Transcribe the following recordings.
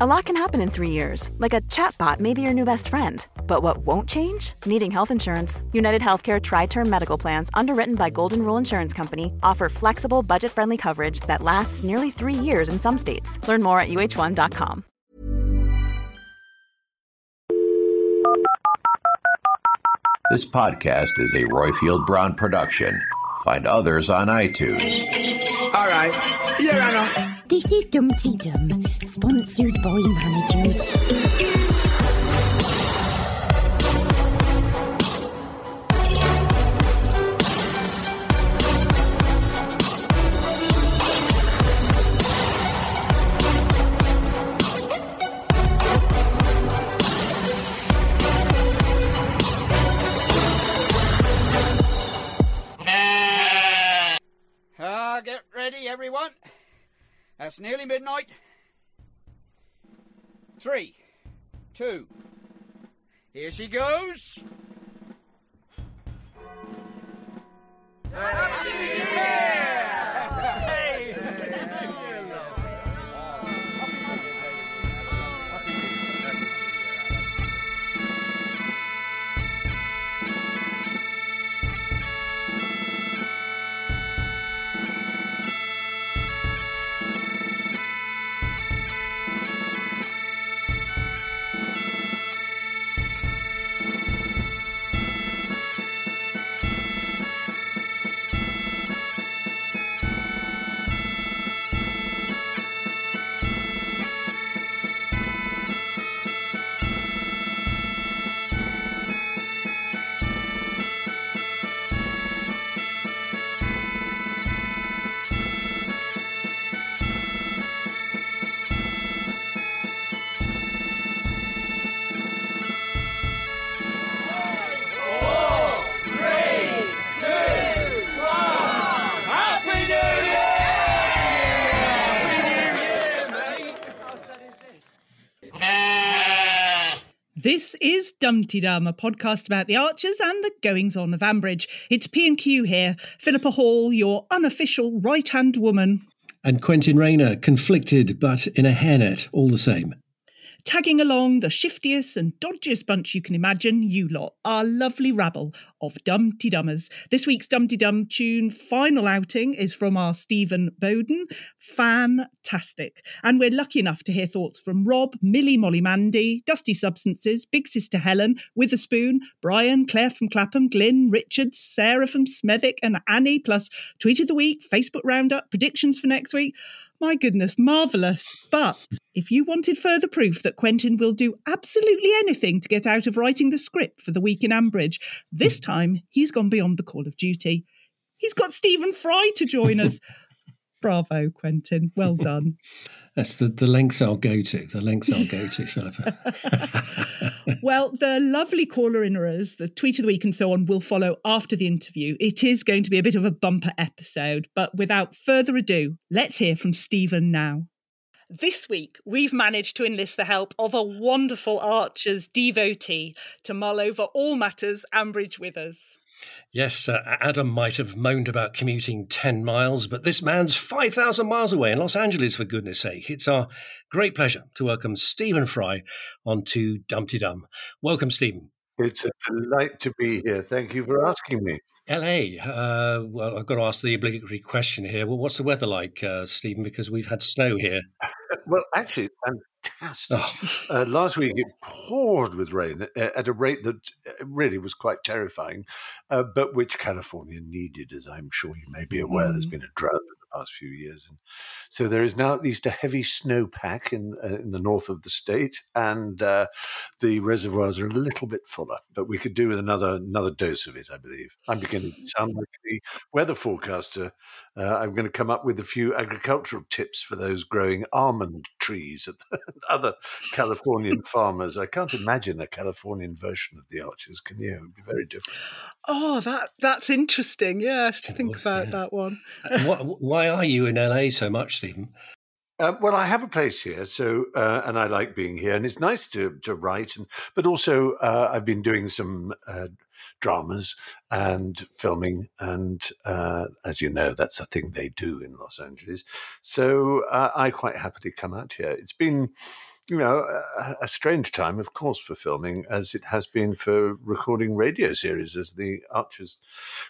A lot can happen in three years, like a chatbot may be your new best friend. But what won't change? Needing health insurance. United Healthcare Tri Term Medical Plans, underwritten by Golden Rule Insurance Company, offer flexible, budget friendly coverage that lasts nearly three years in some states. Learn more at uh1.com. This podcast is a Roifield Brown production. Find others on iTunes. All right. Here I know. This is Dumteedum, sponsored by managers. Ah, get ready, everyone. That's nearly midnight. Three, two, here she goes. This is Dumteedum, a podcast about the Archers and the goings on of Ambridge. It's P and Q here. Philippa Hall, your unofficial right hand woman, And Quentin Rayner, conflicted but in a hairnet all the same. Tagging along the shiftiest and dodgiest bunch you can imagine. You lot, our lovely rabble of Dumteedummers. This week's Dumpty Dum tune final outing is from our Stephen Bowden. Fantastic. And we're lucky enough to hear thoughts from Rob, Millie, Molly, Mandy, Dusty Substances, Big Sister Helen, Witherspoon, Brian, Claire from Clapham, Glyn, Richard, Sarah from Smethwick, and Annie, plus Tweet of the Week, Facebook Roundup, predictions for next week. My goodness, marvellous. But if you wanted further proof that Quentin will do absolutely anything to get out of writing the script for the week in Ambridge, this time he's gone beyond the call of duty. He's got Stephen Fry to join us. Bravo, Quentin. Well done. That's the, the lengths I'll go to. The lengths I'll go to, Philippa. well, the lovely caller inners, the tweet of the week, and so on will follow after the interview. It is going to be a bit of a bumper episode, but without further ado, let's hear from Stephen now. This week, we've managed to enlist the help of a wonderful Archer's devotee to mull over all matters Ambridge with us. Yes, uh, Adam might have moaned about commuting 10 miles, but this man's 5,000 miles away in Los Angeles, for goodness sake. It's our great pleasure to welcome Stephen Fry onto Dumteedum. Welcome, Stephen. It's a delight to be here. Thank you for asking me. LA, uh, well, I've got to ask the obligatory question here. Well, what's the weather like, uh, Stephen? Because we've had snow here. Well, actually, fantastic. Uh, last week it poured with rain at a rate that uh, really was quite terrifying, uh, but which California needed, as I'm sure you may be aware. There's been a drought past few years, and so there is now at least a heavy snowpack in uh, in the north of the state, and uh, the reservoirs are a little bit fuller. But we could do with another another dose of it, I believe. I'm beginning to sound like the weather forecaster. Uh, I'm going to come up with a few agricultural tips for those growing almond trees at the other Californian farmers. I can't imagine a Californian version of the Archers. Can you? It would be very different. Oh, that that's interesting. Yes, to think about yeah. that one. Why, why are you in LA so much, Stephen? Uh, well, I have a place here, so uh, and I like being here, and it's nice to to write, and but also uh, I've been doing some uh, dramas and filming, and uh, as you know, that's a thing they do in Los Angeles. So uh, I quite happily come out here. It's been you know, a, a, strange time, of course, for filming, as it has been for recording radio series, as the Archers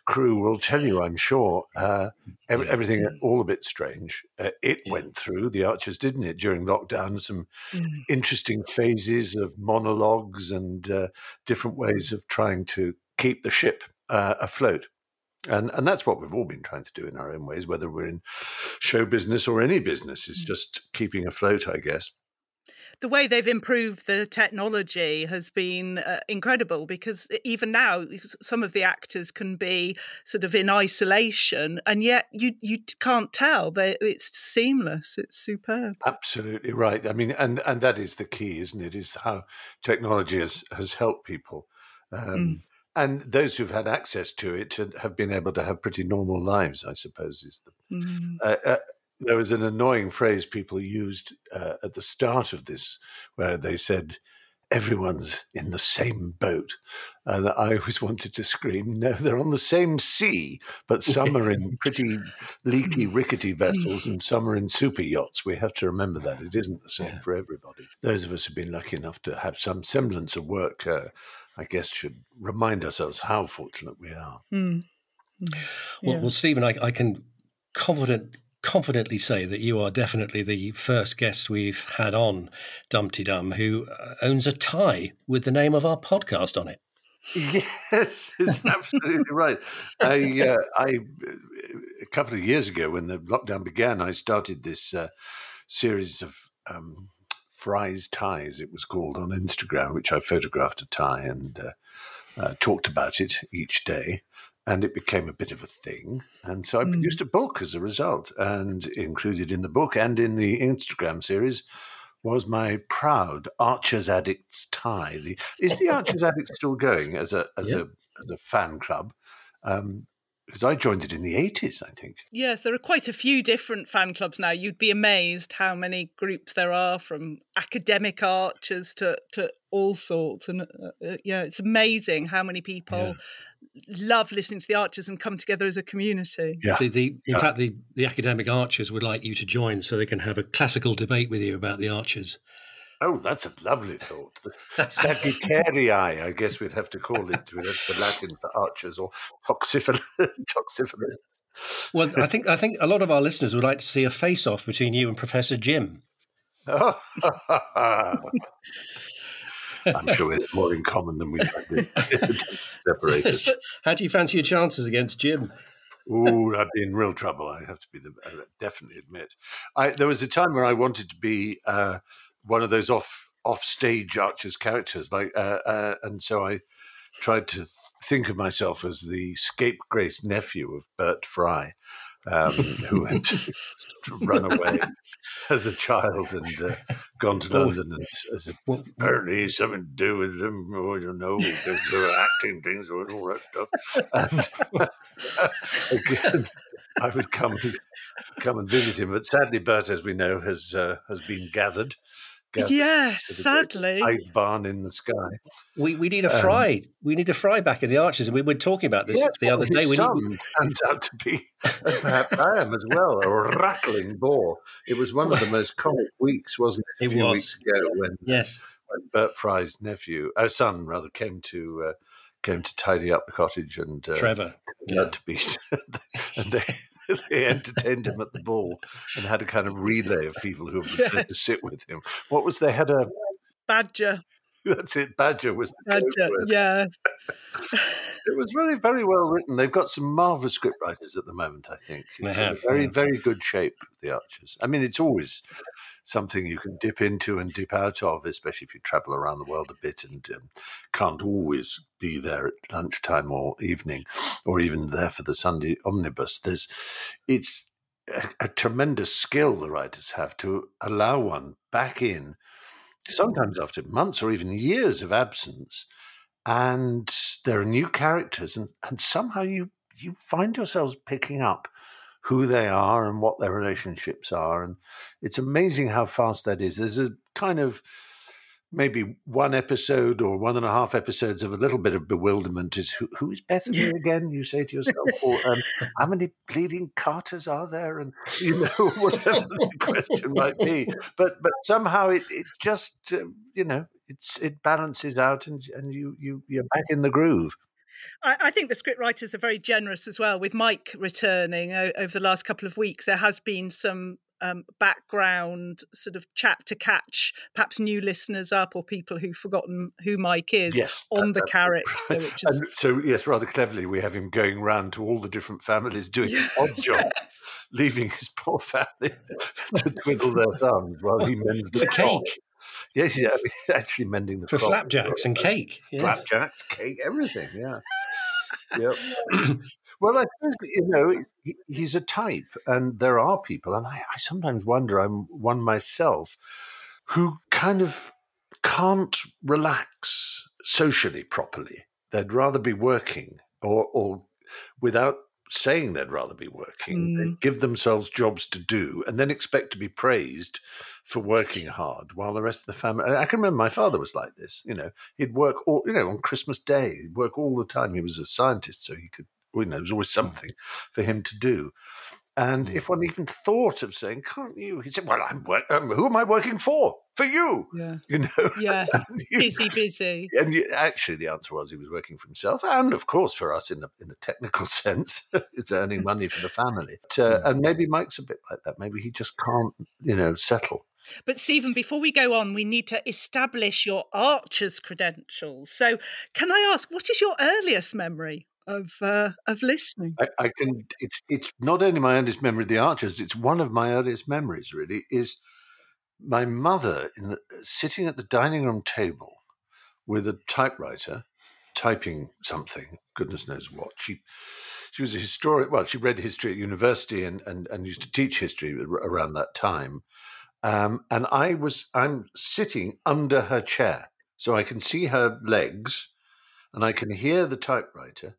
crew will tell you, I'm sure. Uh, every, everything all a bit strange. Uh, it yeah. went through, the Archers, didn't it, during lockdown? Some mm. interesting phases of monologues and uh, different ways of trying to keep the ship uh, afloat. And and that's what we've all been trying to do in our own ways, whether we're in show business or any business, is mm. just keeping afloat, I guess. The way they've improved the technology has been uh, incredible because even now some of the actors can be sort of in isolation and yet you you can't tell. They, it's seamless. It's superb. Absolutely right. I mean and and that is the key isn't it? Is how technology has has helped people. Um, mm. And those who've had access to it have been able to have pretty normal lives, I suppose, is the. Mm. Uh, uh, there was an annoying phrase people used uh, at the start of this where they said, everyone's in the same boat. And I always wanted to scream, no, they're on the same sea, but some are in pretty leaky, rickety vessels and some are in super yachts. We have to remember that. It isn't the same for everybody. Those of us who've been lucky enough to have some semblance of work, uh, I guess, should remind ourselves how fortunate we are. Mm. Mm. Well, well, Stephen, I, I can confident confidently say that you are definitely the first guest we've had on Dumteedum who uh, owns a tie with the name of our podcast on it. Yes, it's absolutely right. I, uh, I, a couple of years ago, when the lockdown began, I started this uh, series of um, Fry's ties. It was called on Instagram, which I photographed a tie and uh, uh talked about it each day and it became a bit of a thing. And so I produced mm. a book as a result, and included in the book and in the Instagram series was my proud Archers Addicts tie. The, is the Archers Addicts still going as a as a as a fan club? Um, because I joined it in the 80s, I think. Yes, there are quite a few different fan clubs now. You'd be amazed how many groups there are from academic archers to, to all sorts. And uh, uh yeah, it's amazing how many people yeah love listening to the archers and come together as a community. Yeah. The, the, in yeah. fact, the, the academic archers would like you to join so they can have a classical debate with you about the archers. Oh, that's a lovely thought. Sagittarii, I guess we'd have to call it the Latin for archers or toxophilites. Well, I think I think a lot of our listeners would like to see a face-off between you and Professor Jim. I'm sure we have more in common than we separate us. How do you fancy your chances against Jim? Oh, I'd be in real trouble. I have to be the definitely admit. I, there was a time where I wanted to be uh, one of those off off stage archers characters, like, uh, uh, and so I tried to th- think of myself as the scapegrace nephew of Bert Fry um, who had run away as a child and uh, gone to London. And as a, apparently something to do with them, or you know, acting things or all that stuff. And again, I would come come and visit him. But sadly, Bert, as we know, has uh, has been gathered Yes, sadly. barn in the sky. We we need a um, fry. Um, we need a fry back in the arches. and we were talking about this the other day. We need... turns out to be perhaps I am as well a rattling bore. It was one of the most comic weeks, wasn't it? A few was. weeks ago when yes, when Bert Fry's nephew, our uh, son rather, came to. Uh, came to tidy up the cottage and uh, Trevor yeah. to be and they they entertained him at the ball and had a kind of relay of people who were prepared to sit with him. What was they had a badger. That's it. Badger was the badger. Yeah. it was really very well written. They've got some marvelous script writers at the moment. I think it's in very very good shape. The Archers. I mean, it's always something you can dip into and dip out of, especially if you travel around the world a bit and um, can't always be there at lunchtime or evening, or even there for the Sunday omnibus. There's, it's a, a tremendous skill the writers have to allow one back in, sometimes after months or even years of absence, and there are new characters, and, and somehow you you find yourselves picking up who they are and what their relationships are, and it's amazing how fast that is. There's a kind of maybe one episode or one and a half episodes of a little bit of bewilderment is who, who is Bethany again? You say to yourself, or um, how many bleeding Carters are there? And you know whatever the question might be, but but somehow it it just uh, you know it's it balances out and and you you you're back in the groove. I, I think the script writers are very generous as well. With Mike returning o- over the last couple of weeks, there has been some um, background sort of chat to catch perhaps new listeners up or people who've forgotten who Mike is Yes, on the that's character. absolutely Which is, And so, yes, rather cleverly, we have him going round to all the different families doing an odd job, leaving his poor family to twiddle their thumbs while he mends the For cake. Yes, yeah, I mean, actually mending the For clock. flapjacks and cake. yes. Flapjacks, cake, everything. Yeah. yep. Well, I suppose you know he, he's a type, and there are people, and I, I sometimes wonder. I'm one myself who kind of can't relax socially properly. They'd rather be working, or or without saying they'd rather be working. They Mm. give themselves jobs to do, and then expect to be praised for working hard while the rest of the family. I I can remember my father was like this. You know, he'd work all, you know, on Christmas Day, he'd work all the time. He was a scientist, so he could, you know, there was always something for him to do. And if one even thought of saying, "Can't you?" He said, "Well, I'm work- um, who am I working for? For you." yeah, You know. yeah, you- busy, busy. and you, actually, the answer was he was working for himself, and of course, for us in the in the technical sense, it's earning money for the family. But, uh, and maybe Mike's a bit like that. Maybe he just can't, you know, settle. But Stephen, before we go on, we need to establish your archer's credentials. So, can I ask, what is your earliest memory of uh, of listening? I, I can. It's it's not only my earliest memory of the Archers. It's one of my earliest memories. Really, is my mother in the, sitting at the dining room table with a typewriter, typing something. Goodness knows what. She she was a historian. Well, she read history at university and and, and used to teach history around that time. Um, and I was I'm sitting under her chair, so I can see her legs, and I can hear the typewriter,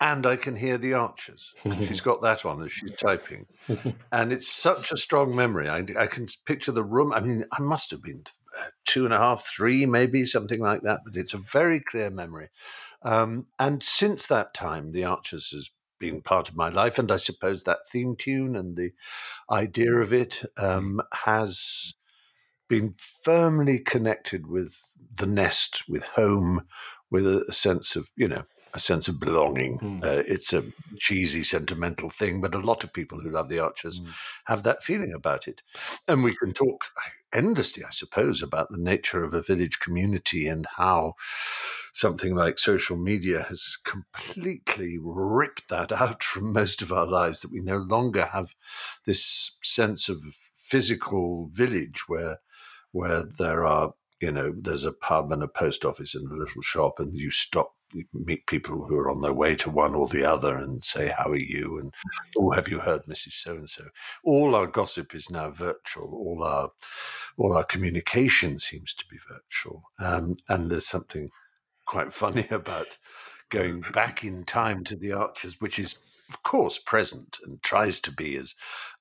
and I can hear the archers. she's got that on as she's typing, and it's such a strong memory. I, I can picture the room. I mean, I must have been uh, two and a half, three, maybe something like that. But it's a very clear memory. Um, and since that time, the archers has been part of my life, and I suppose that theme tune and the idea of it um, has been firmly connected with the nest, with home, with a sense of you know a sense of belonging. Mm. Uh, it's a cheesy, sentimental thing, but a lot of people who love the Archers have that feeling about it. And we can talk endlessly, I suppose, about the nature of a village community and how something like social media has completely ripped that out from most of our lives, that we no longer have this sense of physical village where where there are you know there's a pub and a post office and a little shop and you stop meet people who are on their way to one or the other and say how are you? and oh have you heard mrs so and so all our gossip is now virtual. All our all our communication seems to be virtual. Um, and there's something quite funny about going back in time to the archers which is of course present and tries to be as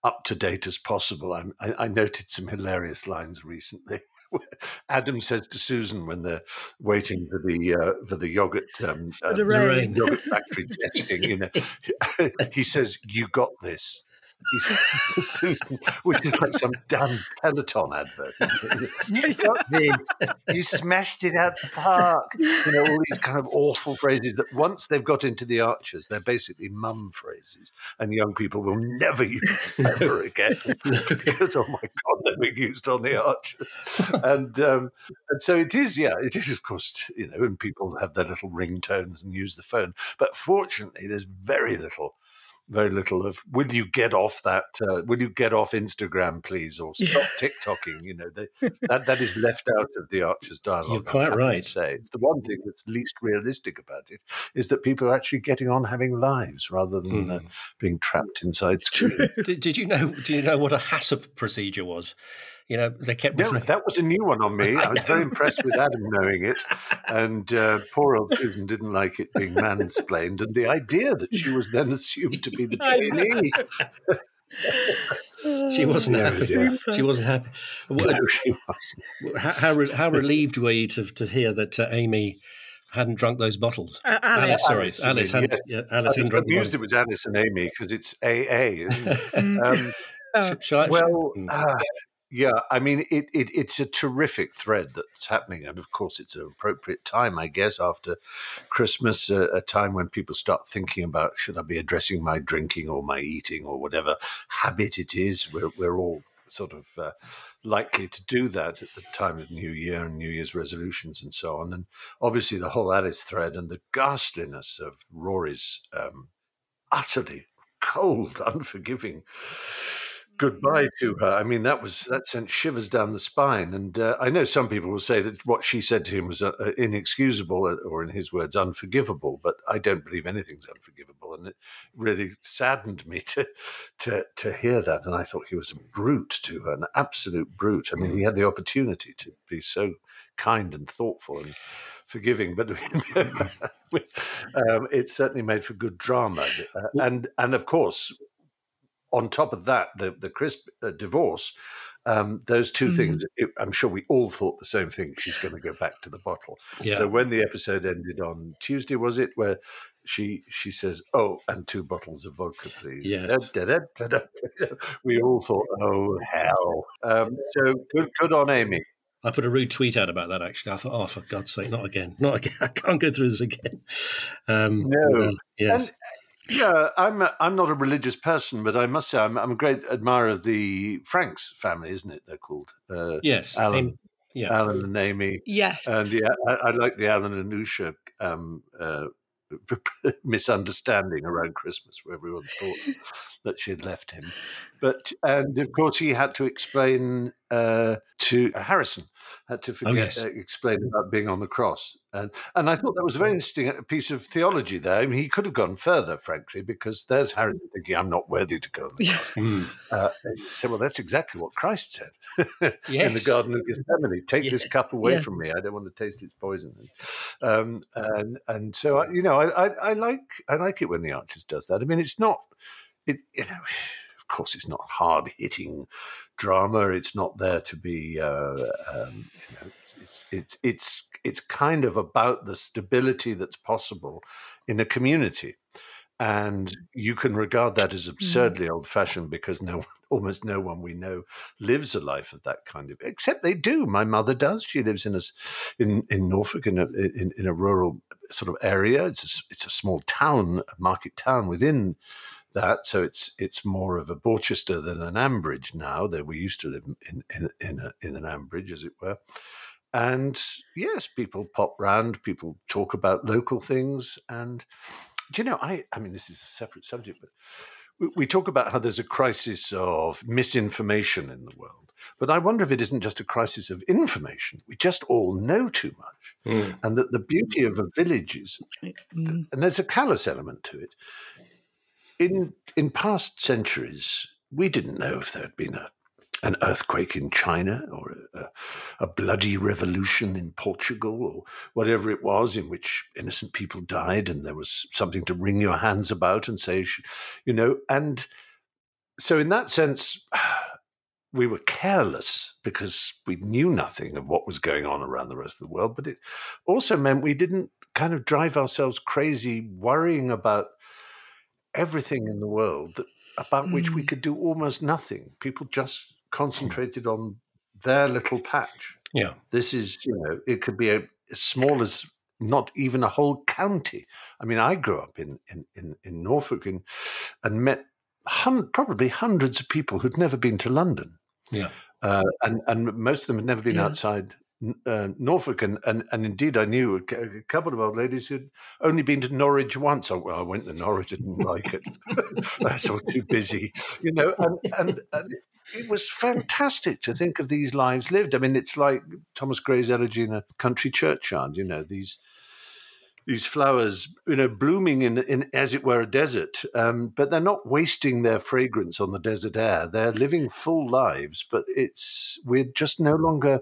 up to date as possible. I'm, I, I noted some hilarious lines recently Adam says to Susan when they're waiting for the uh, for the yogurt um, uh, the yogurt factory testing, you know, he says, "You got this." Susan, which is like some damn Peloton advert. You got this. You smashed it out the park. You know all these kind of awful phrases that once they've got into the archers, they're basically mum phrases, and young people will never use ever again because oh my god, they're being used on the archers. And um, and so it is, yeah, it is, of course, you know, and people have their little ringtones and use the phone. But fortunately, there's very little very little of "Will you get off that? Uh, will you get off Instagram, please, or stop TikToking?" You know, they, that that is left out of the Archers dialogue. You're quite right. say it's the one thing that's least realistic about it is that people are actually getting on having lives rather than uh, Hmm. being trapped inside. Did, did you know? Did you know what a HACCP procedure was? You know, they kept. No, referring- that was a new one on me. I I was very impressed with Adam knowing it, and uh, poor old Susan didn't like it being mansplained, and the idea that she was then assumed to be the I know. trainee. she wasn't Yeah, happy. yeah. She wasn't happy. What- No, she wasn't. how how, re- how relieved were you to to hear that uh, Amy hadn't drunk those bottles? Uh, Alice. sorry, Alice, Alice, hadn't, yes. yeah, Alice I hadn't was drunk the amused it was Alice and Amy because it's AA, isn't it? Um, Oh. Sh- I- well, Mm. uh, yeah, I mean, it, it, it's a terrific thread that's happening. And of course, it's an appropriate time, I guess, after Christmas, uh, a time when people start thinking about should I be addressing my drinking or my eating or whatever habit it is. We're, we're all sort of uh, likely to do that at the time of New Year and New Year's resolutions and so on. And obviously, the whole Alice thread and the ghastliness of Rory's um, utterly cold, unforgiving goodbye to her. I mean, that was that sent shivers down the spine. And uh, I know some people will say that what she said to him was uh, uh, inexcusable, uh, or in his words, unforgivable. But I don't believe anything's unforgivable, and it really saddened me to to to hear that. And I thought he was a brute to her, an absolute brute. I mean, he had the opportunity to be so kind and thoughtful and forgiving, but um, it certainly made for good drama. Uh, and and of course, on top of that, the the crisp uh, divorce. Um, those 2 Mhm. things, it, I'm sure we all thought the same thing. She's going to go back to the bottle. Yeah. So when the episode ended on Tuesday, was it where she she says, "Oh, and two bottles of vodka, please." Yes. Da, da, da, da, da. We all thought, "Oh hell!" Um, so good, good on Amy. I put a rude tweet out about that. Actually, I thought, oh, for God's sake, not again, not again! I can't go through this again. Um, No. yes, And, yeah, I'm I'm not a religious person, but I must say I'm, I'm a great admirer of the Franks family, isn't it? They're called uh, yes, Alan, Amy- yeah. Alan and Amy. Yes. And the I, I like the Alan and Usha um, uh, misunderstanding around Christmas, where everyone thought that she had left him. But and of course he had to explain uh, to Harrison had to forget, yes. uh, explain about being on the cross, and and I thought that was a very interesting uh, piece of theology there. I mean, he could have gone further, frankly, because there's Harrison thinking, "I'm not worthy to go on the cross." Mm. Uh, said, well, that's exactly what Christ said in the Garden of Gethsemane. Take this cup away Yeah. from me. I don't want to taste its poison. Um, and and so I, you know, I, I, I like I like it when the Archers does that. I mean, it's not it. You know, course, it's not hard hitting drama. It's not there to be. Uh, um, you know, it's it's it's it's kind of about the stability that's possible in a community. And you can regard that as absurdly old fashioned because no, almost no one we know lives a life of that kind of. Except they do. My mother does. She lives in a in in Norfolk in a in, in a rural sort of area. It's a, it's a small town, a market town within that. So it's it's more of a Borchester than an Ambridge now. That we used to live in in in, a, in an Ambridge, as it were. And yes, people pop round. People talk about local things and do you know i i mean this is a separate subject but we, we talk about how there's a crisis of misinformation in the world but i wonder if it isn't just a crisis of information we just all know too much Mm. and that the beauty of a village is Mm. and there's a callous element to it in in past centuries we didn't know if there had been a an earthquake in China or a, a bloody revolution in Portugal or whatever it was in which innocent people died and there was something to wring your hands about and say, you know, and so in that sense, we were careless because we knew nothing of what was going on around the rest of the world. But it also meant we didn't kind of drive ourselves crazy worrying about everything in the world that, about which we Mm. could do almost nothing. People just concentrated on their little patch. yeah, This is, you know, it could be a, as small as not even a whole county. I mean, I grew up in in in, in Norfolk and and met hun- probably hundreds of people who'd never been to London, yeah. uh, and and most of them had never been Yeah. outside uh, Norfolk, and, and and indeed I knew a, couple of old ladies who'd only been to Norwich once. Oh, well, I went to Norwich, I didn't like it. I was all too busy, you know. And, and, and it was fantastic to think of these lives lived. I mean, it's like Thomas Gray's elegy in a country churchyard. You know, these these flowers, you know, blooming in, in as it were, a desert. Um, but they're not wasting their fragrance on the desert air. They're living full lives. But it's we're just no longer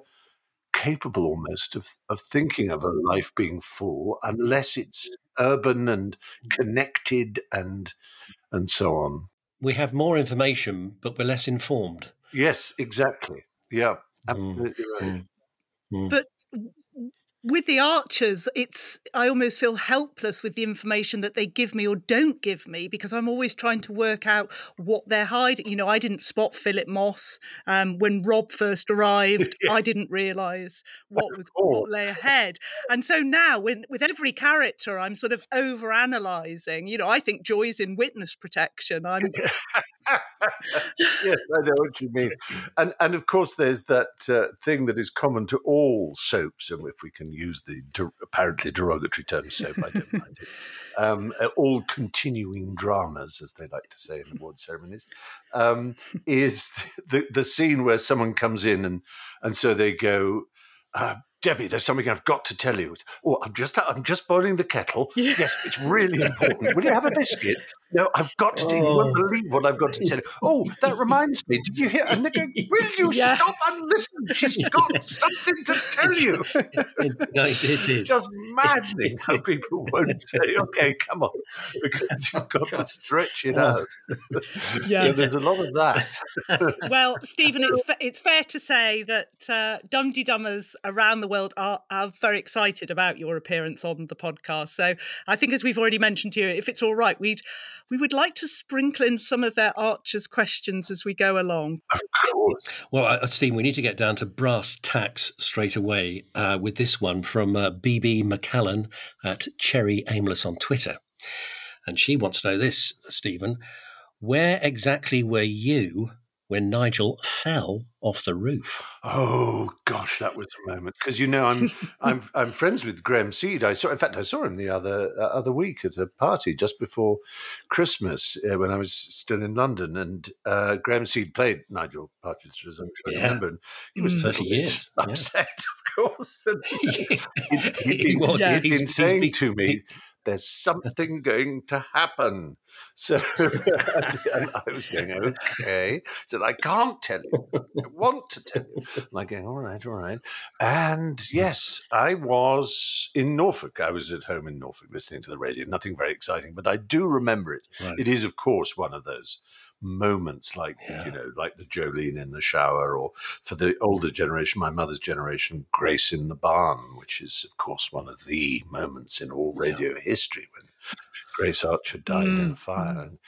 capable almost of, of thinking of a life being full unless it's urban and connected and and so on. We have more information, but we're less informed. Yes, exactly. Yeah, Mm. absolutely right. Mm. But with the archers, it's I almost feel helpless with the information that they give me or don't give me because I'm always trying to work out what they're hiding. You know, I didn't spot Philip Moss um, when Rob first arrived. I didn't realise what was what lay ahead, and so now, when, with every character, I'm sort of over analysing. You know, I think Joy's in witness protection. I'm yes, I know what you mean. And and of course, there's that uh, thing that is common to all soaps, and if we can use the der- apparently derogatory term soap, I don't mind it. Um, uh, all continuing dramas, as they like to say in award ceremonies, um, is the the scene where someone comes in and and so they go. Uh, Debbie, there's something I've got to tell you. Oh, I'm just I'm just boiling the kettle. Yes, it's really important. Will you have a biscuit? No, I've got to. tell You You won't believe what I've got to tell you. Oh, that reminds me. Did you hear? And they go, Will you Yeah. stop and listen? She's got something to tell you. no, it It's just maddening how people won't say, "Okay, come on," because you've got to stretch it out. Yeah. So there's a lot of that. well, Stephen, it's fa- it's fair to say that uh, Dum Dummers around the world are, are very excited about your appearance on the podcast. So I think, as we've already mentioned to you, if it's all right, we'd we would like to sprinkle in some of their archers' questions as we go along. Of course. Well, uh, Steve, we need to get down to brass tacks straight away uh, with this one from uh, BB McCallan at Cherry Aimless on Twitter. And she wants to know this, Stephen. Where exactly were you when Nigel fell off the roof? Oh gosh, that was a moment because you know I'm I'm I'm friends with Graham Seed. I saw, in fact, I saw him the other uh, other week at a party just before Christmas uh, when I was still in London, and uh, Graham Seed played Nigel Partridge, as I'm sure you Yeah. remember. And he was Mm. 30 little bit years, yeah. upset, of course. And he'd, he'd He been, was. Yeah. he'd been He's- he's saying been- to me. There's something going to happen. So and I was going, okay. Said, I can't tell you. I want to tell you. And I go, all right, all right. And yes, I was in Norfolk. I was at home in Norfolk listening to the radio. Nothing very exciting, but I do remember it. Right. It is, of course, one of those moments like, Yeah. you know, like the Jolene in the shower, or for the older generation, my mother's generation, Grace in the barn, which is, of course, one of the moments in all radio history when Grace Archer died in a Mm, fire. And,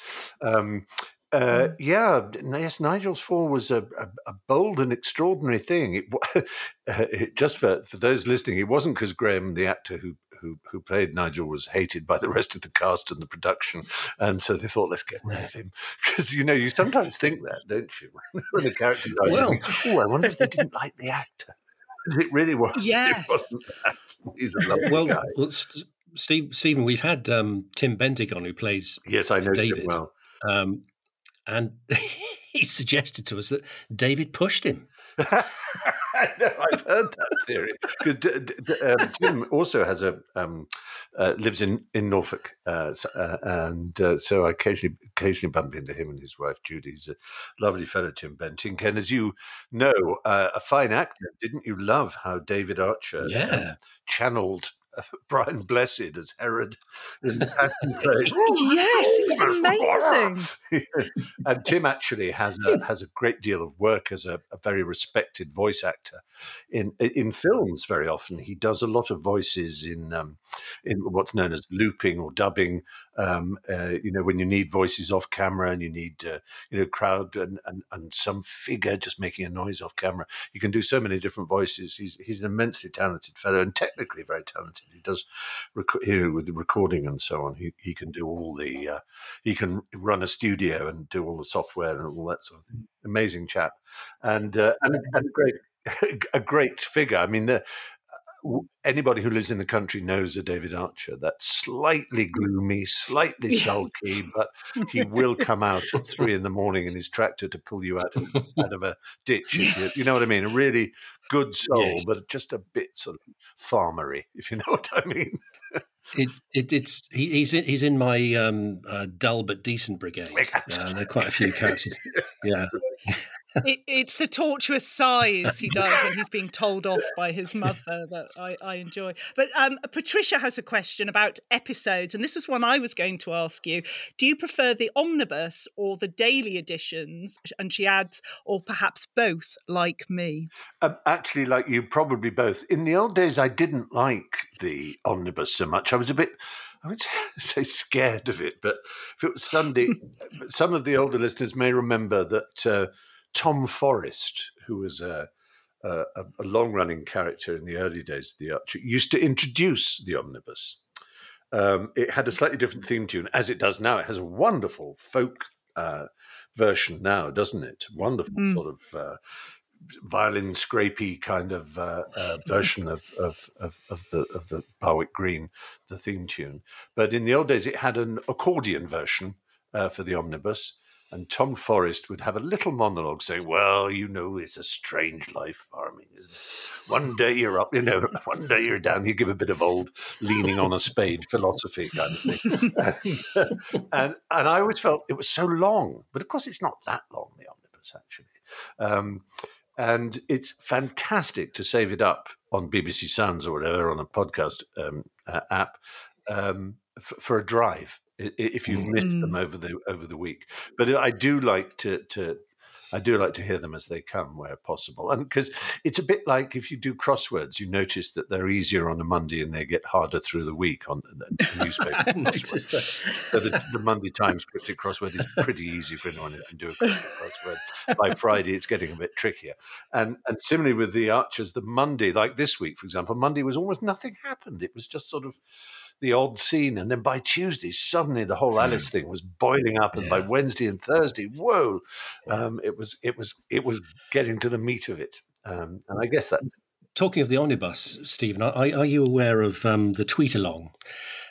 um, uh, yeah, yes, Nigel's fall was a, a, a bold and extraordinary thing. It, uh, it, just for, for those listening, it wasn't because Graham, the actor who, who who played Nigel, was hated by the rest of the cast and the production, and so they thought, let's get rid of him. Because you know, you sometimes think that, don't you? when a character dies, Well- think, oh, I wonder if they didn't like the actor. It really was. Yes. It wasn't that. He's a lovely Well, guy. well St- Steve, Stephen, we've had um, Tim Bentinck on who plays Yes, I know him David. well. Um, and he suggested to us that David pushed him. I know, I've heard that theory because d- d- um, Tim also has a um, uh, lives in in Norfolk, uh, so, uh, and uh, so I occasionally occasionally bump into him and his wife Judy. He's a lovely fellow, Tim Bentinck, and as you know, uh, a fine actor. Didn't you love how David Archer Yeah. um, channeled? Brian Blessed as Herod in Passion Play. yes, it was amazing. and Tim actually has a has a great deal of work as a, a very respected voice actor in in films. Very often, he does a lot of voices in um, in what's known as looping or dubbing. Um, uh, you know, when you need voices off camera and you need uh, you know crowd and, and and some figure just making a noise off camera, you can do so many different voices. He's he's an immensely talented fellow and technically very talented. He does rec- know, with the recording and so on. He he can do all the uh, he can run a studio and do all the software and all that sort of thing. Amazing chap, and uh, and, and a great a great figure. I mean, the, anybody who lives in the country knows a David Archer. That's slightly gloomy, slightly sulky, but he will come out at three in the morning in his tractor to pull you out of, out of a ditch. You, you, know what I mean? A really good soul, yes. but just a bit sort of farmery, if you know what I mean. It, it, it's he, he's in, he's in my um, uh, dull but decent brigade. Uh, there are quite a few characters. Yeah, it, it's the tortuous sighs he does when he's being told off by his mother that I, I enjoy. But um, Patricia has a question about episodes, and this is one I was going to ask you. Do you prefer the omnibus or the daily editions? And she adds, or perhaps both, like me. Um, actually, like you, probably both. In the old days, I didn't like the omnibus so much. I was a bit. I would say scared of it, but if it was Sunday, some of the older listeners may remember that uh, Tom Forrest, who was a, a, a long running character in the early days of the Archer, used to introduce the omnibus. Um, it had a slightly different theme tune, as it does now. It has a wonderful folk uh, version now, doesn't it? Wonderful mm. sort of uh, violin scrapey kind of uh, uh, version of, of, of, of, the of the Barwick Green, the theme tune. But in the old days, it had an accordion version uh, for the omnibus, and Tom Forrest would have a little monologue saying, Well, you know, it's a strange life farming, isn't it? One day you're up, you know, one day you're down. You give a bit of old leaning on a spade philosophy kind of thing. and, and, and, I always felt it was so long. But of course, it's not that long, the omnibus, actually. Um, and it's fantastic to save it up on BBC Sounds or whatever on a podcast um, uh, app um, f- for a drive if you've missed them mm. over the over the week. But I do like to to I do like to hear them as they come where possible, and because it's a bit like if you do crosswords, you notice that they're easier on a Monday and they get harder through the week on the, the newspaper. so the, the, Monday Times cryptic crossword is pretty easy for anyone who can do a cryptic crossword. By Friday, it's getting a bit trickier, and and similarly with the Archers, the Monday, like this week, for example, Monday was almost nothing happened. It was just sort of the odd scene. And then by Tuesday, suddenly the whole Alice thing was boiling up. And yeah. by Wednesday and Thursday, whoa, um, it was it was it was getting to the meat of it. Um, and I guess that's talking of the omnibus, Stephen. Are, are you aware of um, the tweet along,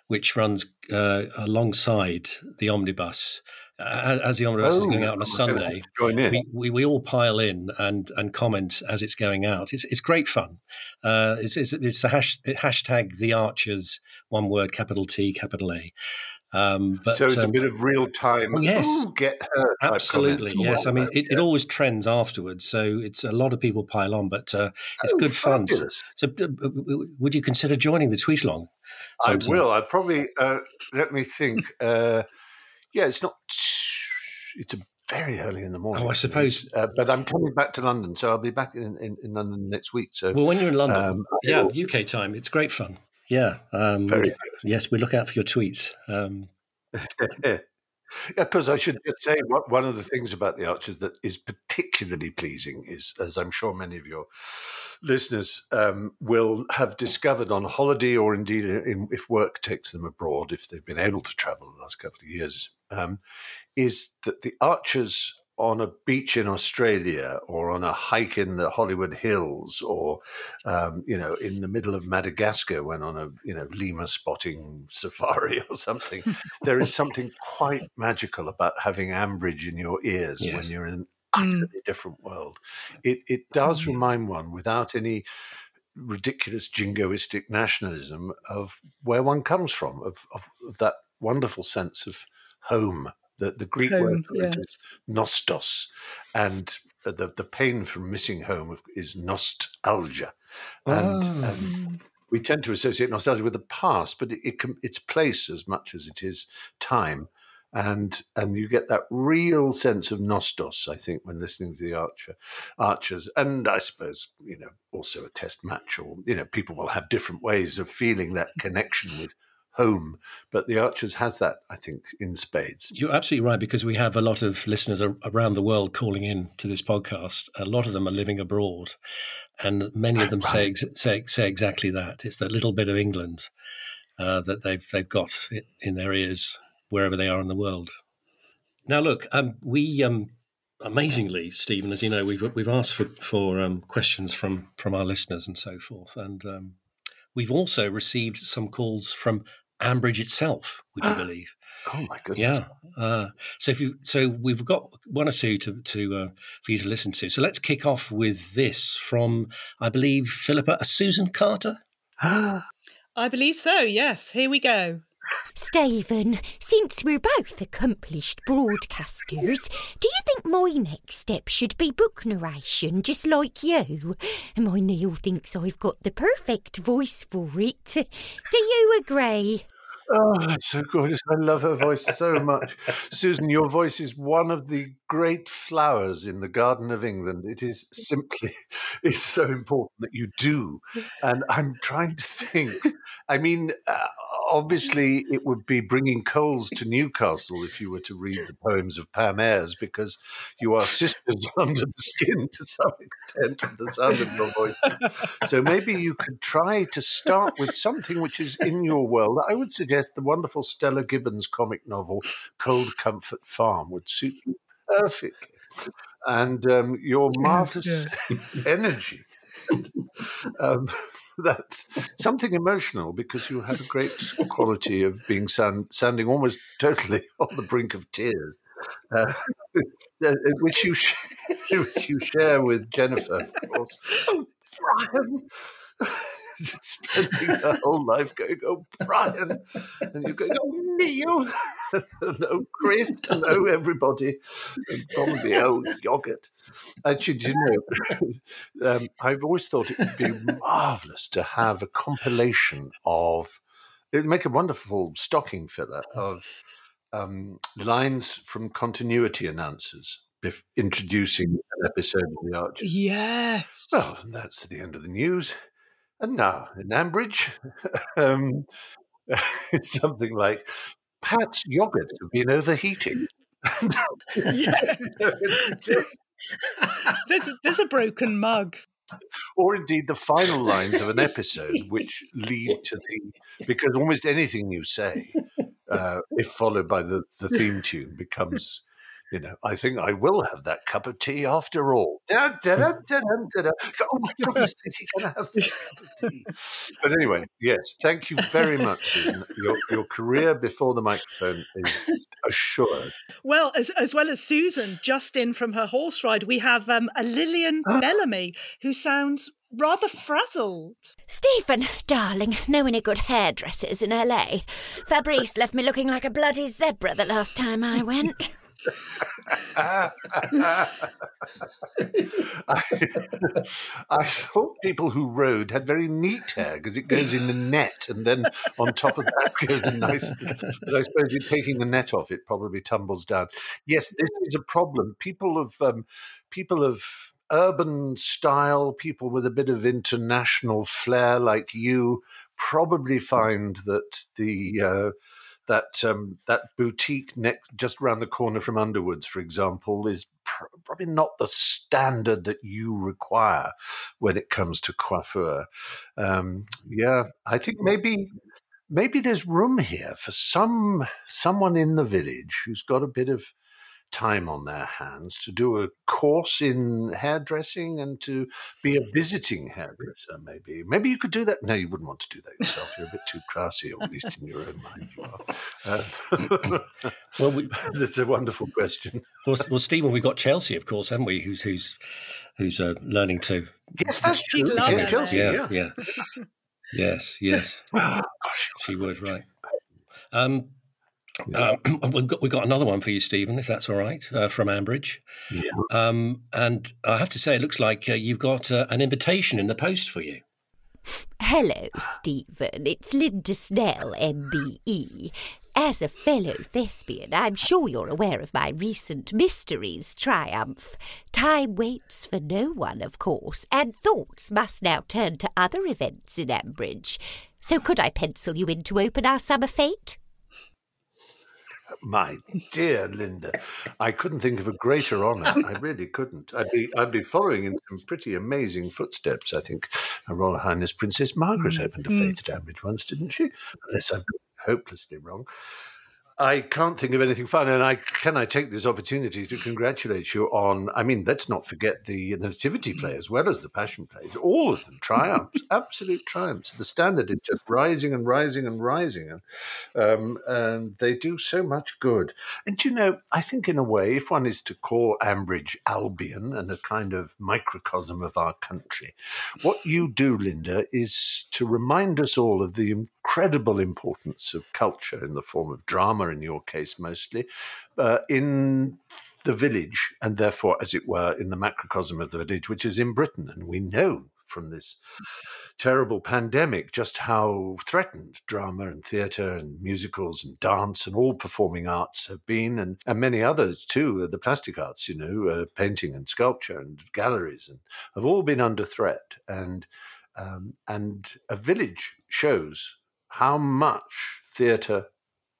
which runs uh, alongside the omnibus? As the omnibus oh, is going out on a Sunday, we, we, we, all pile in and, and comment as it's going out. It's, it's great fun. Uh, it's, it's, it's the hash, hashtag the Archers, one word, capital T, capital A. Um, but, so it's um, a bit of real time. Well, yes, Ooh, get hurt. Absolutely, yes. I mean, it, it, always trends afterwards, so it's a lot of people pile on, but uh, it's oh, good fabulous. fun. So, uh, would you consider joining the tweet along? I will. I probably uh, let me think. Yeah, it's not. It's a very early in the morning. Oh, I suppose. Uh, but I'm coming back to London, so I'll be back in, in, in London next week. So, well, when you're in London, um, yeah, UK time, it's great fun. Yeah, um, very good. Yes, we look out for your tweets. Um, yeah, because I should just say one of the things about the Archers that is particularly pleasing is, as I'm sure many of your listeners um, will have discovered on holiday, or indeed in, if work takes them abroad, if they've been able to travel the last couple of years, um, is that the Archers on a beach in Australia or on a hike in the Hollywood Hills or, um, you know, in the middle of Madagascar when on a, you know, lemur spotting safari or something, there is something quite magical about having Ambridge in your ears yes. when you're in an utterly mm. different world. It, it does mm. remind one without any ridiculous jingoistic nationalism of where one comes from, of, of, of that wonderful sense of home the, the Greek home, word for yeah. it is nostos, and the, the pain from missing home is nostalgia. And, oh. and ah. we tend to associate nostalgia with the past, but it, it can, it's place as much as it is time. And and you get that real sense of nostos, I think, when listening to the Archer Archers, and I suppose you know also a Test match, or you know people will have different ways of feeling that connection with home. But the Archers has that, I think, in spades. You're absolutely right because we have a lot of listeners around the world calling in to this podcast. A lot of them are living abroad, and many of them right. say, say say exactly that. It's that little bit of England uh, that they've they've got in their ears wherever they are in the world. Now, look, um, we um, amazingly, Stephen, as you know, we've we've asked for for um, questions from from our listeners and so forth, and um, we've also received some calls from Ambridge itself. Would you believe? Oh my goodness! Yeah. Uh, so if you so we've got one or two to to uh, for you to listen to. So let's kick off with this from I believe Philippa Susan Carter. I believe so. Yes. Here we go. Stephen, since we're both accomplished broadcasters, do you think my next step should be book narration, just like you? My Neil thinks I've got the perfect voice for it. Do you agree? Oh, that's so gorgeous. I love her voice so much. Susan, your voice is one of the great flowers in the Garden of England. It is simply, it's so important that you do. And I'm trying to think. I mean, uh, obviously, it would be bringing coals to Newcastle if you were to read the poems of Pam Ayres, because you are sisters under the skin to some extent with the sound of your voice. So maybe you could try to start with something which is in your world. I would suggest the wonderful Stella Gibbons comic novel, Cold Comfort Farm, would suit you perfectly. And um, your marvelous energy. um, that's something emotional because you have a great quality of being sound, sounding almost totally on the brink of tears, uh, which you sh- which you share with Jennifer, of course. Oh, Brian. spending her whole life going, oh, Brian. And you're going, oh, Neil. oh, Chris. Oh, everybody. And probably, oh, yogurt. Actually, do you know, um, I've always thought it would be marvellous to have a compilation of, it would make a wonderful stocking filler of um, lines from continuity announcers introducing an episode of The Archer. Yes. Well, that's the end of the news. And now in Ambridge, um, it's something like Pat's yogurt have been overheating. there's, a, there's a broken mug. Or indeed the final lines of an episode, which lead to the because almost anything you say, uh, if followed by the, the theme tune, becomes you know, I think I will have that cup of tea after all. Da, da, da, da, da, da. Oh my goodness, is he going to have that cup of tea? But anyway, yes, thank you very much, Susan. Your, your career before the microphone is assured. Well, as, as well as Susan, just in from her horse ride, we have um, a Lilian Bellamy who sounds rather frazzled. Stephen, darling, know any good hairdressers in LA? Fabrice left me looking like a bloody zebra the last time I went. I, I, thought people who rode had very neat hair because it goes in the net, and then on top of that goes a nice. But I suppose you're taking the net off; it probably tumbles down. Yes, this is a problem. People of um, people of urban style, people with a bit of international flair like you, probably find that the uh, that um, that boutique next just around the corner from Underwoods, for example, is pr- probably not the standard that you require when it comes to coiffure. Um, yeah, I think maybe maybe there's room here for some someone in the village who's got a bit of time on their hands to do a course in hairdressing and to be a visiting hairdresser, maybe. Maybe you could do that. No, you wouldn't want to do that yourself. You're a bit too classy, or at least in your own mind you are. Uh, well, we, that's a wonderful question. Well, well, Stephen, we've got Chelsea, of course, haven't we? Who's who's who's uh, learning to. Yes, that's true. Yes, Chelsea, yeah, yeah. yeah. yes, yes. Oh, gosh, she was right. Um, uh, we've, got, we've got another one for you, Stephen, if that's all right, uh, from Ambridge. Yeah. Um, and I have to say, it looks like uh, you've got uh, an invitation in the post for you. Hello, Stephen. It's Linda Snell, MBE. As a fellow thespian, I'm sure you're aware of my recent Mysteries triumph. Time waits for no one, of course, and thoughts must now turn to other events in Ambridge. So could I pencil you in to open our summer fete? My dear Linda, I couldn't think of a greater honour. I really couldn't. I'd be I'd be following in some pretty amazing footsteps. I think Her Royal Highness Princess Margaret opened a mm. fete at once, didn't she? Unless I've got hopelessly wrong. I can't think of anything fun, and I can I take this opportunity to congratulate you on. I mean, let's not forget the, the nativity play as well as the passion play. All of them triumphs, absolute triumphs. The standard is just rising and rising and rising, and um, and they do so much good. And you know, I think in a way, if one is to call Ambridge Albion and a kind of microcosm of our country, what you do, Linda, is to remind us all of the incredible importance of culture in the form of drama in your case mostly, uh, in the village, and therefore, as it were, in the macrocosm of the village, which is in Britain. And we know from this terrible pandemic just how threatened drama and theatre and musicals and dance and all performing arts have been, and, and many others too, uh, the plastic arts, you know, uh, painting and sculpture and galleries, and have all been under threat. And um, and a village shows how much theatre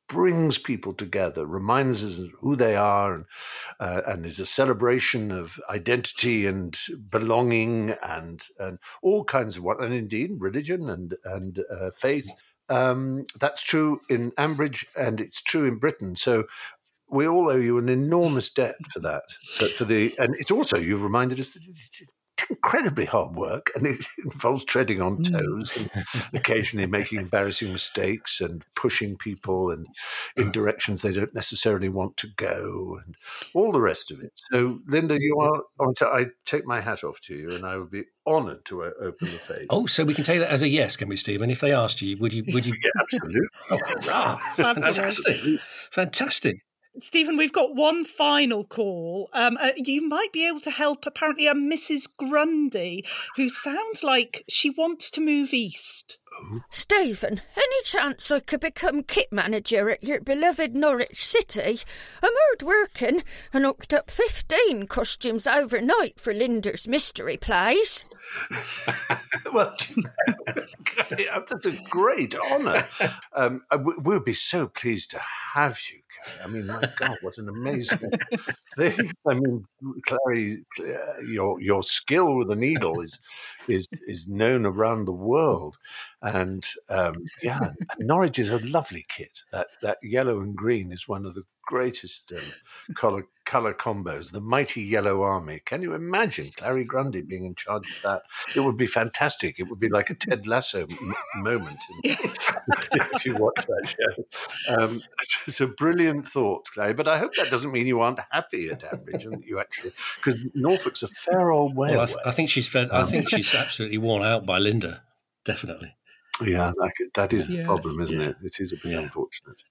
brings people together, reminds us who they are, and, uh, and is a celebration of identity and belonging and, and all kinds of what, and indeed religion and, and uh, faith. Um, that's true in Ambridge and it's true in Britain. So we all owe you an enormous debt for that. For, for the, and it's also you've reminded us that incredibly hard work and it involves treading on mm. toes and occasionally making embarrassing mistakes and pushing people and in directions they don't necessarily want to go and all the rest of it. So, Linda, you are, I take my hat off to you and I would be honoured to uh, open the phase. Oh, so we can take that as a yes, can we, Stephen? If they asked you, would you? Would you? yeah, absolutely. Oh, yes. Fantastic! Fantastic! Stephen, we've got one final call. Um, uh, you might be able to help, apparently, a Mrs. Grundy who sounds like she wants to move east. Stephen, any chance I could become kit manager at your beloved Norwich City? I'm hard working and hooked up 15 costumes overnight for Linda's mystery plays. well, that's a great honour. Um, uh, we'll be so pleased to have you, I mean, my God, what an amazing thing! I mean, Clarrie, uh, your your skill with the needle is is is known around the world, and um, yeah, Norwich is a lovely kit. That that yellow and green is one of the greatest um, color color combos. The mighty Yellow Army. Can you imagine Clarrie Grundy being in charge of that? It would be fantastic. It would be like a Ted Lasso m- moment in, if you watch that show. Um, it's, it's, a brilliant thought, Clarrie. But I hope that doesn't mean you aren't happy at Ambridge and that you actually because Norfolk's a fair old way. Well, I, th- I, think she's fed, I think she's absolutely worn out by Linda. Definitely. Yeah, that, that is the problem, isn't yeah. it? It is a bit yeah. unfortunate.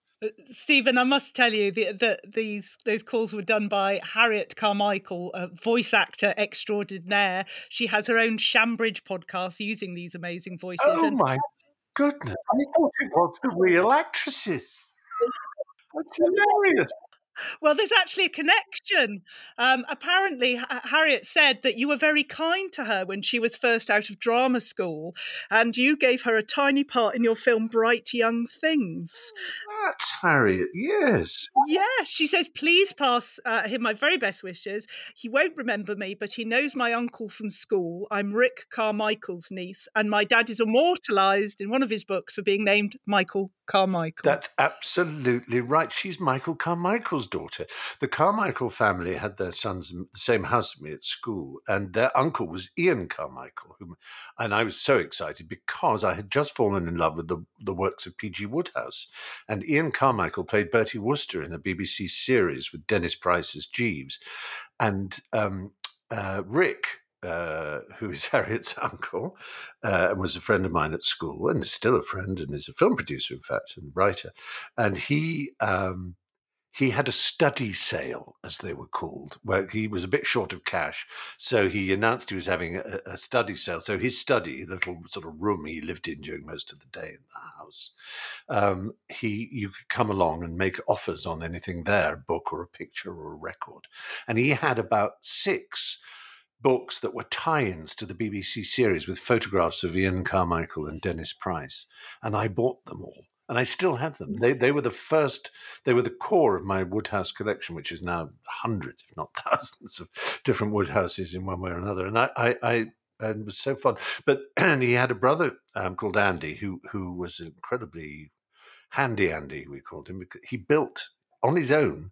Stephen, I must tell you that the, these those calls were done by Harriet Carmichael, a voice actor extraordinaire. She has her own Shambridge podcast using these amazing voices. Oh and- my goodness! I thought it was the real actresses. That's hilarious. Well, there's actually a connection. Um, apparently, H- Harriet said that you were very kind to her when she was first out of drama school, and you gave her a tiny part in your film Bright Young Things. That's Harriet, yes. Yeah, she says, please pass uh, him my very best wishes. He won't remember me, but he knows my uncle from school. I'm Rick Carmichael's niece, and my dad is immortalised in one of his books for being named Michael Carmichael. That's absolutely right. She's Michael Carmichael's daughter. The Carmichael family had their sons in the same house with me at school, and their uncle was Ian Carmichael. Whom, and I was so excited because I had just fallen in love with the, the works of P.G. Wodehouse. And Ian Carmichael played Bertie Wooster in a BBC series with Dennis Price as Jeeves. And um, uh, Rick, uh, who is Harriet's uncle, uh, and was a friend of mine at school, and is still a friend, and is a film producer, in fact, and writer. And he um, he had a study sale, as they were called, where he was a bit short of cash. So he announced he was having a, a, study sale. So his study, the little sort of room he lived in during most of the day in the house, um, he you could come along and make offers on anything there, a book or a picture or a record. And he had about six books that were tie-ins to the BBC series with photographs of Ian Carmichael and Dennis Price, and I bought them all and I still have them. They they were the first. They were the core of my Wodehouse collection, which is now hundreds, if not thousands, of different Wodehouses in one way or another. And I, I, I and it was so fun. But and he had a brother um, called Andy who who was incredibly Handy Andy, we called him. He built on his own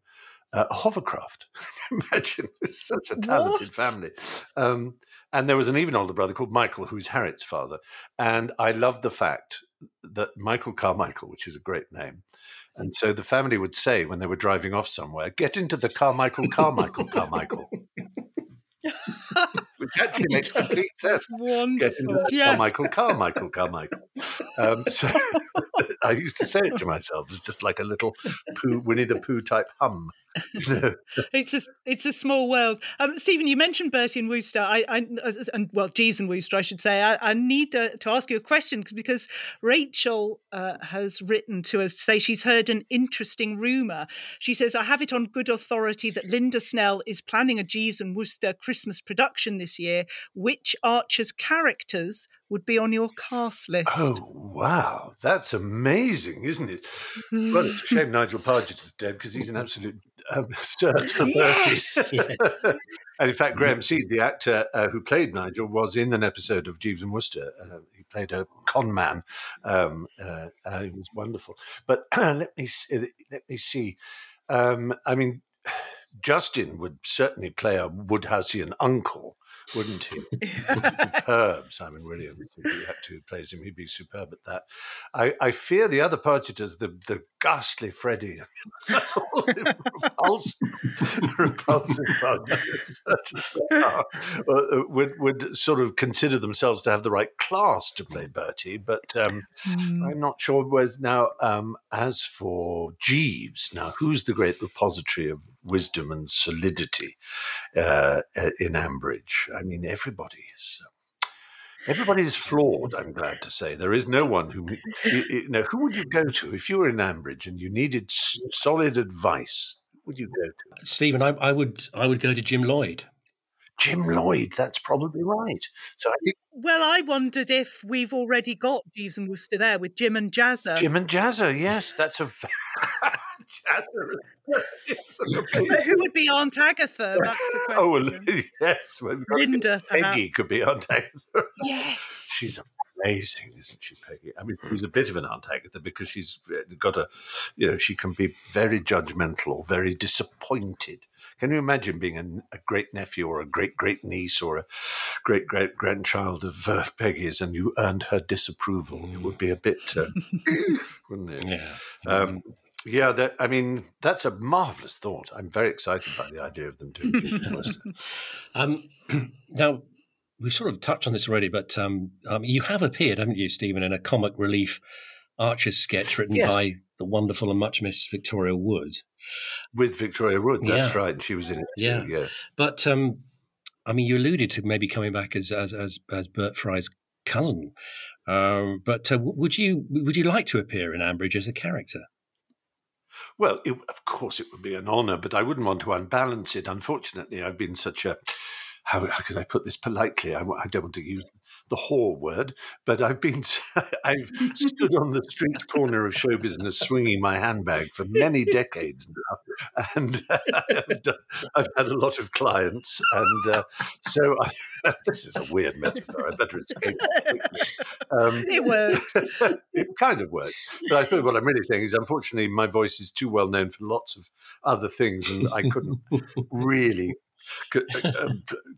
uh, a hovercraft. Imagine, such a talented What? family. Um, and there was an even older brother called Michael, who's Harriet's father. And I loved the fact that Michael Carmichael, which is a great name, and so the family would say when they were driving off somewhere, "Get into the Carmichael, Carmichael, Carmichael," which actually makes complete sense. Get into the Yeah. Carmichael, Carmichael, Carmichael. Um, so I used to say it to myself as just like a little Pooh, Winnie the Pooh type hum. It's a it's a small world. Um, Stephen, you mentioned Bertie and Wooster. I, I and well, Jeeves and Wooster, I should say. I, I need to, to ask you a question because Rachel uh, has written to us to say she's heard an interesting rumor. She says, "I have it on good authority that Linda Snell is planning a Jeeves and Wooster Christmas production this year. Which Archer's characters would be on your cast list?" Oh, wow. That's amazing, isn't it? Well, it's a shame Nigel Pargett is dead because he's an absolute um, search for Yes! And in fact, Graham Seed, the actor uh, who played Nigel, was in an episode of Jeeves and Wooster. Uh, he played a con man. Um, uh, uh, he was wonderful. But let me see, let me see. Um, I mean, Justin would certainly play a Wodehousian uncle, wouldn't he? superb, Simon Williams, the actor who plays him. He'd be superb at that. I, I fear the other Pargeters, the, the ghastly Freddie, repulsive, repulsive Pargeters, such as they are, uh, would, would sort of consider themselves to have the right class to play Bertie, but um, I'm not sure. Whereas now, um, as for Jeeves, now who's the great repository of wisdom and solidity uh, uh, in Ambridge? I mean, everybody is. um, Everybody is flawed. I'm glad to say there is no one who, you, you know, who would you go to if you were in Ambridge and you needed s- solid advice? Would you go to? Stephen, I, I would I would go to Jim Lloyd. Jim Lloyd. That's probably right. So I think Well, I wondered if we've already got Jeeves and Wooster there with Jim and Jazza. Jim and Jazza. Yes, that's a v- Jazza. Yes, a complete- But who would be Aunt Agatha? That's the question. Oh, yes. well, we've got to get- Linda. Peggy could be Aunt Agatha. Yes. She's amazing, isn't she, Peggy? I mean, she's a bit of an Aunt Agatha because she's got a, you know, she can be very judgmental or very disappointed. Can you imagine being a, a great nephew or a great great niece or a great great grandchild of uh, Peggy's and you earned her disapproval? It would be a bit, uh, wouldn't it? Yeah. Um, yeah, that, I mean, that's a marvelous thought. I'm very excited by the idea of them doing Um, now, we've sort of touched on this already, but um, um, you have appeared, haven't you, Stephen, in a comic relief Archer's sketch written Yes. by the wonderful and much missed Victoria Wood. with Victoria Wood. That's Yeah. right, and she was in it. Too, Yeah. yes. But um, I mean, you alluded to maybe coming back as as as, as Bert Fry's cousin. Um, but uh, would you would you like to appear in Ambridge as a character? Well, it, of course, it would be an honour, but I wouldn't want to unbalance it. Unfortunately, I've been such a how, how can I put this politely? I, I don't want to use the whore word, but I've been I've stood on the street corner of show business swinging my handbag for many decades now, and I've, done, I've had a lot of clients, and uh, so I, this is a weird metaphor. I better escape. it. Um, It works. it kind of works. But I suppose what I'm really saying is, unfortunately, my voice is too well known for lots of other things, and I couldn't really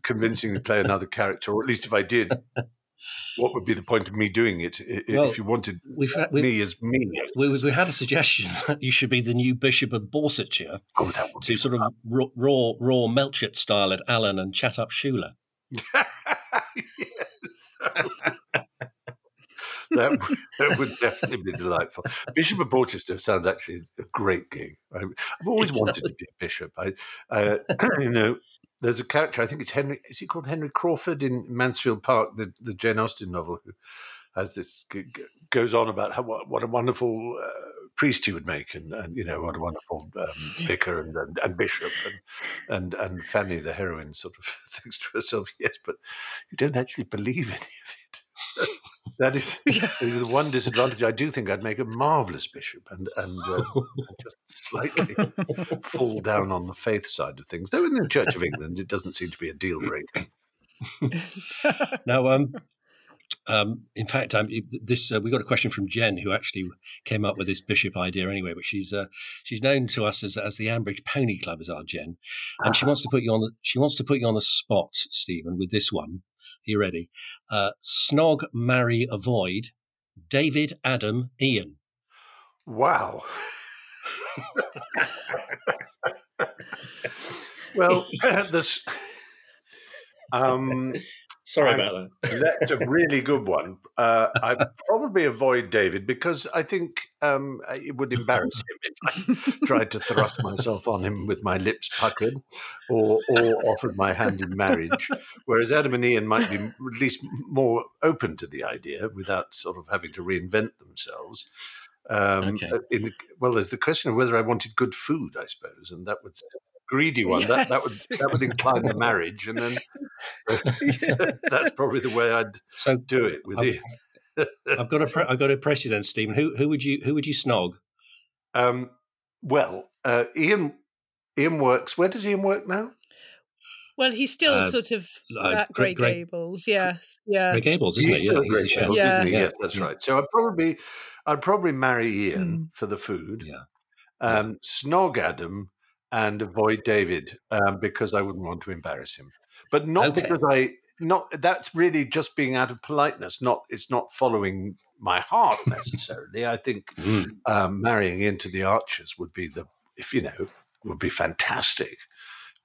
convincingly play another character, or at least if I did, what would be the point of me doing it Well, if you wanted We've had, we, me as me? we, we had a suggestion that you should be the new Bishop of Borsetshire Oh, that would to be sort of raw, raw, raw Melchett style at Alan and chat up Schuler. yes. that, would- that would definitely be delightful. Bishop of Borchester sounds actually a great gig. I, I've always It wanted to be a bishop. I, uh, you know, there's a character. I think it's Henry. Is he called Henry Crawford in Mansfield Park, the the Jane Austen novel, who has this goes on about how what, what a wonderful. Uh, Priest he would make, and, and you know what a wonderful um, vicar and, and, and bishop, and, and and Fanny the heroine sort of thinks to herself, "Yes, but you don't actually believe any of it." That is, is the one disadvantage. I do think I'd make a marvelous bishop, and and uh, just slightly fall down on the faith side of things. Though in the Church of England, it doesn't seem to be a deal breaker. Now, um, Um, in fact, um, this uh, we got a question from Jen, who actually came up with this bishop idea anyway. But she's uh, she's known to us as, as the Ambridge Pony Club, as our Jen, and she wants to put you on the she wants to put you on the spot, Stephen, with this one. Are you ready? Uh, snog, marry, avoid. David, Adam, Ian. Wow. well, this. Um, Sorry about that. That's a really good one. Uh, I'd probably avoid David because I think um, it would embarrass him if I tried to thrust myself on him with my lips puckered or, or offered my hand in marriage. Whereas Adam and Ian might be at least more open to the idea without sort of having to reinvent themselves. Um, Okay. in the, well, there's the question of whether I wanted good food, I suppose, and that a greedy one. That that would that would incline the marriage, and then so that's probably the way I'd So do it with I've- you. I've got a pre- I've got a press you then, Stephen. Who who would you who would you snog? Um, well, uh, Ian Ian works. Where does Ian work now? Well, he's still Uh, sort of uh, at Grey Greg- Greg- Gables. Yes, yeah. Greg Gables, isn't He's he? still Yeah, a he's the great chef. chef, Yeah. isn't he? Yeah. Yes, that's right. So I'd probably I'd probably marry Ian Mm. for the food. Yeah. Um, snog Adam and avoid David um, because I wouldn't want to embarrass him. But not Okay. because I not that's really just being out of politeness. Not it's not following my heart necessarily. I think Mm. um, marrying into the Archers would be the if you know would be fantastic.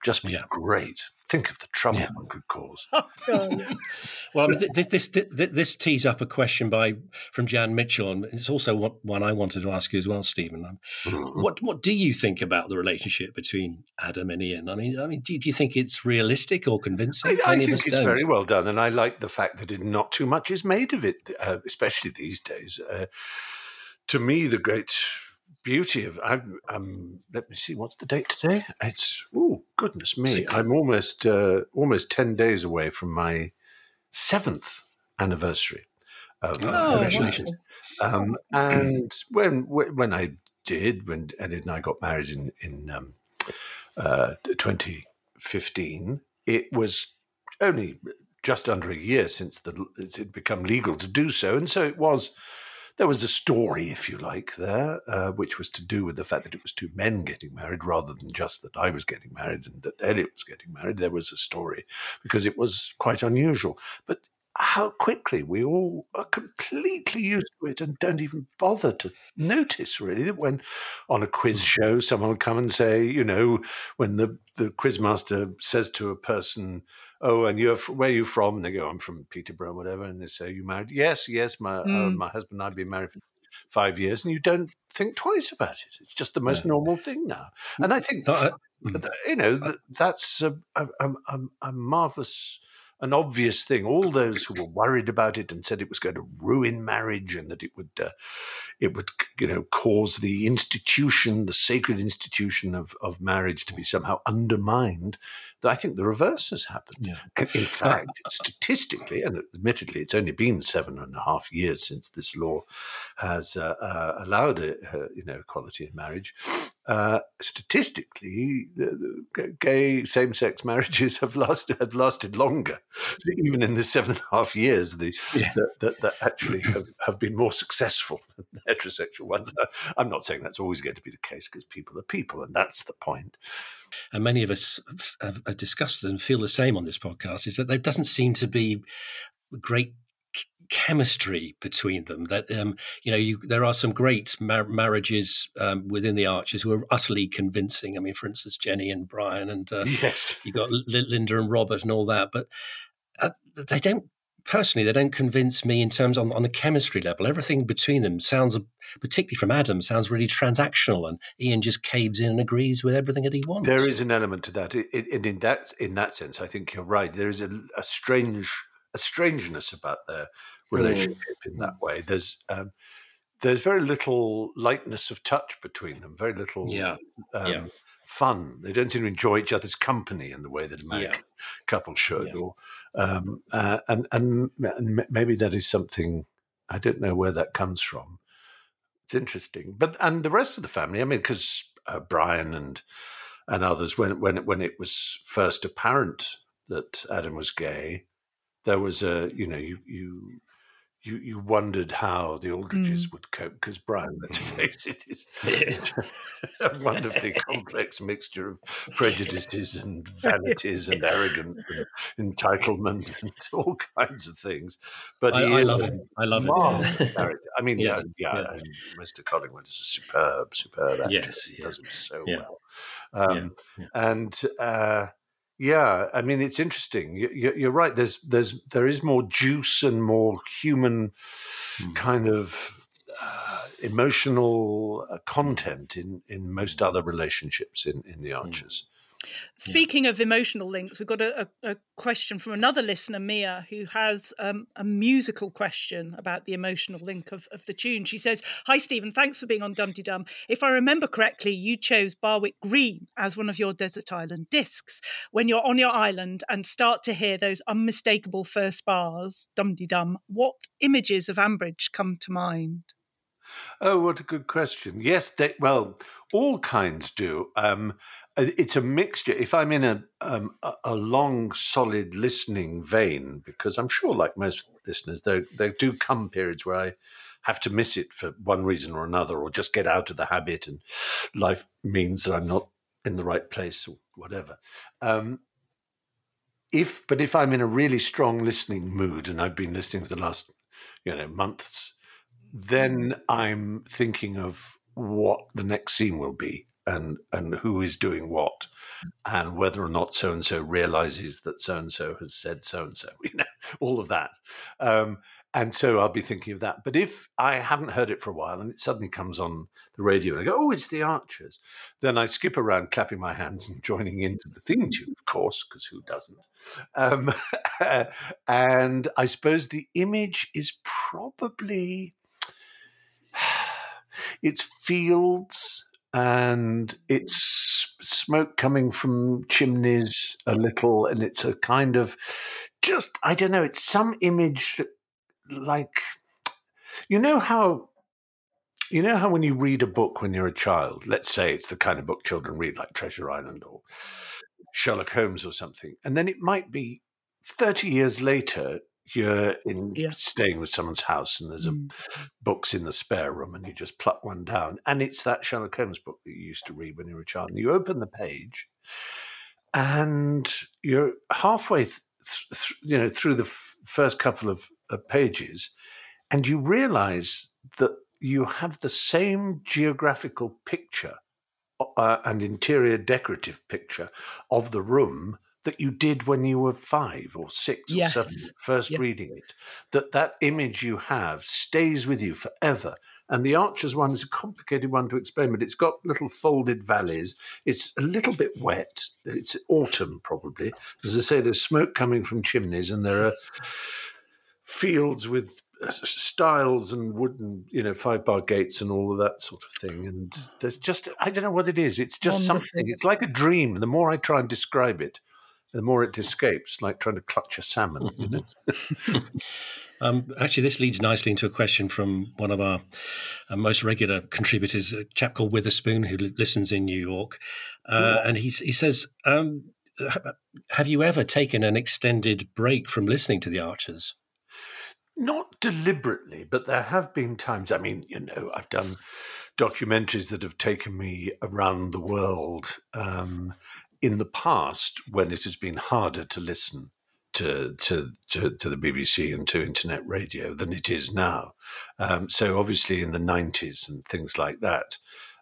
Just be Yeah. great. Think of the trouble Yeah. one could cause. Well, I mean, th- th- this, th- th- this tees up a question by from Jan Mitchell, and it's also one one I wanted to ask you as well, Stephen. Um, Mm-hmm. What what do you think about the relationship between Adam and Ian? I mean, I mean, do, do you think it's realistic or convincing? I, I think it's don't. very well done, and I like the fact that it, not too much is made of it, uh, especially these days. Uh, to me, the great beauty of I'm, um, let me see, what's the date today? It's oh goodness me. I'm almost uh, almost ten days away from my seventh anniversary. Of, Oh, congratulations. um, and when when I did, when Enid and I got married in in um, uh, 2015, it was only just under a year since the, it had become legal to do so, and so it was. There was a story, if you like, there, uh, which was to do with the fact that it was two men getting married rather than just that I was getting married and that Elliot was getting married. There was a story because it was quite unusual. But how quickly we all are completely used to it and don't even bother to notice really that when on a quiz show someone will come and say you know when the the quizmaster says to a person oh and you're where are you from? And they go i'm from peterborough whatever and they say you married? Yes yes my uh, Mm. my husband and i've been married for five years and you don't think twice about it. It's just the most normal thing now. And i think No, I- mm. but th- you know th- that's a, a, a, a marvelous an obvious thing. All those who were worried about it and said it was going to ruin marriage and that it would uh, it would you know cause the institution the sacred institution of, of marriage to be somehow undermined i think the reverse has happened Yeah. in fact statistically and admittedly it's only been seven and a half years since this law has uh, uh, allowed uh, uh, you know equality in marriage uh, statistically, the, the gay same-sex marriages have lasted have lasted longer, So even in the seven and a half years the, Yeah. that, that, that actually have, have been more successful than heterosexual ones. I'm not saying that's always going to be the case because people are people, and that's the point. And many of us have, have discussed and feel the same on this podcast, is that there doesn't seem to be great chemistry between them. That um, you know, you, there are some great mar- marriages um, within the Archers who are utterly convincing. I mean, for instance, Jenny and Brian, and uh, Yes. you got L- Linda and Robert and all that, but uh, they don't. Personally, they don't convince me in terms on, on the chemistry level. Everything between them sounds, particularly from Adam, sounds really transactional, and Ian just caves in and agrees with everything that he wants. There is an element to that, It- it- and in that in that sense, I think you're right. There is a, a strange a strangeness about their relationship in that way. There's um, there's very little lightness of touch between them. Very little Yeah. um, Yeah. fun. They don't seem to enjoy each other's company in the way that a married Yeah. couple should. Yeah. Or um, uh, and and maybe that is something I don't know where that comes from. It's interesting, but and the rest of the family. I mean, because uh, Brian and and others, when when when it was first apparent that Adam was gay, there was a you know you you you, you wondered how the Aldridges Mm. would cope because Brian, let's face it, is a wonderfully complex mixture of prejudices and vanities and arrogance and entitlement and all kinds of things. But I, I love him. I love it. I mean, Yeah, yeah, yeah, yeah. and Mr. Collingwood is a superb, superb actor. Yes, he yeah. does him so Yeah. well. Um, yeah. And uh, yeah, I mean, it's interesting. You, you, you're right. There's there's there is more juice and more human Hmm. kind of uh, emotional uh, content in in most other relationships in in the Archers. Speaking of emotional links, we've got a, a, question from another listener, Mia, who has um, a musical question about the emotional link of, of the tune. She says, Hi, Stephen, thanks for being on Dum Dum. If I remember correctly, you chose Barwick Green as one of your Desert Island discs. When you're on your island and start to hear those unmistakable first bars, Dum Dum, what images of Ambridge come to mind? Oh, what a good question. Yes, they, well, all kinds do. Um, it's a mixture. If I'm in a, um, a a long, solid listening vein, because I'm sure, like most listeners, there there do come periods where I have to miss it for one reason or another, or just get out of the habit, and life means that I'm not in the right place or whatever. Um, if but if I'm in a really strong listening mood, and I've been listening for the last you know months, then I'm thinking of what the next scene will be and and who is doing what and whether or not so and so realizes that so and so has said so and so you know all of that. Um, and so I'll be thinking of that. But if I haven't heard it for a while and it suddenly comes on the radio and I go oh it's the Archers then I skip around clapping my hands and joining into the theme tune of course because who doesn't? Um, and I suppose the image is probably it's fields and it's smoke coming from chimneys a little and it's a kind of just i don't know it's some image that like you know how you know how when you read a book when you're a child let's say it's the kind of book children read like treasure island or sherlock holmes or something and then it might be 30 years later you're in Yeah. staying with someone's house and there's a Mm. books in the spare room and you just pluck one down and it's that Sherlock Holmes book that you used to read when you were a child and you open the page and you're halfway th- th- you know through the f- first couple of, of pages and you realize that you have the same geographical picture uh, and interior decorative picture of the room that you did when you were five or six Yes. or seven first Yeah. reading it that that image you have stays with you forever. And the archers one is a complicated one to explain but it's got little folded valleys. It's a little bit wet. It's autumn probably. As i say there's smoke coming from chimneys and there are fields with uh, s- stiles and wooden you know five bar gates and all of that sort of thing. And there's just i don't know what it is. It's just Wonderful. something it's like a dream the more i try and describe it the more it escapes like trying to clutch a salmon you know Um, actually, this leads nicely into a question from one of our uh, most regular contributors, a chap called Witherspoon, who li- listens in New York. Uh, and he, he says, um, Have you ever taken an extended break from listening to the Archers? Not deliberately, but there have been times. I mean, you know, I've done documentaries that have taken me around the world um, in the past when it has been harder to listen to, to to to the BBC and to internet radio than it is now. Um, so obviously, in the nineties and things like that.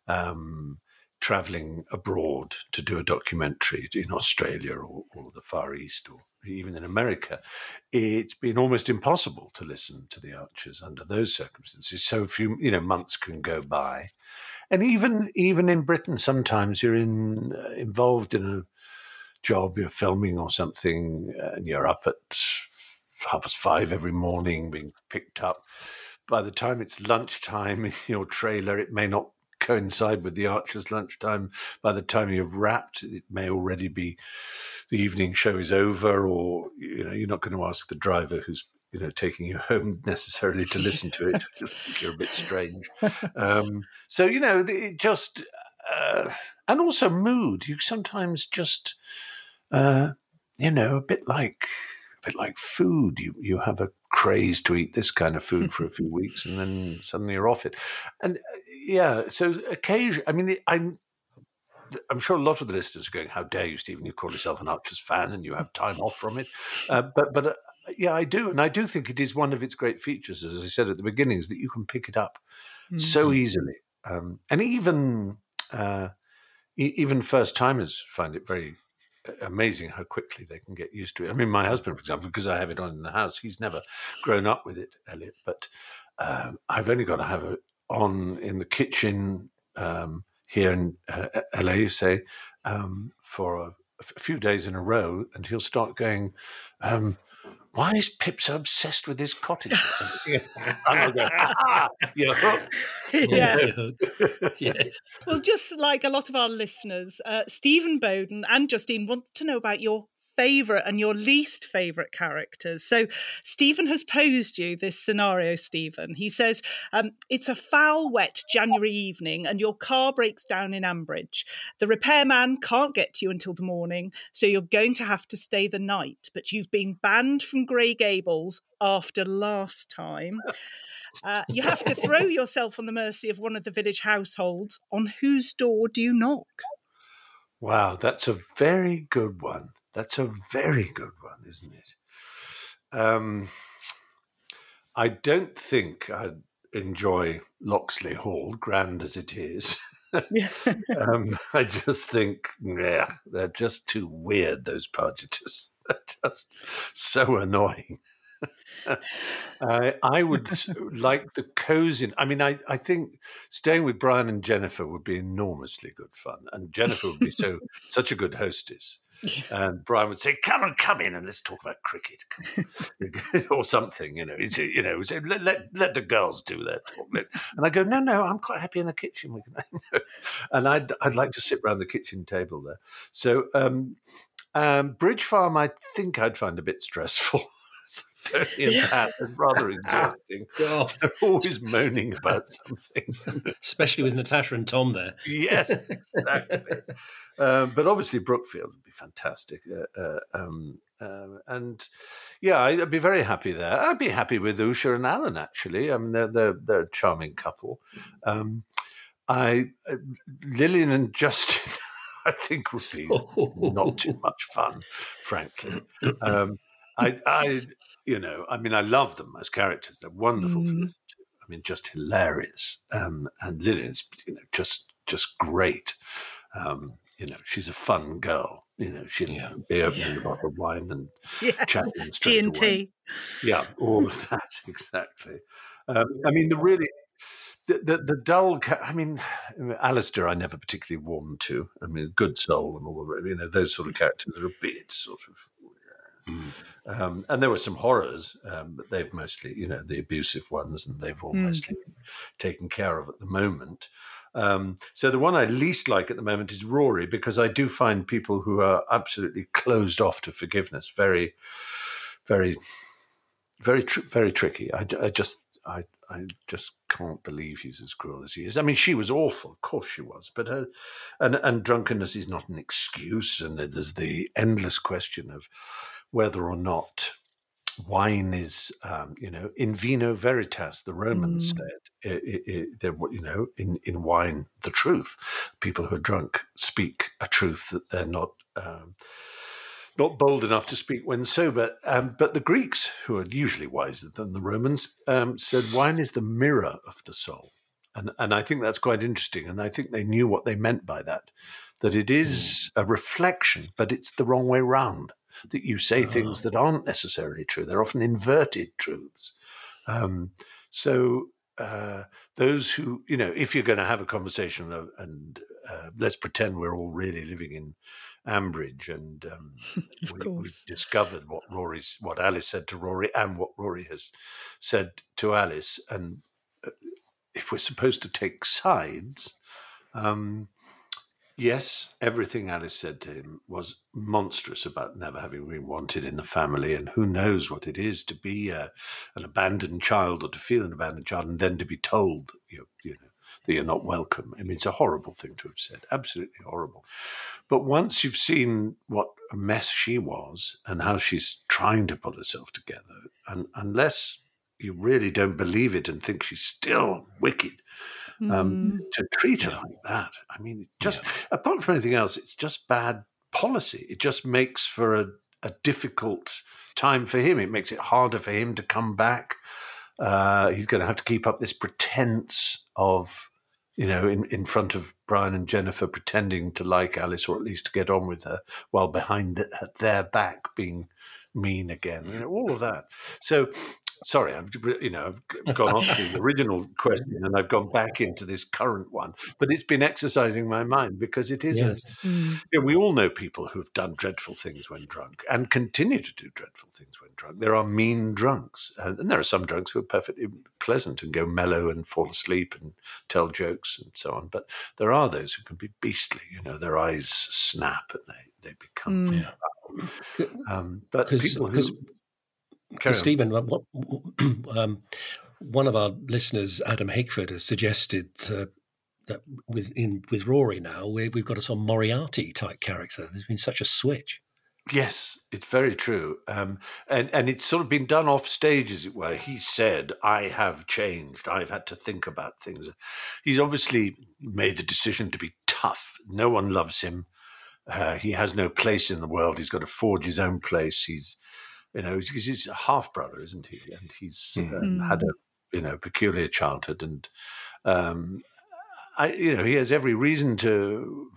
Um, traveling abroad to do a documentary in Australia or, or the Far East or even in America, it's been almost impossible to listen to the Archers under those circumstances. So few, you know, months can go by, and even even in Britain, sometimes you're in uh, involved in a job, you're filming or something, and you're up at half past five every morning, being picked up. By the time it's lunchtime in your trailer, it may not coincide with the Archers' lunchtime. By the time you've wrapped, it may already be the evening show is over, or you know you're not going to ask the driver who's you know taking you home necessarily to listen to it. You're a bit strange. Um, so you know it just uh, and also mood. You sometimes just uh, you know a bit like bit like food. You you have a craze to eat this kind of food for a few weeks, and then suddenly you're off it. And uh, yeah, so occasion. I mean, I'm I'm sure a lot of the listeners are going, "How dare you, Stephen? You call yourself an Archers fan, and you have time off from it." Uh, but but uh, yeah, I do, and I do think it is one of its great features, as I said at the beginning, is that you can pick it up mm-hmm. so easily, um, and even uh, e- even first timers find it very amazing how quickly they can get used to it. I mean, my husband, for example, because I have it on in the house, he's never grown up with it, Elliot, but um, I've only got to have it on in the kitchen. Um, here in uh, LA, say, um, for a, a, few days in a row, and he'll start going, um, why is Pip so obsessed with his cottage? and go, ah, you're hooked. Yeah. yes. Well, just like a lot of our listeners, uh, Stephen Bowden and Justine want to know about your favourite and your least favourite characters. So, Stephen has posed you this scenario, Stephen. He says, um, It's a foul, wet January evening, and your car breaks down in Ambridge. The repairman can't get to you until the morning, so you're going to have to stay the night, but you've been banned from Grey Gables after last time. Uh, you have to throw yourself on the mercy of one of the village households. On whose door do you knock? Wow, that's a very good one. That's a very good one, isn't it? Um, I don't think I'd enjoy Loxley Hall, grand as it is. um, I just think, yeah, they're just too weird, those Pargeters. They're just so annoying. uh, I would like the cozy. I mean, I, I think staying with Brian and Jennifer would be enormously good fun, and Jennifer would be so such a good hostess. And Brian would say, "Come on, come in, and let's talk about cricket or something." You know, it's, you know, say, let, let, let the girls do their talk. And I go, "No, no, I'm quite happy in the kitchen." We can, and I'd I'd like to sit around the kitchen table there. So, um, um, Bridge Farm, I think I'd find a bit stressful. Tony and. Pat is rather exhausting. God. They're always moaning about something. Especially with Natasha and Tom there. yes, exactly. um, but obviously, Brookfield would be fantastic. Uh, uh, um, uh, and yeah, I'd be very happy there. I'd be happy with Usha and Alan, actually. I mean, they're, they're, they're a charming couple. Um, I uh, Lilian and Justin. I think would be not too much fun, frankly. Um, I, I, you know, I mean, I love them as characters. They're wonderful mm. to listen to. I mean, just hilarious. Um, and Lilian's, you know, just just great. Um, you know, she's a fun girl. You know, she'll yeah. be opening yeah. a bottle of wine and yes. chatting straight G and T. Yeah, all of that exactly. Um, I mean, the really the, the, the dull. I mean, Alistair, I never particularly warmed to. I mean, good soul and all. The you know, those sort of characters are a bit sort of Mm. Um, and there were some horrors, um, but they've mostly, you know, the abusive ones, and they've all mm. mostly taken care of at the moment. Um, so the one I least like at the moment is Ruairi because I do find people who are absolutely closed off to forgiveness very, very, very, tr- very tricky. I, I just, I, I just can't believe he's as cruel as he is. I mean, she was awful, of course she was, but her, and and drunkenness is not an excuse, and there's the endless question of whether or not wine is, um, you know, in vino veritas, the Romans mm. said, it, it, it, you know, in, in wine, the truth. People who are drunk speak a truth that they're not. Um, not bold enough to speak when sober. Um, but the Greeks, who are usually wiser than the Romans, um, said wine is the mirror of the soul. And, and I think that's quite interesting. And I think they knew what they meant by that, that it is mm. a reflection, but it's the wrong way round that you say oh. things that aren't necessarily true. They're often inverted truths. Um, so uh, those who, you know, if you're going to have a conversation and uh, let's pretend we're all really living in Ambridge and um, we, have discovered what Ruairi's, what Alice said to Ruairi and what Ruairi has said to Alice. And uh, if we're supposed to take sides, um, Yes, everything Alice said to him was monstrous about never having been wanted in the family, and who knows what it is to be uh, an abandoned child or to feel an abandoned child and then to be told, you you know that you're not welcome. I mean, it's a horrible thing to have said, absolutely horrible. But once you've seen what a mess she was and how she's trying to pull herself together, and unless you really don't believe it and think she's still wicked, um, Mm. to treat her like that, I mean, just apart from anything else, it's just bad policy. It just makes for a, a difficult time for him. It makes it harder for him to come back. Uh, he's going to have to keep up this pretense of, you know, in, in front of Brian and Jennifer, pretending to like Alice or at least to get on with her, while behind th- their back being mean again. You mm-hmm. know, all of that. So. Sorry, I've you know I've gone off the original question and I've gone back into this current one, but it's been exercising my mind because it is. Yes. A, you know, we all know people who've done dreadful things when drunk and continue to do dreadful things when drunk. There are mean drunks, and, and there are some drunks who are perfectly pleasant and go mellow and fall asleep and tell jokes and so on. But there are those who can be beastly. You know, their eyes snap and they they become. Mm. Yeah. Um, but Because because Stephen, what, what, um, one of our listeners, Adam Hickford, has suggested uh, that with in, with Ruairi now, we, we've got a sort of Moriarty type character. There's been such a switch. Yes, it's very true. Um, and, and it's sort of been done off stage, as it were. He said, I have changed. I've had to think about things. He's obviously made the decision to be tough. No one loves him. Uh, he has no place in the world. He's got to forge his own place. He's, you know, he's, he's a half brother, isn't he? And he's um, had a, you know, peculiar childhood. And, um, I, you know, he has every reason to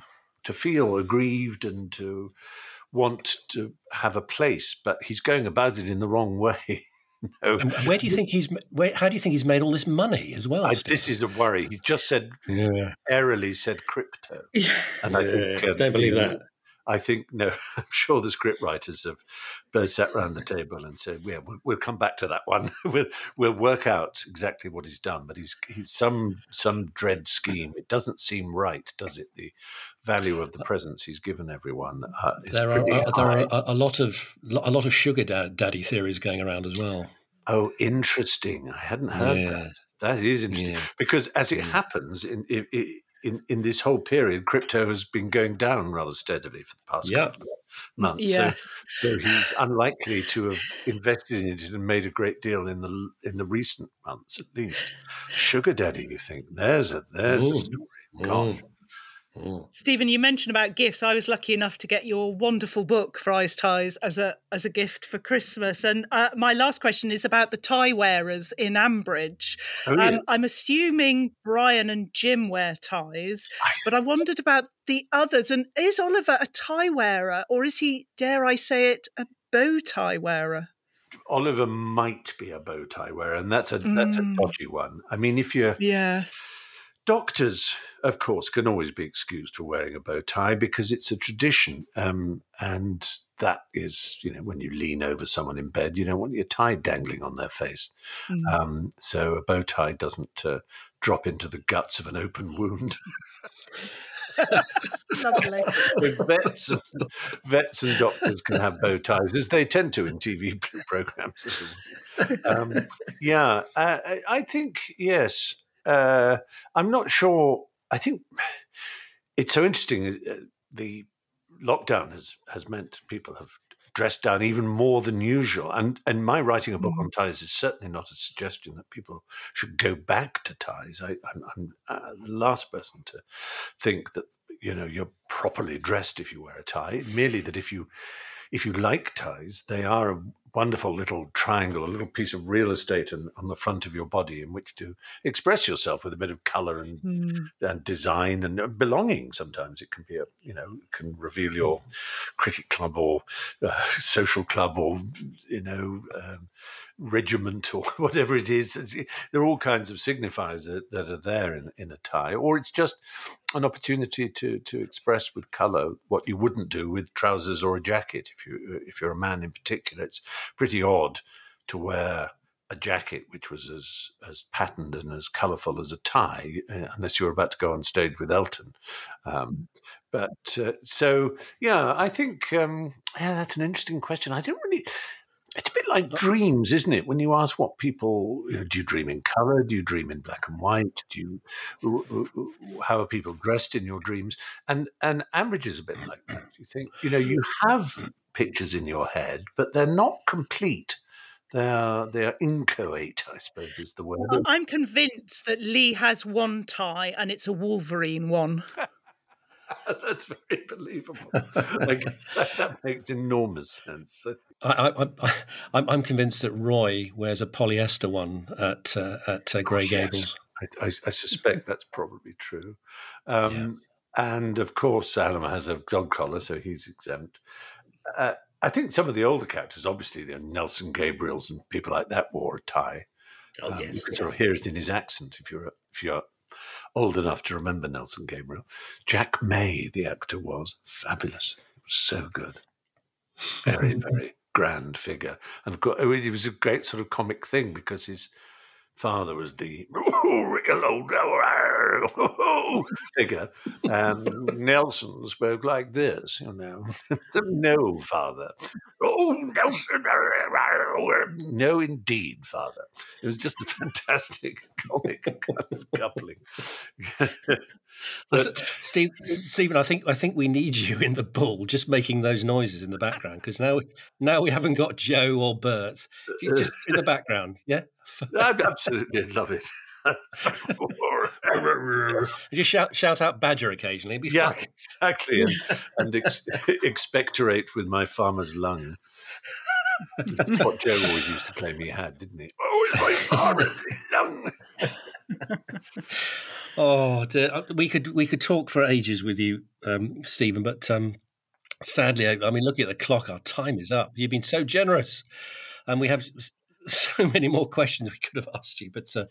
to feel aggrieved and to want to have a place, but he's going about it in the wrong way. you know? And where do you think he's? Where, how do you think he's made all this money as well? I, this is a worry. He just said yeah. airily said crypto, and I think Yeah, um, don't believe you that. I think no. I'm sure the script writers have both sat round the table and said, "Yeah, we'll, we'll come back to that one. we'll we'll work out exactly what he's done." But he's he's some some dread scheme. It doesn't seem right, does it? The value of the presents he's given everyone uh, is There are uh, there are a, a lot of a lot of sugar dad, daddy theories going around as well. Oh, interesting. I hadn't heard Yeah. that. That is interesting Yeah. because, as it happens, in, in in in this whole period, crypto has been going down rather steadily for the past Yeah. couple of months. Yes. So, so he's unlikely to have invested in it and made a great deal in the in the recent months, at least. Sugar daddy, you think? There's a there's a mm. story. Mm. Gosh. Stephen, you mentioned about gifts. I was lucky enough to get your wonderful book, Fry's Ties, as a as a gift for Christmas. And uh, my last question is about the tie wearers in Ambridge. Oh, Um. I'm assuming Brian and Jim wear ties, I but I wondered about the others. And is Oliver a tie wearer, or is he, dare I say it, a bow tie wearer? Oliver might be a bow tie wearer, and that's a that's a Mm. dodgy one. I mean, if you're Yeah. Doctors, of course, can always be excused for wearing a bow tie because it's a tradition. Um, and that is, you know, when you lean over someone in bed, you don't want your tie dangling on their face. Mm. Um, so a bow tie doesn't uh, drop into the guts of an open wound. Lovely. vets, vets and doctors can have bow ties, as they tend to in TV programs. Um, yeah, uh, I, I think yes. Uh, I'm not sure. I think it's so interesting. Uh, the lockdown has has meant people have dressed down even more than usual. And and my writing a book on ties is certainly not a suggestion that people should go back to ties. I, I'm, I'm uh, the last person to think that you know you're properly dressed if you wear a tie. Merely that if you if you like ties, they are a wonderful little triangle, a little piece of real estate in, on the front of your body in which to express yourself with a bit of color and, Mm. and design and uh, belonging. Sometimes it can be a, you know, can reveal your cricket club or uh, social club or, you know, um, regiment or whatever it is. There are all kinds of signifiers that, that are there in, in a tie, or it's just an opportunity to to express with color what you wouldn't do with trousers or a jacket. If you if you're a man in particular, it's pretty odd to wear a jacket which was as as patterned and as colourful as a tie, uh, unless you were about to go on stage with Elton. Um, but uh, so yeah, I think um, yeah, that's an interesting question. I don't really. It's a bit like dreams, isn't it? When you ask what people you know, do you dream in color? Do you dream in black and white? Do you how are people dressed in your dreams? And and Ambridge is a bit like that. You think you know you have pictures in your head, but they're not complete. They are they are inchoate, I suppose is the word. I'm convinced that Lee has one tie and it's a Wolverine one. That's very believable. like, that, that, makes enormous sense. I, I, am convinced that Roy wears a polyester one at uh, at uh, Grey oh, Gables. Yes. I, I, I, suspect that's probably true. Um, yeah. And of course, Adam has a dog collar, so he's exempt. Uh, I think some of the older characters, obviously, the Nelson Gabriels and people like that, wore a tie. Oh um, yes, you can sort of hear it in his accent if you're if you're old enough to remember Nelson Gabriel. Jack May, the actor, was fabulous. Was so good. Very, very grand figure. And of course, it was a great sort of comic thing because his father was the real old figure. And Nelson spoke like this, you know. no, father. Oh, Nelson. Uh, uh, uh, no, indeed, father. It was just a fantastic comic kind of coupling. but, Steve, Stephen, I think I think we need you in the bull, just making those noises in the background because now now we haven't got Joe or Bert, just in the background. Yeah, I absolutely love it. just shout shout out Badger occasionally. yeah, fun. exactly, and, and ex- expectorate with my farmer's lung. That's what Joe always used to claim he had, didn't he? Oh, it's my farmer's lung. oh, dear. Uh, we could we could talk for ages with you, um, Stephen, but um, sadly, I, I mean, looking at the clock, our time is up. You've been so generous, and we have so many more questions we could have asked you, but uh,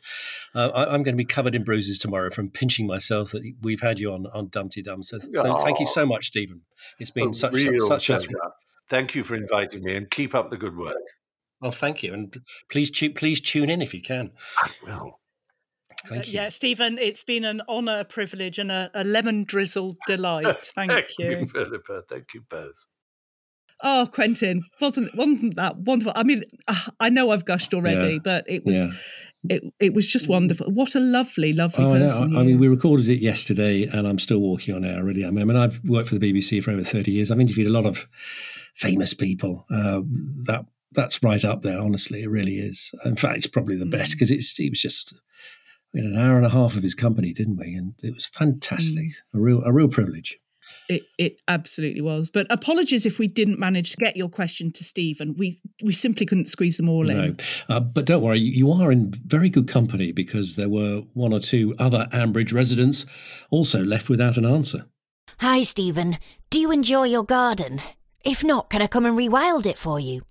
uh, I, am going to be covered in bruises tomorrow from pinching myself that we've had you on on Dumteedum. So, so thank you so much, Stephen. It's been such, such, such a thank you for inviting me and keep up the good work. Oh, thank you, and please please tune in if you can. I will. Thank uh, you. Yeah, Stephen, it's been an honour, a privilege, and a, a lemon drizzle delight. Thank, thank you. you, Philippa. Thank you both. Oh, Quentin, wasn't wasn't that wonderful? I mean, ah, I know I've gushed already, yeah. but it was yeah. it it was just wonderful. What a lovely, lovely oh, person. I, I mean, we recorded it yesterday, and I'm still walking on air already. I mean, I've worked for the BBC for over 30 years. I've interviewed a lot of famous people. Uh, that that's right up there. Honestly, it really is. In fact, it's probably the best because mm. it's it was just in an hour and a half of his company, didn't we? And it was fantastic. Mm. A real a real privilege. It, it absolutely was. But apologies if we didn't manage to get your question to Stephen. We we simply couldn't squeeze them all in. Uh, but don't worry, you are in very good company because there were one or two other Ambridge residents also left without an answer. Hi, Stephen. Do you enjoy your garden? If not, can I come and rewild it for you?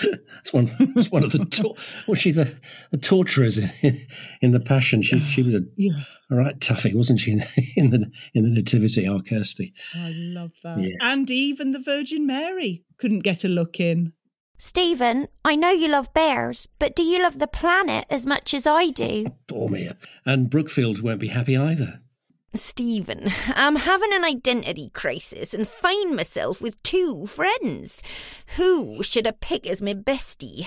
That's one. That's one of the. To- was she the, the torturers in, in, the Passion? She she was a yeah. all right toughie, wasn't she? In the in the Nativity, our Kirsty. I love that. Yeah. And even the Virgin Mary couldn't get a look in. Stephen, I know you love bears, but do you love the planet as much as I do? Poor me. And Brookfield won't be happy either. Stephen, I'm having an identity crisis and find myself with two friends. Who should I pick as my bestie?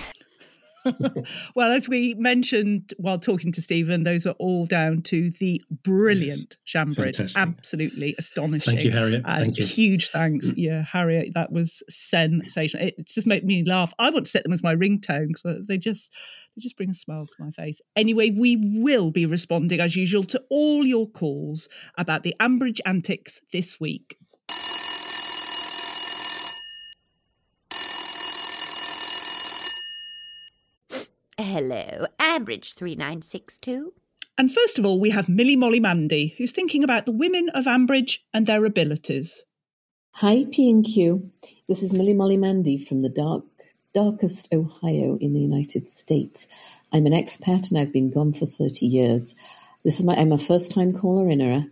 well, as we mentioned while talking to Stephen, those are all down to the brilliant yes. Shambridge. Fantastic. Absolutely astonishing. Thank you, Harriet. And Thank you. Huge thanks. Mm. Yeah, Harriet, that was sensational. It just made me laugh. I want to set them as my ringtone because uh, they just they just bring a smile to my face. Anyway, we will be responding as usual to all your calls about the Ambridge antics this week. Hello, Ambridge 3962. And first of all, we have Millie Molly Mandy, who's thinking about the women of Ambridge and their abilities. Hi, P&Q. This is Millie Molly Mandy from the dark, darkest Ohio in the United States. I'm an expat and I've been gone for 30 years. This is my, I'm a first time caller in era,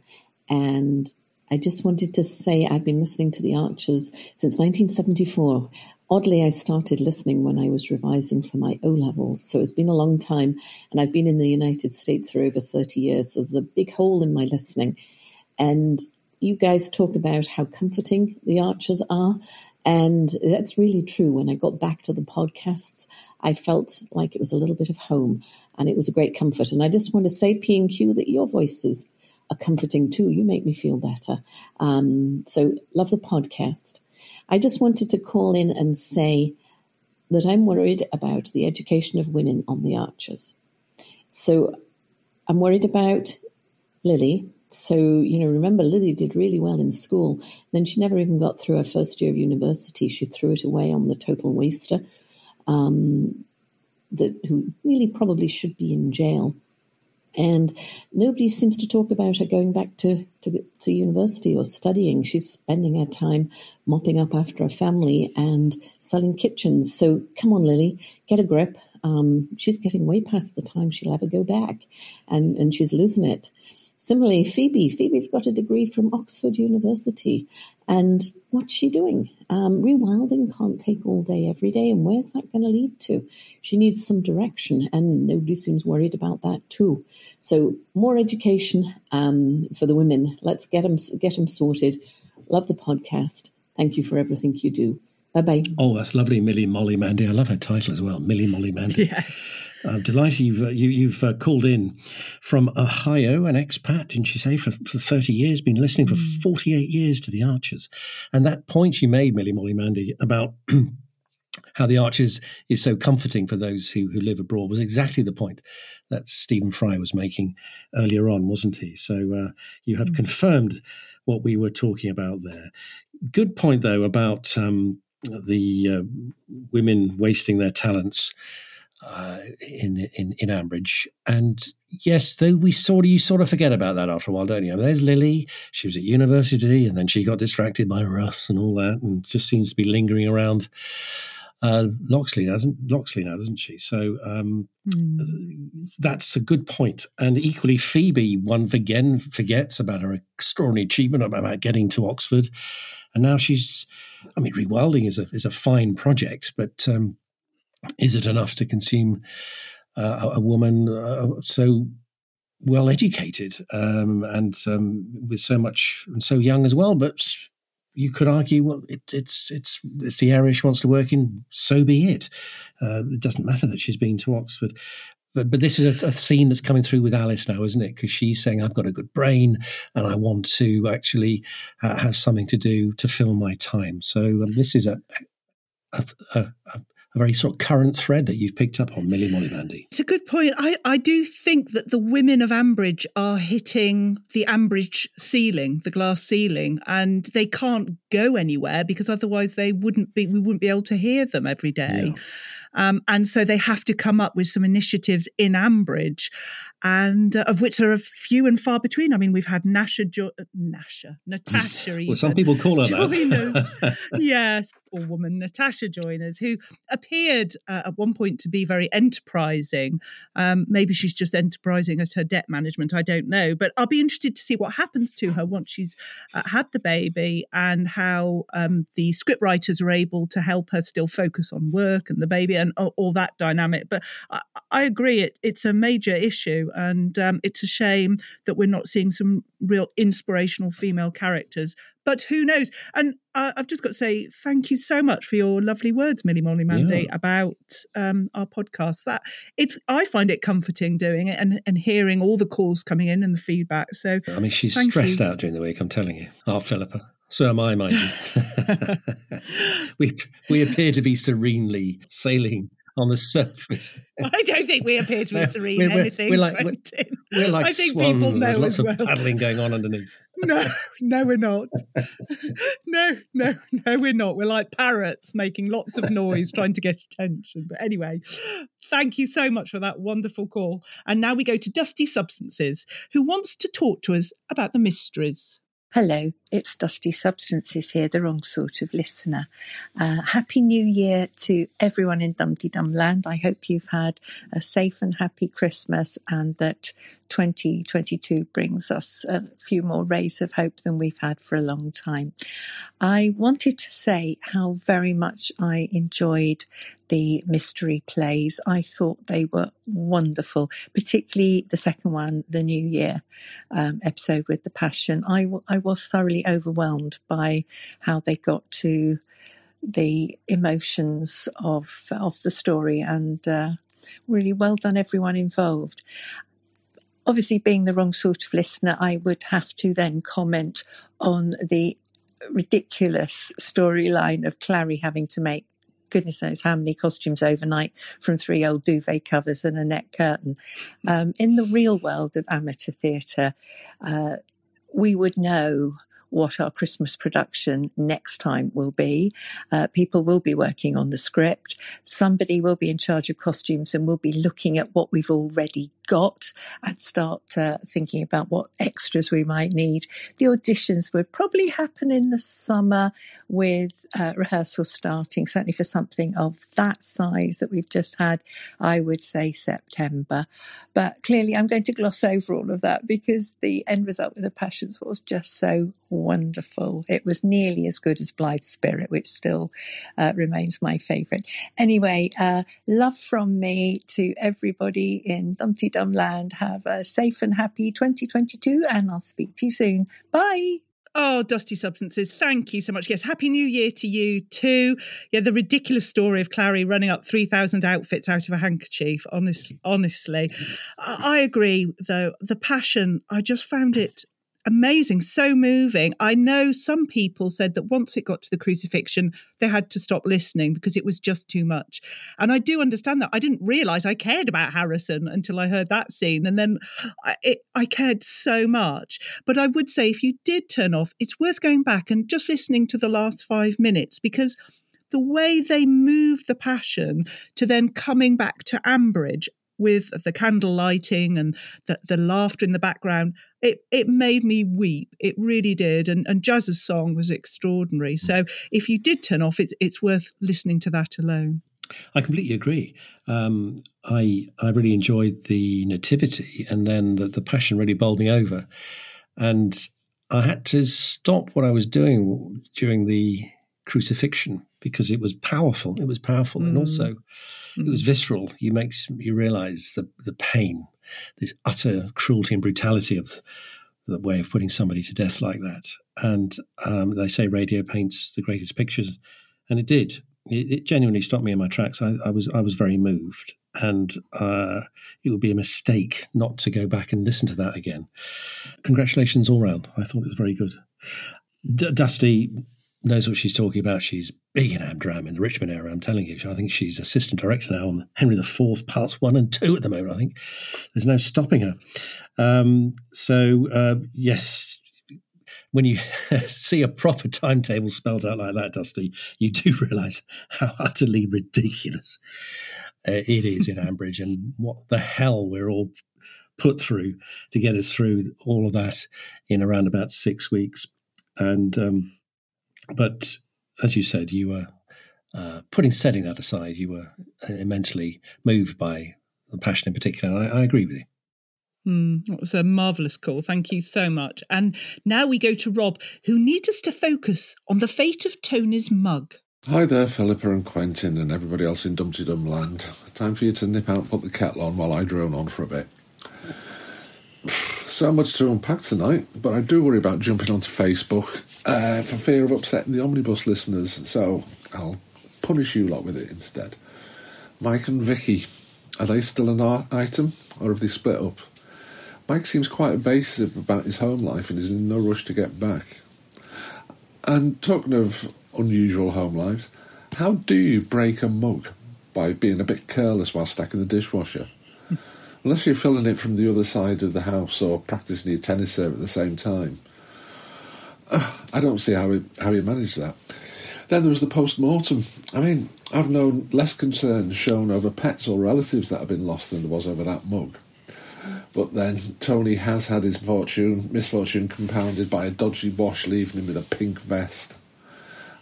and I just wanted to say I've been listening to the Archers since 1974 Oddly, I started listening when I was revising for my O levels, so it's been a long time, and I've been in the United States for over 30 years, so there's a big hole in my listening. And you guys talk about how comforting the archers are, And that's really true. When I got back to the podcasts, I felt like it was a little bit of home and it was a great comfort. And I just want to say, P&Q, that your voices are comforting too. You make me feel better. Um, so love the podcast. I just wanted to call in and say that I'm worried about the education of women on the archers. So I'm worried about Lily. So, you know, remember Lily did really well in school. Then she never even got through her first year of university. She threw it away on the total waster, um, that who really probably should be in jail. And nobody seems to talk about her going back to, to, to university or studying. She's spending her time mopping up after her family and selling kitchens. So come on, Lily, get a grip. Um, she's getting way past the time she'll ever go back, and, and she's losing it. Similarly, Phoebe. Phoebe's got a degree from Oxford University. And what's she doing? Um, rewilding can't take all day every day. And where's that going to lead to? She needs some direction, and nobody seems worried about that too. So, more education um, for the women. Let's get them, get them sorted. Love the podcast. Thank you for everything you do. Bye bye. Oh, that's lovely, Millie Molly Mandy. I love her title as well, Millie Molly Mandy. Yes. I'm delighted you've uh, you, you've uh, called in from Ohio, an expat, didn't she say, for, for 30 years, been listening for mm. 48 years to the Archers. And that point you made, Millie Molly Mandy, about how the Archers is so comforting for those who, who live abroad was exactly the point that Stephen Fry was making earlier on, wasn't he? So uh, you have mm. confirmed what we were talking about there. Good point, though, about um, the uh, women wasting their talents uh, in in in Ambridge. And yes, though we sort of you sort of forget about that after a while, don't you? I mean, there's Lily. She was at university, and then she got distracted by Russ and all that, and just seems to be lingering around. Uh, Loxley doesn't Loxley now, doesn't she? So um, mm. that's a good point. And equally, Phoebe, one again forgets about her extraordinary achievement about getting to Oxford, and now she's. I mean, rewilding is a is a fine project, but um, is it enough to consume uh, a woman uh, so well educated um, and um, with so much and so young as well? But you could argue, well, it, it's it's it's the area she wants to work in. So be it. Uh, it doesn't matter that she's been to Oxford. But, but this is a, a theme that's coming through with Alice now, isn't it? Because she's saying, I've got a good brain and I want to actually uh, have something to do to fill my time. So um, this is a, a, a, a very sort of current thread that you've picked up on, Millie Molly Mandy. It's a good point. I, I do think that the women of Ambridge are hitting the Ambridge ceiling, the glass ceiling, and they can't go anywhere because otherwise they wouldn't be we wouldn't be able to hear them every day. Yeah. Um, and so they have to come up with some initiatives in Ambridge, and uh, of which there are few and far between. I mean, we've had Nasha, jo- Nasha, Natasha. well, some people call her that. yes, poor woman, Natasha Joiners, who appeared uh, at one point to be very enterprising. Um, maybe she's just enterprising at her debt management. I don't know, but I'll be interested to see what happens to her once she's uh, had the baby and how um, the scriptwriters are able to help her still focus on work and the baby and all, all that dynamic. But I, I agree, it, it's a major issue, and um, it's a shame that we're not seeing some real inspirational female characters. But who knows? And uh, I've just got to say thank you so much for your lovely words, Millie Molly Mandy, yeah. about um, our podcast. That it's I find it comforting doing it and, and hearing all the calls coming in and the feedback. So I mean, she's stressed you. out during the week. I'm telling you, our Philippa. So am I, mind you. we we appear to be serenely sailing on the surface. I don't think we appear to be serene we're, we're, anything. We're like, we're, we're, like I think swans. People know There's lots well. of paddling going on underneath. No, no, we're not. No, no, no, we're not. We're like parrots making lots of noise trying to get attention. But anyway, thank you so much for that wonderful call. And now we go to Dusty Substances, who wants to talk to us about the mysteries. Hello, it's Dusty Substances here, the wrong sort of listener. Uh, Happy New Year to everyone in Dumteedum Land. I hope you've had a safe and happy Christmas and that 2022 brings us a few more rays of hope than we've had for a long time. I wanted to say how very much I enjoyed the mystery plays. I thought they were wonderful, particularly the second one, the New Year um, episode with the Passion. I, w- I was thoroughly overwhelmed by how they got to the emotions of of the story, and uh, really well done everyone involved. Obviously, being the wrong sort of listener, I would have to then comment on the ridiculous storyline of Clarrie having to make goodness knows how many costumes overnight from three old duvet covers and a net curtain. Um, in the real world of amateur theatre, uh, we would know what our Christmas production next time will be. Uh, people will be working on the script. Somebody will be in charge of costumes and will be looking at what we've already got and start uh, thinking about what extras we might need. The auditions would probably happen in the summer with uh, rehearsals starting, certainly for something of that size that we've just had, I would say September. But clearly, I'm going to gloss over all of that because the end result with the Passions was just so wonderful. It was nearly as good as Blithe Spirit, which still uh, remains my favourite. Anyway, uh, love from me to everybody in Dumpty Dum Land. Have a safe and happy 2022, and I'll speak to you soon. Bye. Oh, Dusty Substances, thank you so much. Yes, Happy New Year to you too. Yeah, the ridiculous story of Clarrie running up 3,000 outfits out of a handkerchief. Honestly, honestly. I agree, though. The passion, I just found it amazing, so moving. I know some people said that once it got to the crucifixion, they had to stop listening because it was just too much. And I do understand that. I didn't realize I cared about Harrison until I heard that scene. And then I, it, I cared so much. But I would say if you did turn off, it's worth going back and just listening to the last five minutes because the way they move the passion to then coming back to Ambridge with the candle lighting and the, the laughter in the background, it, it made me weep. It really did. And, and Jazz's song was extraordinary. So if you did turn off, it's, it's worth listening to that alone. I completely agree. Um, I I really enjoyed the nativity, and then the, the passion really bowled me over, and I had to stop what I was doing during the crucifixion because it was powerful. It was powerful, mm. and also it was mm. visceral. You makes you realize the the pain, this utter cruelty and brutality of the way of putting somebody to death like that. And um, they say radio paints the greatest pictures, and it did. It, it genuinely stopped me in my tracks. I, I was I was very moved, and uh, it would be a mistake not to go back and listen to that again. Congratulations all round. I thought it was very good. D- Dusty knows what she's talking about. She's big in Amdram in the Richmond area. I'm telling you, I think she's assistant director now on Henry IV parts one and two at the moment. I think there's no stopping her. Um, so uh, yes, when you see a proper timetable spelled out like that, Dusty, you do realise how utterly ridiculous uh, it is in Ambridge and what the hell we're all put through to get us through all of that in around about six weeks. And um, but as you said, you were uh, putting setting that aside. You were uh, immensely moved by the passion in particular, and I, I agree with you. Mm, that was a marvellous call. Thank you so much. And now we go to Rob, who needs us to focus on the fate of Tony's mug. Hi there, Philippa and Quentin, and everybody else in Dumteedum land. Time for you to nip out and put the kettle on while I drone on for a bit. So much to unpack tonight, but I do worry about jumping onto Facebook uh, for fear of upsetting the omnibus listeners, so I'll punish you lot with it instead. Mike and Vicky, are they still an item, or have they split up? Mike seems quite evasive about his home life and is in no rush to get back. And talking of unusual home lives, how do you break a mug by being a bit careless while stacking the dishwasher? Unless you're filling it from the other side of the house or practicing your tennis serve at the same time. Uh, I don't see how he, how he managed that. Then there was the post mortem. I mean, I've known less concern shown over pets or relatives that have been lost than there was over that mug. But then Tony has had his fortune, misfortune compounded by a dodgy wash leaving him with a pink vest.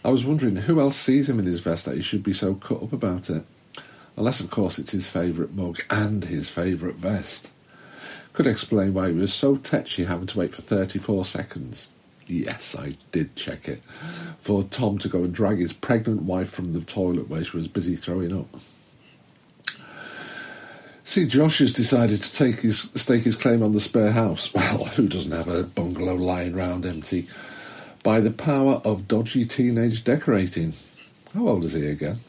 I was wondering who else sees him in his vest that he should be so cut up about it. Unless, of course, it's his favourite mug and his favourite vest. Could explain why he was so tetchy having to wait for 34 seconds. Yes, I did check it. For Tom to go and drag his pregnant wife from the toilet where she was busy throwing up. See, Josh has decided to take his stake his claim on the spare house. Well, who doesn't have a bungalow lying round empty? By the power of dodgy teenage decorating. How old is he again?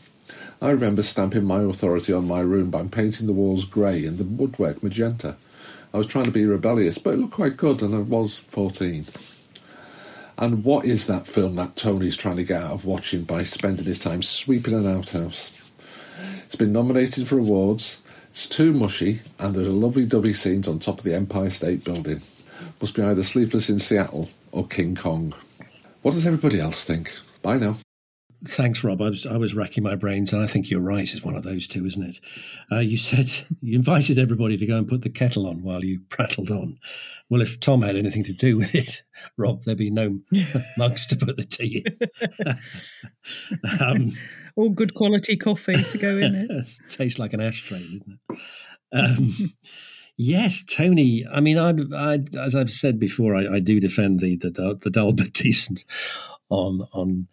I remember stamping my authority on my room by painting the walls grey and the woodwork magenta. I was trying to be rebellious, but it looked quite good, and I was 14. And what is that film that Tony's trying to get out of watching by spending his time sweeping an outhouse? It's been nominated for awards. It's too mushy, and there's a lovely dovey scenes on top of the Empire State Building. Must be either Sleepless in Seattle or King Kong. What does everybody else think? Bye now. Thanks, Rob. I was, I was racking my brains, and I think you're right. It's one of those two, isn't it? Uh, you said you invited everybody to go and put the kettle on while you prattled on. Well, if Tom had anything to do with it, Rob, there'd be no mugs to put the tea in. um, All good quality coffee to go in it. tastes like an ashtray, doesn't it? Um, yes, Tony. I mean, I, I, as I've said before, I, I do defend the, the the dull but decent on on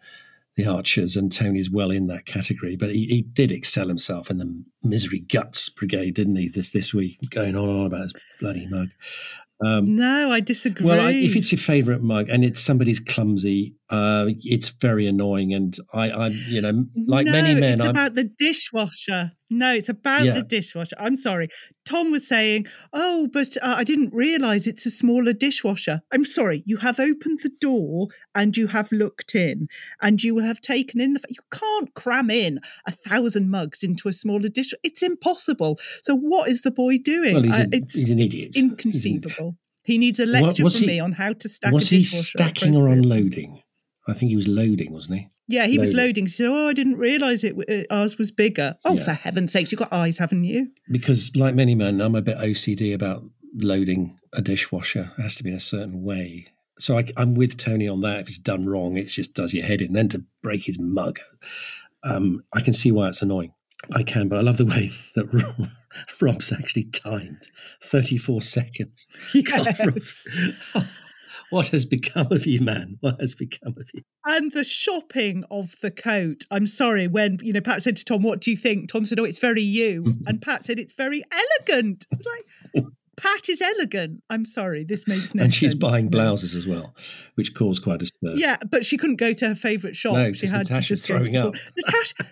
the Archers, and Tony's well in that category. But he, he did excel himself in the Misery Guts Brigade, didn't he? This this week, going on and on about his bloody mug. Um, no, I disagree. Well, I, if it's your favourite mug and it's somebody's clumsy, uh, it's very annoying. And I, I, you know, like no, many men, it's I'm, about the dishwasher. No, it's about Yeah. the dishwasher. I'm sorry. Tom was saying, "Oh, but uh, I didn't realise it's a smaller dishwasher." I'm sorry. You have opened the door and you have looked in, and you will have taken in the. fa- You can't cram in a thousand mugs into a smaller dish. It's impossible. So what is the boy doing? Well, he's Uh, an- it's, he's an idiot. it's inconceivable. He needs a lecture was from he- me on how to stack was he stacking or unloading? I think he was loading, wasn't he? Yeah, he was Loading. loading. He said, "Oh, I didn't realise it. uh, Ours was bigger." Oh, Yeah. for heaven's sakes, you've got eyes, haven't you? Because, like many men, I'm a bit OCD about loading a dishwasher. It has to be in a certain way. So I, am with Tony on that. If it's done wrong, it just does your head in. Then to break his mug, um, I can see why it's annoying. I can, but I love the way that Rob, Rob's actually timed 34 seconds. Yes. what has become of you, man? What has become of you? And the shopping of the coat. I'm sorry, when you know Pat said to Tom, "What do you think?" Tom said, "Oh, it's very you," and Pat said, "It's very elegant." I was like, "Pat is elegant." I'm sorry, this makes no and she's buying blouses as well, which caused quite a stir. Yeah, but she couldn't go to her favourite shop. No, she had Natasha's to just throwing up. Natasha,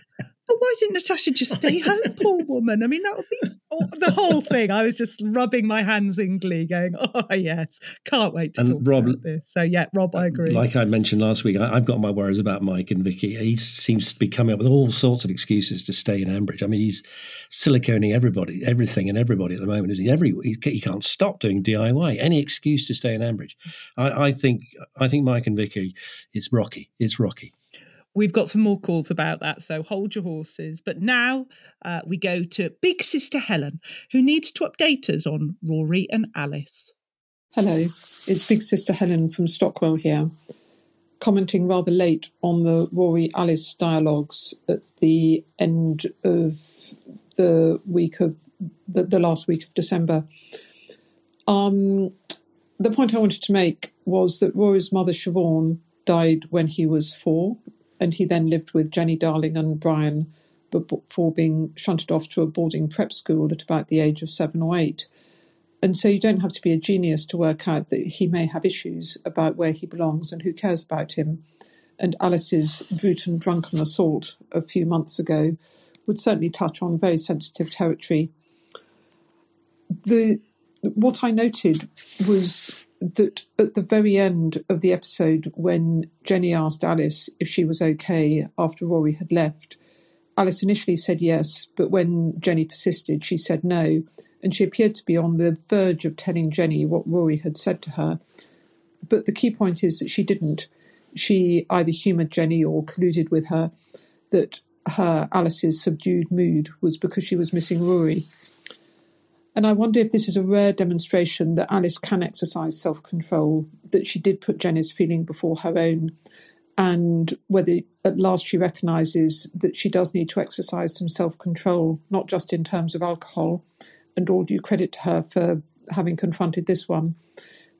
but why didn't Natasha just stay home, poor woman? I mean, that would be oh, the whole thing. I was just rubbing my hands in glee, going, "Oh yes, can't wait to And talk Rob- about this." So yeah, Rob, I uh, agree. Like I mentioned last week, I, I've got my worries about Mike and Vicky. He seems to be coming up with all sorts of excuses to stay in Ambridge. I mean, he's siliconing everybody, everything, and everybody at the moment. Isn't he? Every he, he can't stop doing DIY. Any excuse to stay in Ambridge. I, I think. I think Mike and Vicky. It's rocky. It's rocky. We've got some more calls about that, so hold your horses. But now uh, we go to Big Sister Helen, who needs to update us on Ruairi and Alice. Hello, it's Big Sister Helen from Stockwell here, commenting rather late on the Ruairi Alice dialogues at the end of the week of the, the last week of December. Um, the point I wanted to make was that Ruairi's mother Siobhan died when he was four, and he then lived with Jenny Darling and Brian before being shunted off to a boarding prep school at about the age of seven or eight. And so you don't have to be a genius to work out that he may have issues about where he belongs and who cares about him. And Alice's brutal drunken assault a few months ago would certainly touch on very sensitive territory. The what I noted was that at the very end of the episode, when Jenny asked Alice if she was okay after Ruairi had left, Alice initially said yes, but when Jenny persisted, she said no, and she appeared to be on the verge of telling Jenny what Ruairi had said to her. But the key point is that she didn't. She either humoured Jenny or colluded with her that her, Alice's subdued mood was because she was missing Ruairi. And I wonder if this is a rare demonstration that Alice can exercise self control, that she did put Jenny's feeling before her own, and whether at last she recognises that she does need to exercise some self control, not just in terms of alcohol, and all due credit to her for having confronted this one,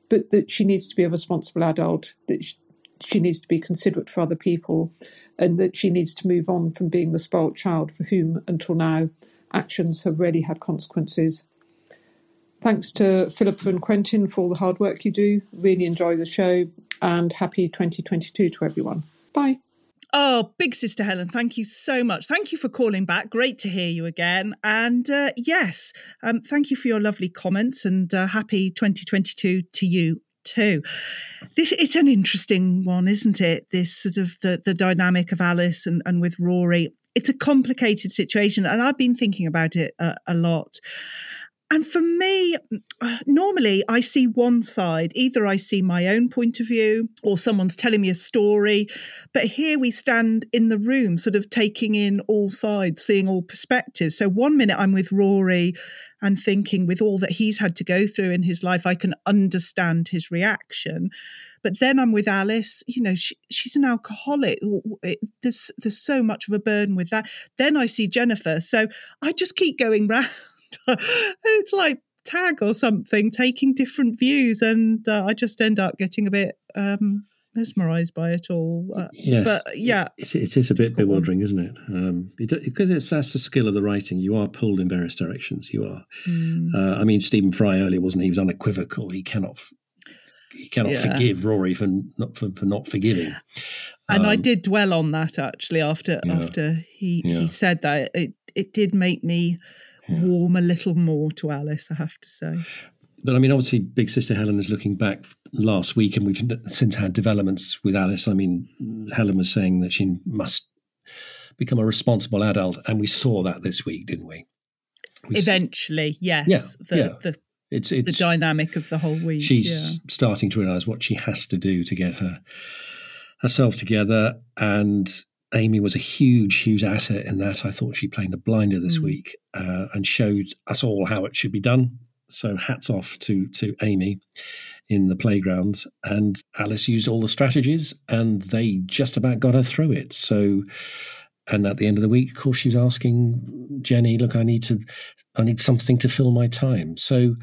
but that she needs to be a responsible adult, that sh- she needs to be considerate for other people, and that she needs to move on from being the spoilt child for whom, until now, actions have really had consequences. Thanks to Philippa and Quentin for all the hard work you do. Really enjoy the show and happy 2022 to everyone. Bye. Oh, big sister Helen, thank you so much. Thank you for calling back. Great to hear you again. And uh, yes, um, thank you for your lovely comments and uh, happy 2022 to you too. This it's an interesting one, isn't it? This sort of the the dynamic of Alice and, and with Ruairi. It's a complicated situation, and I've been thinking about it a, a lot. And for me, normally I see one side. Either I see my own point of view or someone's telling me a story. But here we stand in the room, sort of taking in all sides, seeing all perspectives. So one minute I'm with Ruairi and thinking, with all that he's had to go through in his life, I can understand his reaction. But then I'm with Alice. You know, she, she's an alcoholic. There's there's so much of a burden with that. Then I see Jennifer. So I just keep going round it's like tag or something, taking different views, and uh, I just end up getting a bit um, mesmerized by it all. Uh, yes, but yeah, it, it is a bit bewildering, isn't it? Um. Because it's that's the skill of the writing. You are pulled in various directions. You are. Mm. Uh, I mean, Stephen Fry earlier wasn't he? He was unequivocal. He cannot. He cannot Yeah. forgive Ruairi for not for, for not forgiving. and I Um, did dwell on that actually after Yeah. after he Yeah. he said that it it did make me warm a little more to Alice. I have to say. But I mean, obviously, Big Sister Helen is looking back last week, and we've since had developments with Alice. I mean, Helen was saying that she must become a responsible adult, and we saw that this week, didn't we? We Eventually, yes. Yeah, the, yeah. the It's the dynamic of the whole week. she's yeah. starting to realise what she has to do to get her herself together. And Amy was a huge, huge asset in that. I thought she played a blinder this Mm. week uh, and showed us all how it should be done. So hats off to to Amy in the playground. And Alice used all the strategies, and they just about got her through it. So. And at the end of the week, of course, she was asking Jenny, "Look, I need to, I need something to fill my time." So,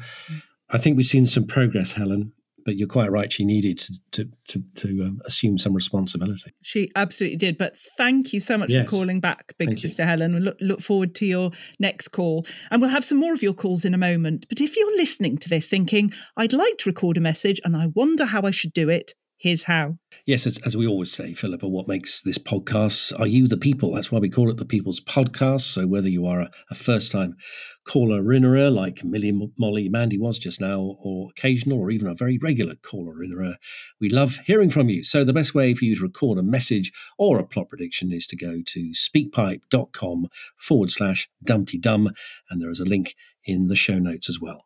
I think we've seen some progress, Helen. But you're quite right; she needed to to to, to um, assume some responsibility. She absolutely did. But thank you so much Yes. for calling back, Big Thank you. Sister Helen. We look, look forward to your next call. And we'll have some more of your calls in a moment. But if you're listening to this thinking, I'd like to record a message and I wonder how I should do it, here's how. Yes, as, as we always say, Philippa, what makes this podcast are you the people? That's why we call it the People's Podcast. So whether you are a, a first time caller innerer like Millie, Molly, Mandy was just now, or occasional, or even a very regular caller innerer, we love hearing from you. So the best way for you to record a message or a plot prediction is to go to speakpipe.com forward slash dumteedum, and there is a link in the show notes as well.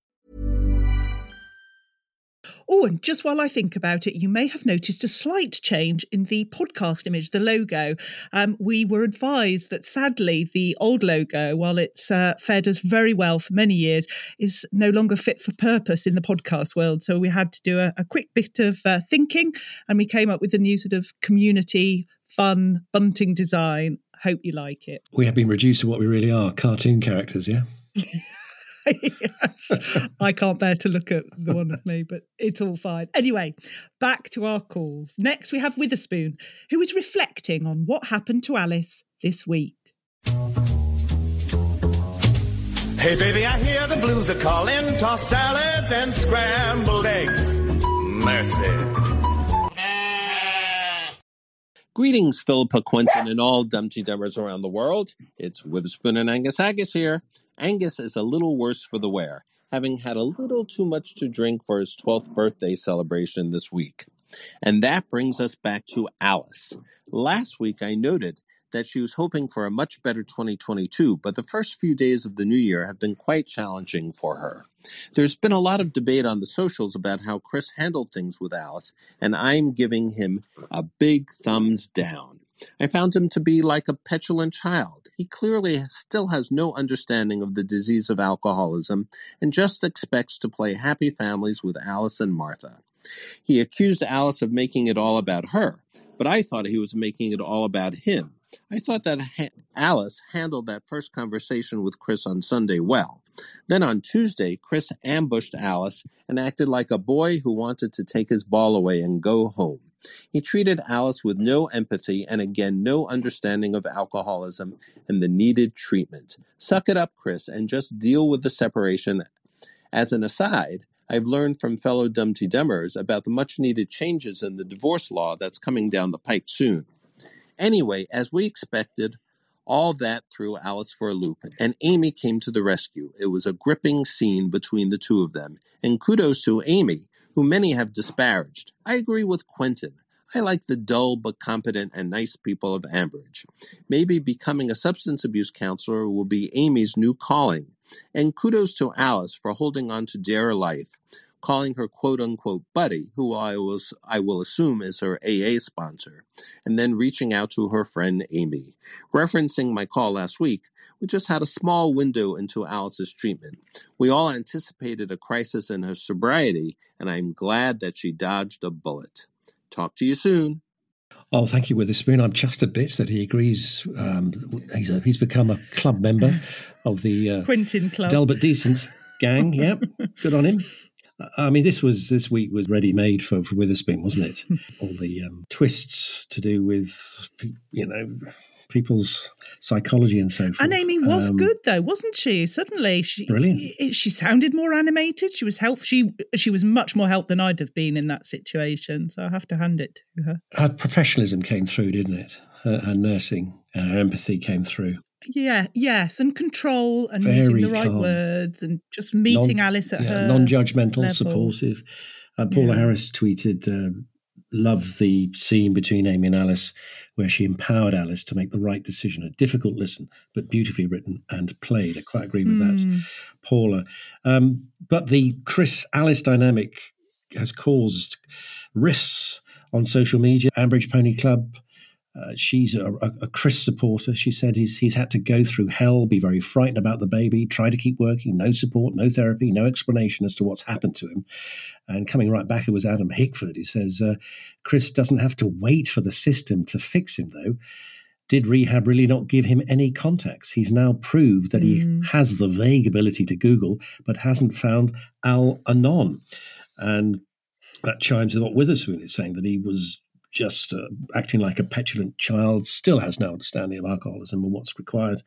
Oh, and just while I think about it, you may have noticed a slight change in the podcast image, the logo. Um, we were advised that sadly, the old logo, while it's uh, fared us very well for many years, is no longer fit for purpose in the podcast world. So we had to do a, a quick bit of uh, thinking and we came up with a new sort of community, fun, bunting design. Hope you like it. We have been reduced to what we really are cartoon characters, yeah? yes. I can't bear to look at the one of me, but it's all fine. Anyway, back to our calls. Next, we have Witherspoon, who is reflecting on what happened to Alice this week. Hey, baby, I hear the blues are calling. Toss salads and scrambled eggs. Mercy. Greetings, Philippa Quentin, and all Dumteedummers around the world. It's Witherspoon and Angus Haggis here. Angus is a little worse for the wear, having had a little too much to drink for his 12th birthday celebration this week. And that brings us back to Alice. Last week I noted that she was hoping for a much better 2022, but the first few days of the new year have been quite challenging for her. There's been a lot of debate on the socials about how Chris handled things with Alice, and I'm giving him a big thumbs down. I found him to be like a petulant child. He clearly still has no understanding of the disease of alcoholism and just expects to play happy families with Alice and Martha. He accused Alice of making it all about her, but I thought he was making it all about him. I thought that ha- Alice handled that first conversation with Chris on Sunday well. Then on Tuesday, Chris ambushed Alice and acted like a boy who wanted to take his ball away and go home. He treated Alice with no empathy and again no understanding of alcoholism and the needed treatment. Suck it up, Chris, and just deal with the separation. As an aside, I've learned from fellow Dumteedummers about the much needed changes in the divorce law that's coming down the pike soon. Anyway, as we expected, all that threw Alice for a loop, and Amy came to the rescue. It was a gripping scene between the two of them, and kudos to Amy, who many have disparaged. I agree with Quentin. I like the dull but competent and nice people of Ambridge. Maybe becoming a substance abuse counselor will be Amy's new calling. And kudos to Alice for holding on to Dare Life, calling her quote unquote buddy, who I was I will assume is her AA sponsor, and then reaching out to her friend Amy. Referencing my call last week, we just had a small window into Alice's treatment. We all anticipated a crisis in her sobriety, and I'm glad that she dodged a bullet. Talk to you soon. Oh, thank you, Witherspoon. I'm chuffed a bit that he agrees. Um, he's, a, he's become a club member of the uh, Quentin Club. Delbert Decent gang. Yep, good on him. I mean, this was this week was ready made for, for Witherspoon, wasn't it? All the um, twists to do with you know people's psychology and so forth. And Amy was Um, good though, wasn't she? Suddenly, she Brilliant. She sounded more animated. She was help. She she was much more help than I'd have been in that situation. So I have to hand it to her. Her professionalism came through, didn't it? Her, her nursing, her empathy came through. Yeah, yes, and control and using the right calm. words and just meeting Non- Alice at yeah, her non-judgmental, level. supportive. Uh, Paula Yeah. Harris tweeted, uh, "Love the scene between Amy and Alice, where she empowered Alice to make the right decision. A difficult listen, but beautifully written and played. I quite agree with that, Mm. Paula. Um, but the Chris Alice dynamic has caused rifts on social media. Ambridge Pony Club." Uh, she's a, a, a Chris supporter. She said he's he's had to go through hell, be very frightened about the baby, try to keep working, no support, no therapy, no explanation as to what's happened to him. And coming right back, it was Adam Hickford. He says uh, Chris doesn't have to wait for the system to fix him, though. Did rehab really not give him any contacts? He's now proved that he has the vague ability to Google, but hasn't found Al Anon. And that chimes with what Witherspoon is saying that he was just uh, acting like a petulant child, still has no understanding of alcoholism and what's required,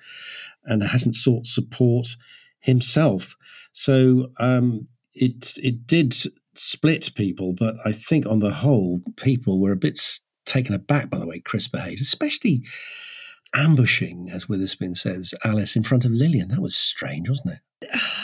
and hasn't sought support himself. So um, it it did split people, but I think on the whole, people were a bit taken aback by the way Chris behaved, especially ambushing, as Witherspoon says, Alice in front of Lilian. That was strange, wasn't it?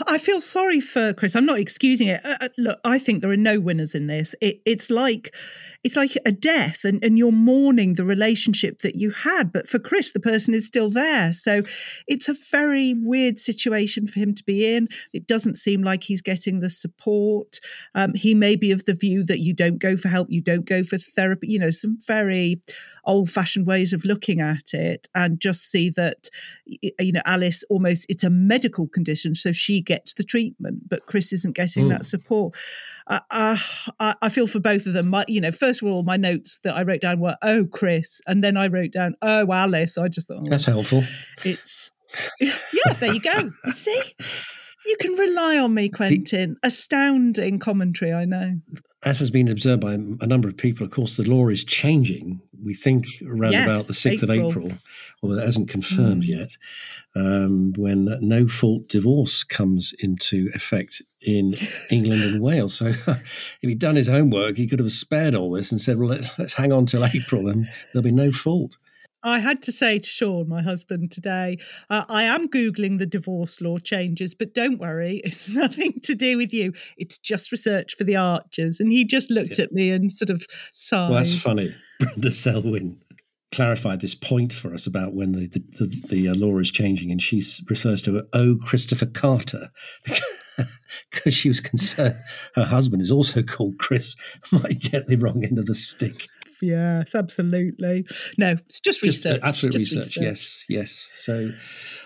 I feel sorry for Chris. I'm not excusing it. Uh, uh, look, I think there are no winners in this. It, it's like it's like a death, and, and you're mourning the relationship that you had. But for Chris, the person is still there. So it's a very weird situation for him to be in. It doesn't seem like he's getting the support. Um, he may be of the view that you don't go for help, you don't go for therapy. You know, some very old-fashioned ways of looking at it, and just see that you know Alice almost it's a medical condition, so she gets the treatment, but Chris isn't getting Mm. that support. Uh, uh, I, I feel for both of them. My, you know, first of all, my notes that I wrote down were "Oh, Chris," and then I wrote down "Oh, Alice." I just thought oh, That's helpful. It's yeah, there you go. You see. You can rely on me, Quentin. Astounding commentary, I know. As has been observed by a number of people, of course, the law is changing. We think around Yes, about the 6th April. of April, although that hasn't confirmed Mm. yet, um, when no fault divorce comes into effect in England and Wales. So if he'd done his homework, he could have spared all this and said, well, let's, let's hang on till April and there'll be no fault. I had to say to Sean, my husband, today, uh, I am Googling the divorce law changes, but don't worry, it's nothing to do with you. It's just research for the archers. And he just looked at me and sort of sighed. Well, that's funny. Brenda Selwyn clarified this point for us about when the the, the, the uh, law is changing, and she refers to O. Christopher Carter because she was concerned her husband is also called Chris might get the wrong end of the stick. Yes, absolutely. No, it's just Just, uh, research. absolute just research. Yes, yes. So,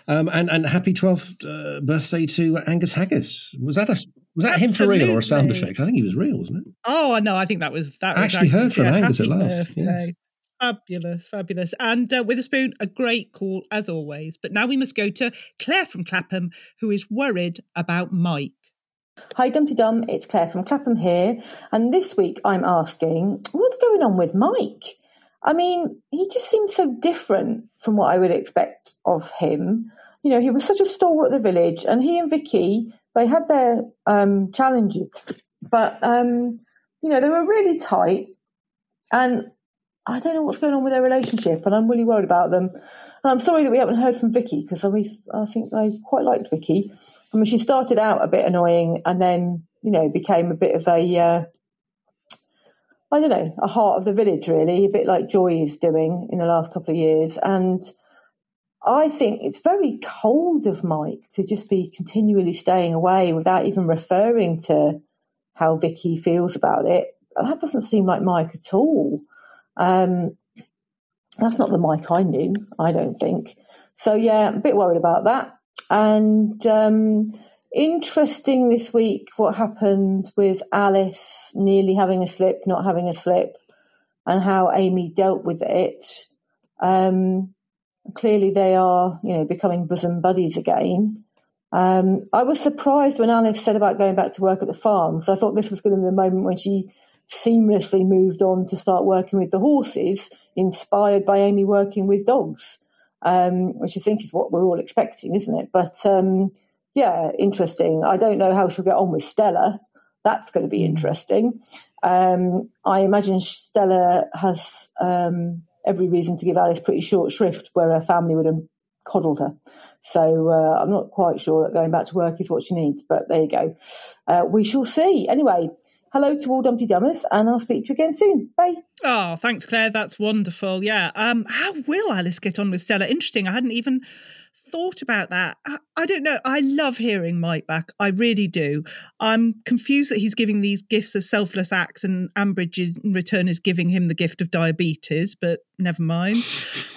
um, and and happy twelfth uh, birthday to Angus Haggis. Was that a was that him for real or a sound effect? I think he was real, wasn't it? Oh, no, I think that was that. I was actually heard from yeah, Angus at last, birthday. Fabulous, fabulous. And uh, Witherspoon, a great call as always. But now we must go to Claire from Clapham, who is worried about Mike. Hi Dumteedum, it's Claire from Clapham here, and this week I'm asking, what's going on with Mike? I mean, he just seems so different from what I would expect of him. You know, he was such a stalwart of the village, and he and Vicky, they had their um, challenges, but um, you know, they were really tight, and I don't know what's going on with their relationship, and I'm really worried about them. And I'm sorry that we haven't heard from Vicky because I, I think I quite liked Vicky. I mean, she started out a bit annoying and then, you know, became a bit of a, uh, I don't know, a heart of the village, really, a bit like Joy is doing in the last couple of years. And I think it's very cold of Mike to just be continually staying away without even referring to how Vicky feels about it. That doesn't seem like Mike at all. Um, that's not the Mike I knew, I don't think. So yeah, a bit worried about that. And um, interesting this week what happened with Alice nearly having a slip, not having a slip, and how Amy dealt with it. Um, clearly, they are, you know, becoming bosom buddies again. Um, I was surprised when Alice said about going back to work at the farm because I thought this was going to be the moment when she seamlessly moved on to start working with the horses, inspired by Amy working with dogs, um, which I think is what we're all expecting, isn't it? But um, yeah, interesting. I don't know how she'll get on with Stella. That's going to be interesting. Um, I imagine Stella has um, every reason to give Alice pretty short shrift where her family would have coddled her. So uh, I'm not quite sure that going back to work is what she needs, but there you go. Uh, we shall see. Anyway, hello to all Dumteedummers, and I'll speak to you again soon. Bye. Oh, thanks, Claire. That's wonderful. Yeah. Um, how will Alice get on with Stella? Interesting. I hadn't even thought about that. I, I don't know. I love hearing Mike back. I really do. I'm confused that he's giving these gifts of selfless acts and Ambridge is, in return is giving him the gift of diabetes, but never mind.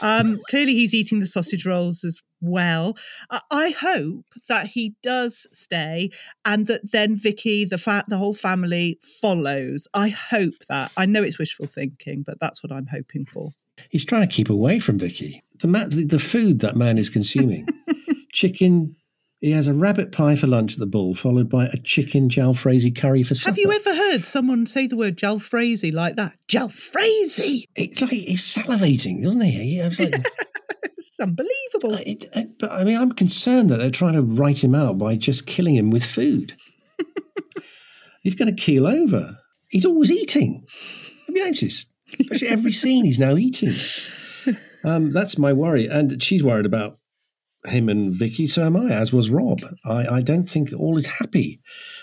Um, clearly, he's eating the sausage rolls as well. I, I hope that he does stay and that then Vicky, the fa- the whole family follows. I hope that. I know it's wishful thinking, but that's what I'm hoping for. He's trying to keep away from Vicky. The, ma- the, the food that man is consuming chicken. He has a rabbit pie for lunch at the Bull, followed by a chicken jalfrezi curry for supper. Have you ever heard someone say the word jalfrezi like that? Jalfrezi! It's like he's salivating, doesn't he? He- it's like- It's unbelievable. Uh, but I mean, I'm concerned that they're trying to write him out by just killing him with food. he's going to keel over. He's always eating. Have you noticed? Especially every scene, he's now eating. Um, that's my worry, and she's worried about him and Vicky. So am I, as was Rob. I, I don't think all is happy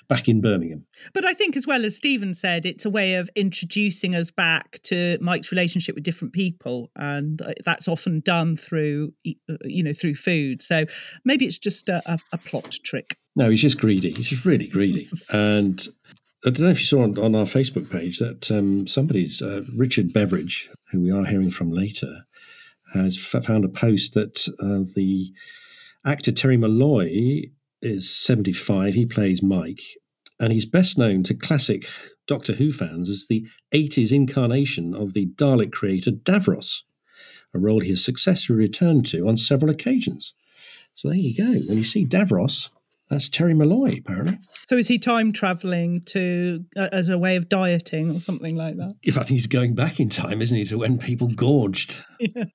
back in Birmingham. But I think, as well as Stephen said, it's a way of introducing us back to Mike's relationship with different people, and uh, that's often done through, uh, you know, through food. So maybe it's just a, a, a plot trick. No, he's just greedy. He's just really greedy. And I don't know if you saw on, on our Facebook page that um, somebody's, uh, Richard Beveridge, who we are hearing from later, has found a post that uh, the actor Terry Molloy is 75. He plays Mike. And he's best known to classic Doctor Who fans as the 80s incarnation of the Dalek creator Davros, a role he has successfully returned to on several occasions. So there you go. When you see Davros, That's Terry Molloy, apparently. So is he time traveling to uh, as a way of dieting or something like that? I think he's going back in time, isn't he, to when people gorged.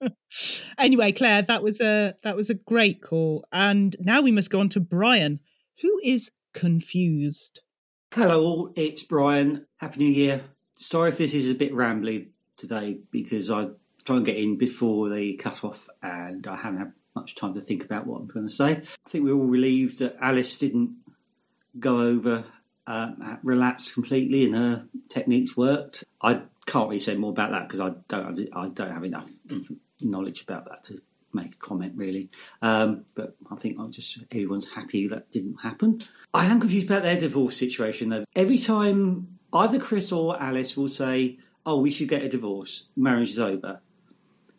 anyway, Claire, that was a that was a great call, and now we must go on to Brian, who is confused. Hello, all. It's Brian. Happy New Year. Sorry if this is a bit rambly today because I try and get in before the cut off, and I haven't had much time to think about what I'm going to say. I think we're all relieved that Alice didn't go over uh, relapse completely and her techniques worked. I can't really say more about that because I don't I don't have enough knowledge about that to make a comment really. Um, but I think I'm just everyone's happy that didn't happen. I am confused about their divorce situation though. Every time either Chris or Alice will say, "Oh, we should get a divorce. Marriage is over."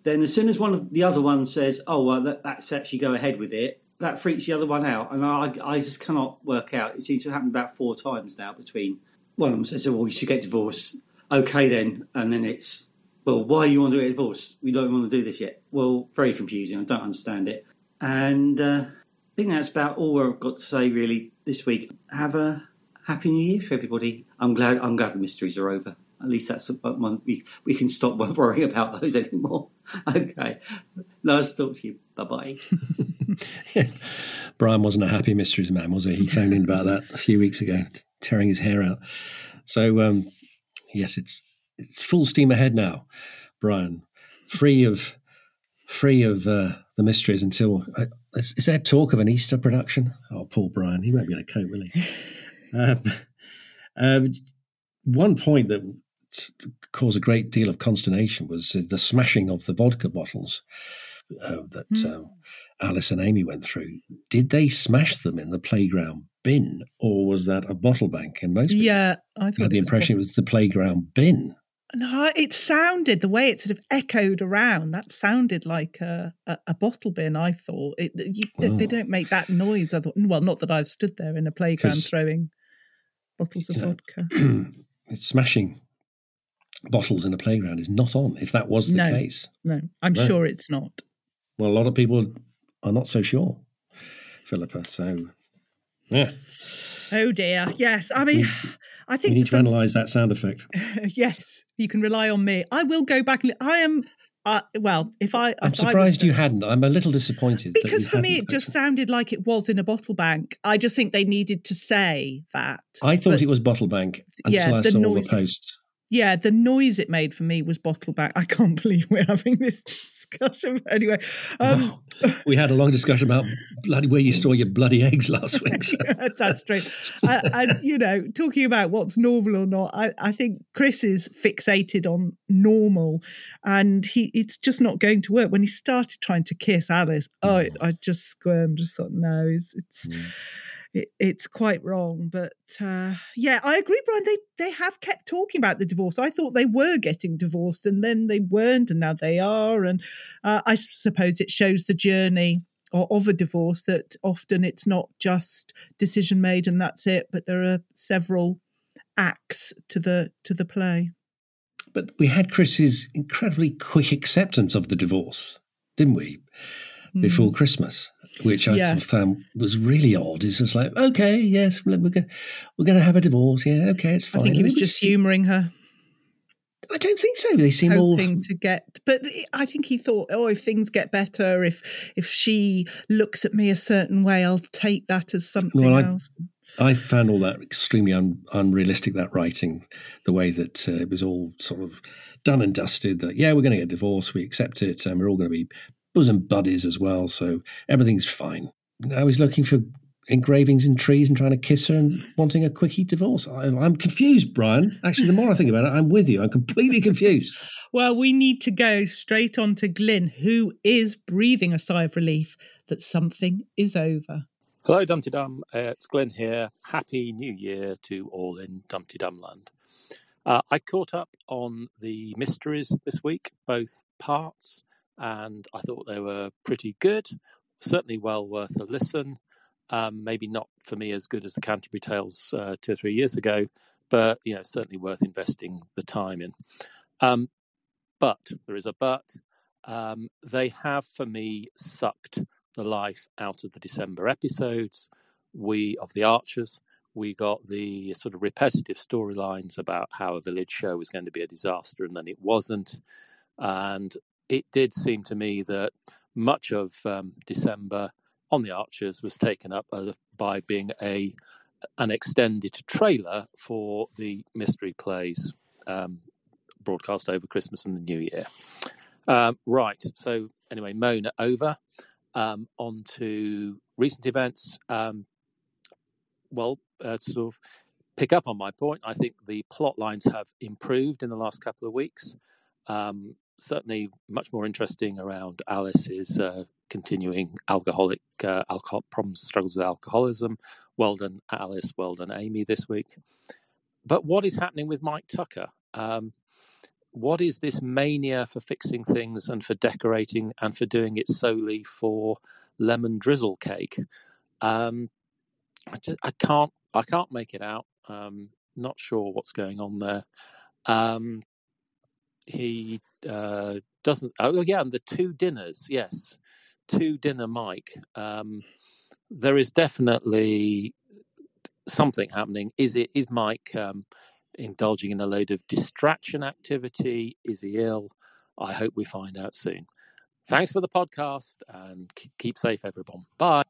Then as soon as one of the other one says, "Oh, well, that, that's actually go ahead with it," that freaks the other one out, and I, I just cannot work out. It seems to happen about four times now between one of them says, "Oh, well, you should get divorced." Okay, then, and then it's, "Well, why do you want to get divorced? We don't want to do this yet." Well, very confusing. I don't understand it, and uh, I think that's about all I've got to say really this week. Have a happy New Year for everybody. I'm glad. I'm glad the mysteries are over. At least that's one we we can stop worrying about those anymore. okay, nice talk to you. Bye bye. Brian wasn't a happy mysteries man, was he? He phoned in about that a few weeks ago, tearing his hair out. So um, yes, it's it's full steam ahead now, Brian. Free of free of uh, the mysteries until uh, is, is, there talk of an Easter production? Oh, poor Brian, he won't be able to cope, will he? um, um, one point that caused a great deal of consternation was uh, the smashing of the vodka bottles uh, that mm. Alice and Amy went through. Did they smash them in the playground bin, or was that a bottle bank? In most yeah, I had the impression it was the playground bin. No, it sounded the way it sort of echoed around. That sounded like a, a, a bottle bin. I thought it, you, oh. they don't make that noise. I thought, well, not that I've stood there in a playground throwing bottles of vodka. It's smashing bottles in a playground is not on. If that was the no, case, no, I'm no. sure it's not. Well, a lot of people are not so sure, Philippa. So, yeah. Oh dear. Yes. I mean, I think we need to analyse that sound effect. yes, you can rely on me. I will go back. I am. Uh, well, if I, I'm if surprised I you hadn't. I'm a little disappointed because for me it just sounded like it was in a bottle bank. I just think they needed to say that. I thought but, it was bottle bank until yeah, I saw the post. Yeah, the noise it made for me was bottle back. I can't believe we're having this discussion. Anyway, um, we had a long discussion about bloody where you store your bloody eggs last week. So. That's true. and you know, talking about what's normal or not, I, I think Chris is fixated on normal, and he it's just not going to work. When he started trying to kiss Alice, oh, mm. I just squirmed. Just thought, no, it's. it's mm it, it's quite wrong. But uh, yeah, I agree, Brian. They they have kept talking about the divorce. I thought they were getting divorced, and then they weren't, and now they are. And uh, I suppose it shows the journey or of a divorce that often it's not just decision made and that's it, but there are several acts to the to the play. But we had Chris's incredibly quick acceptance of the divorce, didn't we? Before mm. Christmas which I yeah. found was really odd. It's just like, okay, yes, we're going we're going to have a divorce. Yeah, okay, it's fine. I think he was just humouring her. I don't think so. They seem hoping all... to get, but I think he thought, oh, if things get better, if if she looks at me a certain way, I'll take that as something well, else. I, I found all that extremely un, unrealistic. That writing, the way that uh, it was all sort of done and dusted. That yeah, we're going to get divorced. We accept it, and we're all going to be bosom buddies as well, so everything's fine. Now he's looking for engravings in trees and trying to kiss her and wanting a quickie divorce. I, am confused, Brian. Actually, the more I think about it, I'm with you. I'm completely confused. Well, we need to go straight on to Glyn, who is breathing a sigh of relief that something is over. Hello, Dumteedum. Uh, it's Glyn here. Happy New Year to all in Dumteedum land. Uh, I caught up on the mysteries this week, both parts and I thought they were pretty good. Certainly well worth a listen. Um, maybe not for me as good as the Canterbury Tales uh, two or three years ago, but you know certainly worth investing the time in. Um, but there is a but. Um, they have for me sucked the life out of the December episodes. we of the Archers. We got the sort of repetitive storylines about how a village show was going to be a disaster and then it wasn't. And it did seem to me that much of um, December on the Archers was taken up uh, by being a an extended trailer for the mystery plays um, broadcast over Christmas and the New Year. Um, right. So anyway, Mona over. Um, on to recent events. Um, well, uh, sort of pick up on my point, I think the plot lines have improved in the last couple of weeks. Certainly, much more interesting around Alice's uh, continuing alcoholic uh, alcohol problems, struggles with alcoholism. Well done, Alice. Well done, Amy, this week. But what is happening with Mike Tucker? Um, what is this mania for fixing things and for decorating and for doing it solely for lemon drizzle cake? Um, I, just, I, can't I can't make it out. Um, not sure what's going on there. Um, he uh, doesn't. Oh yeah, and the two dinners. Yes, two dinner Mike. Um, there is definitely something happening. Is it is Mike um, indulging in a load of distraction activity? Is he ill? I hope we find out soon. Thanks for the podcast and keep safe, everyone. Bye.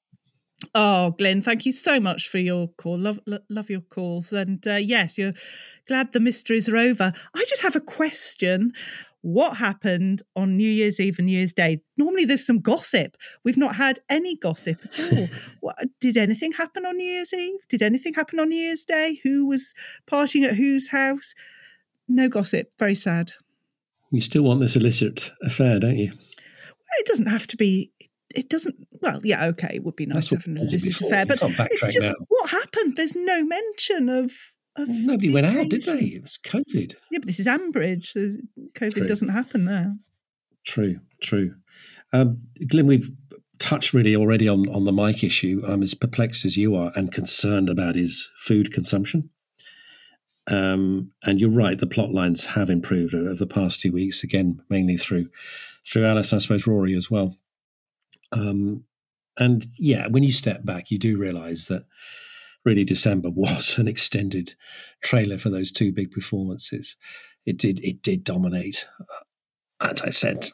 Oh, Glenn, thank you so much for your call. Love, love your calls. And uh, yes, you're glad the mysteries are over. I just have a question. What happened on New Year's Eve and New Year's Day? Normally, there's some gossip. We've not had any gossip at all. what, did anything happen on New Year's Eve? Did anything happen on New Year's Day? Who was partying at whose house? No gossip. Very sad. You still want this illicit affair, don't you? Well, it doesn't have to be it doesn't. Well, yeah, okay, it would be nice That's to have an illicit affair, but it's just now. what happened. There's no mention of. of well, nobody went occasion. out, did they? It was COVID. Yeah, but this is Ambridge. So COVID true. doesn't happen there. True, true. Um, Glenn, we've touched really already on on the Mike issue. I'm as perplexed as you are and concerned about his food consumption. Um, and you're right, the plot lines have improved over the past two weeks. Again, mainly through through Alice, I suppose Ruairi as well. Um, and yeah, when you step back, you do realize that really December was an extended trailer for those two big performances. It did it did dominate. Uh, as I said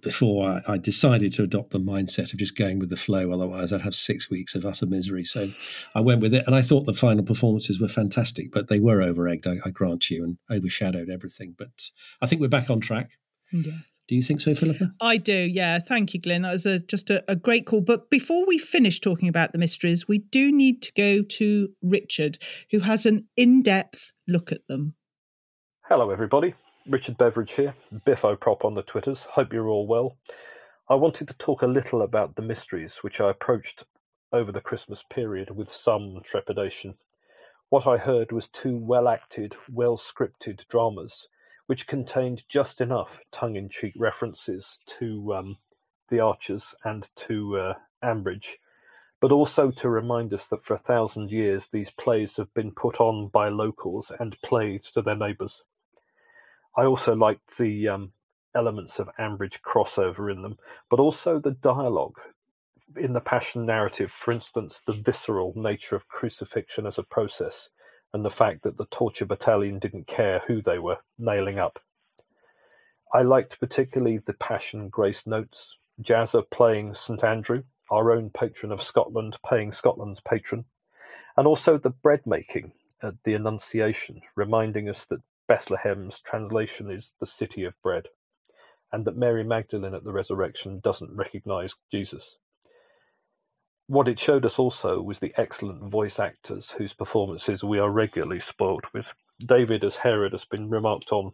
before, I, I, decided to adopt the mindset of just going with the flow. Otherwise, I'd have six weeks of utter misery. So I went with it, and I thought the final performances were fantastic, but they were over egged. I, I grant you, and overshadowed everything. But I think we're back on track. Yeah. Do you think so, Philippa? I do, yeah. Thank you, Glenn. That was a, just a, a, great call. But before we finish talking about the mysteries, we do need to go to Richard, who has an in depth look at them. Hello, everybody. Richard Beveridge here, Biffo Prop on the Twitters. Hope you're all well. I wanted to talk a little about the mysteries, which I approached over the Christmas period with some trepidation. What I heard was two well acted, well scripted dramas which contained just enough tongue-in-cheek references to um, the Archers and to uh, Ambridge, but also to remind us that for a thousand years these plays have been put on by locals and played to their neighbours. I also liked the um, elements of Ambridge crossover in them, but also the dialogue in the Passion narrative, for instance, the visceral nature of crucifixion as a process and the fact that the torture battalion didn't care who they were nailing up. I liked particularly the Passion Grace notes, Jazzer playing St Andrew, our own patron of Scotland paying Scotland's patron, and also the bread making at the Annunciation, reminding us that Bethlehem's translation is the city of bread, and that Mary Magdalene at the resurrection doesn't recognize Jesus. What it showed us also was the excellent voice actors whose performances we are regularly spoilt with. David as Herod has been remarked on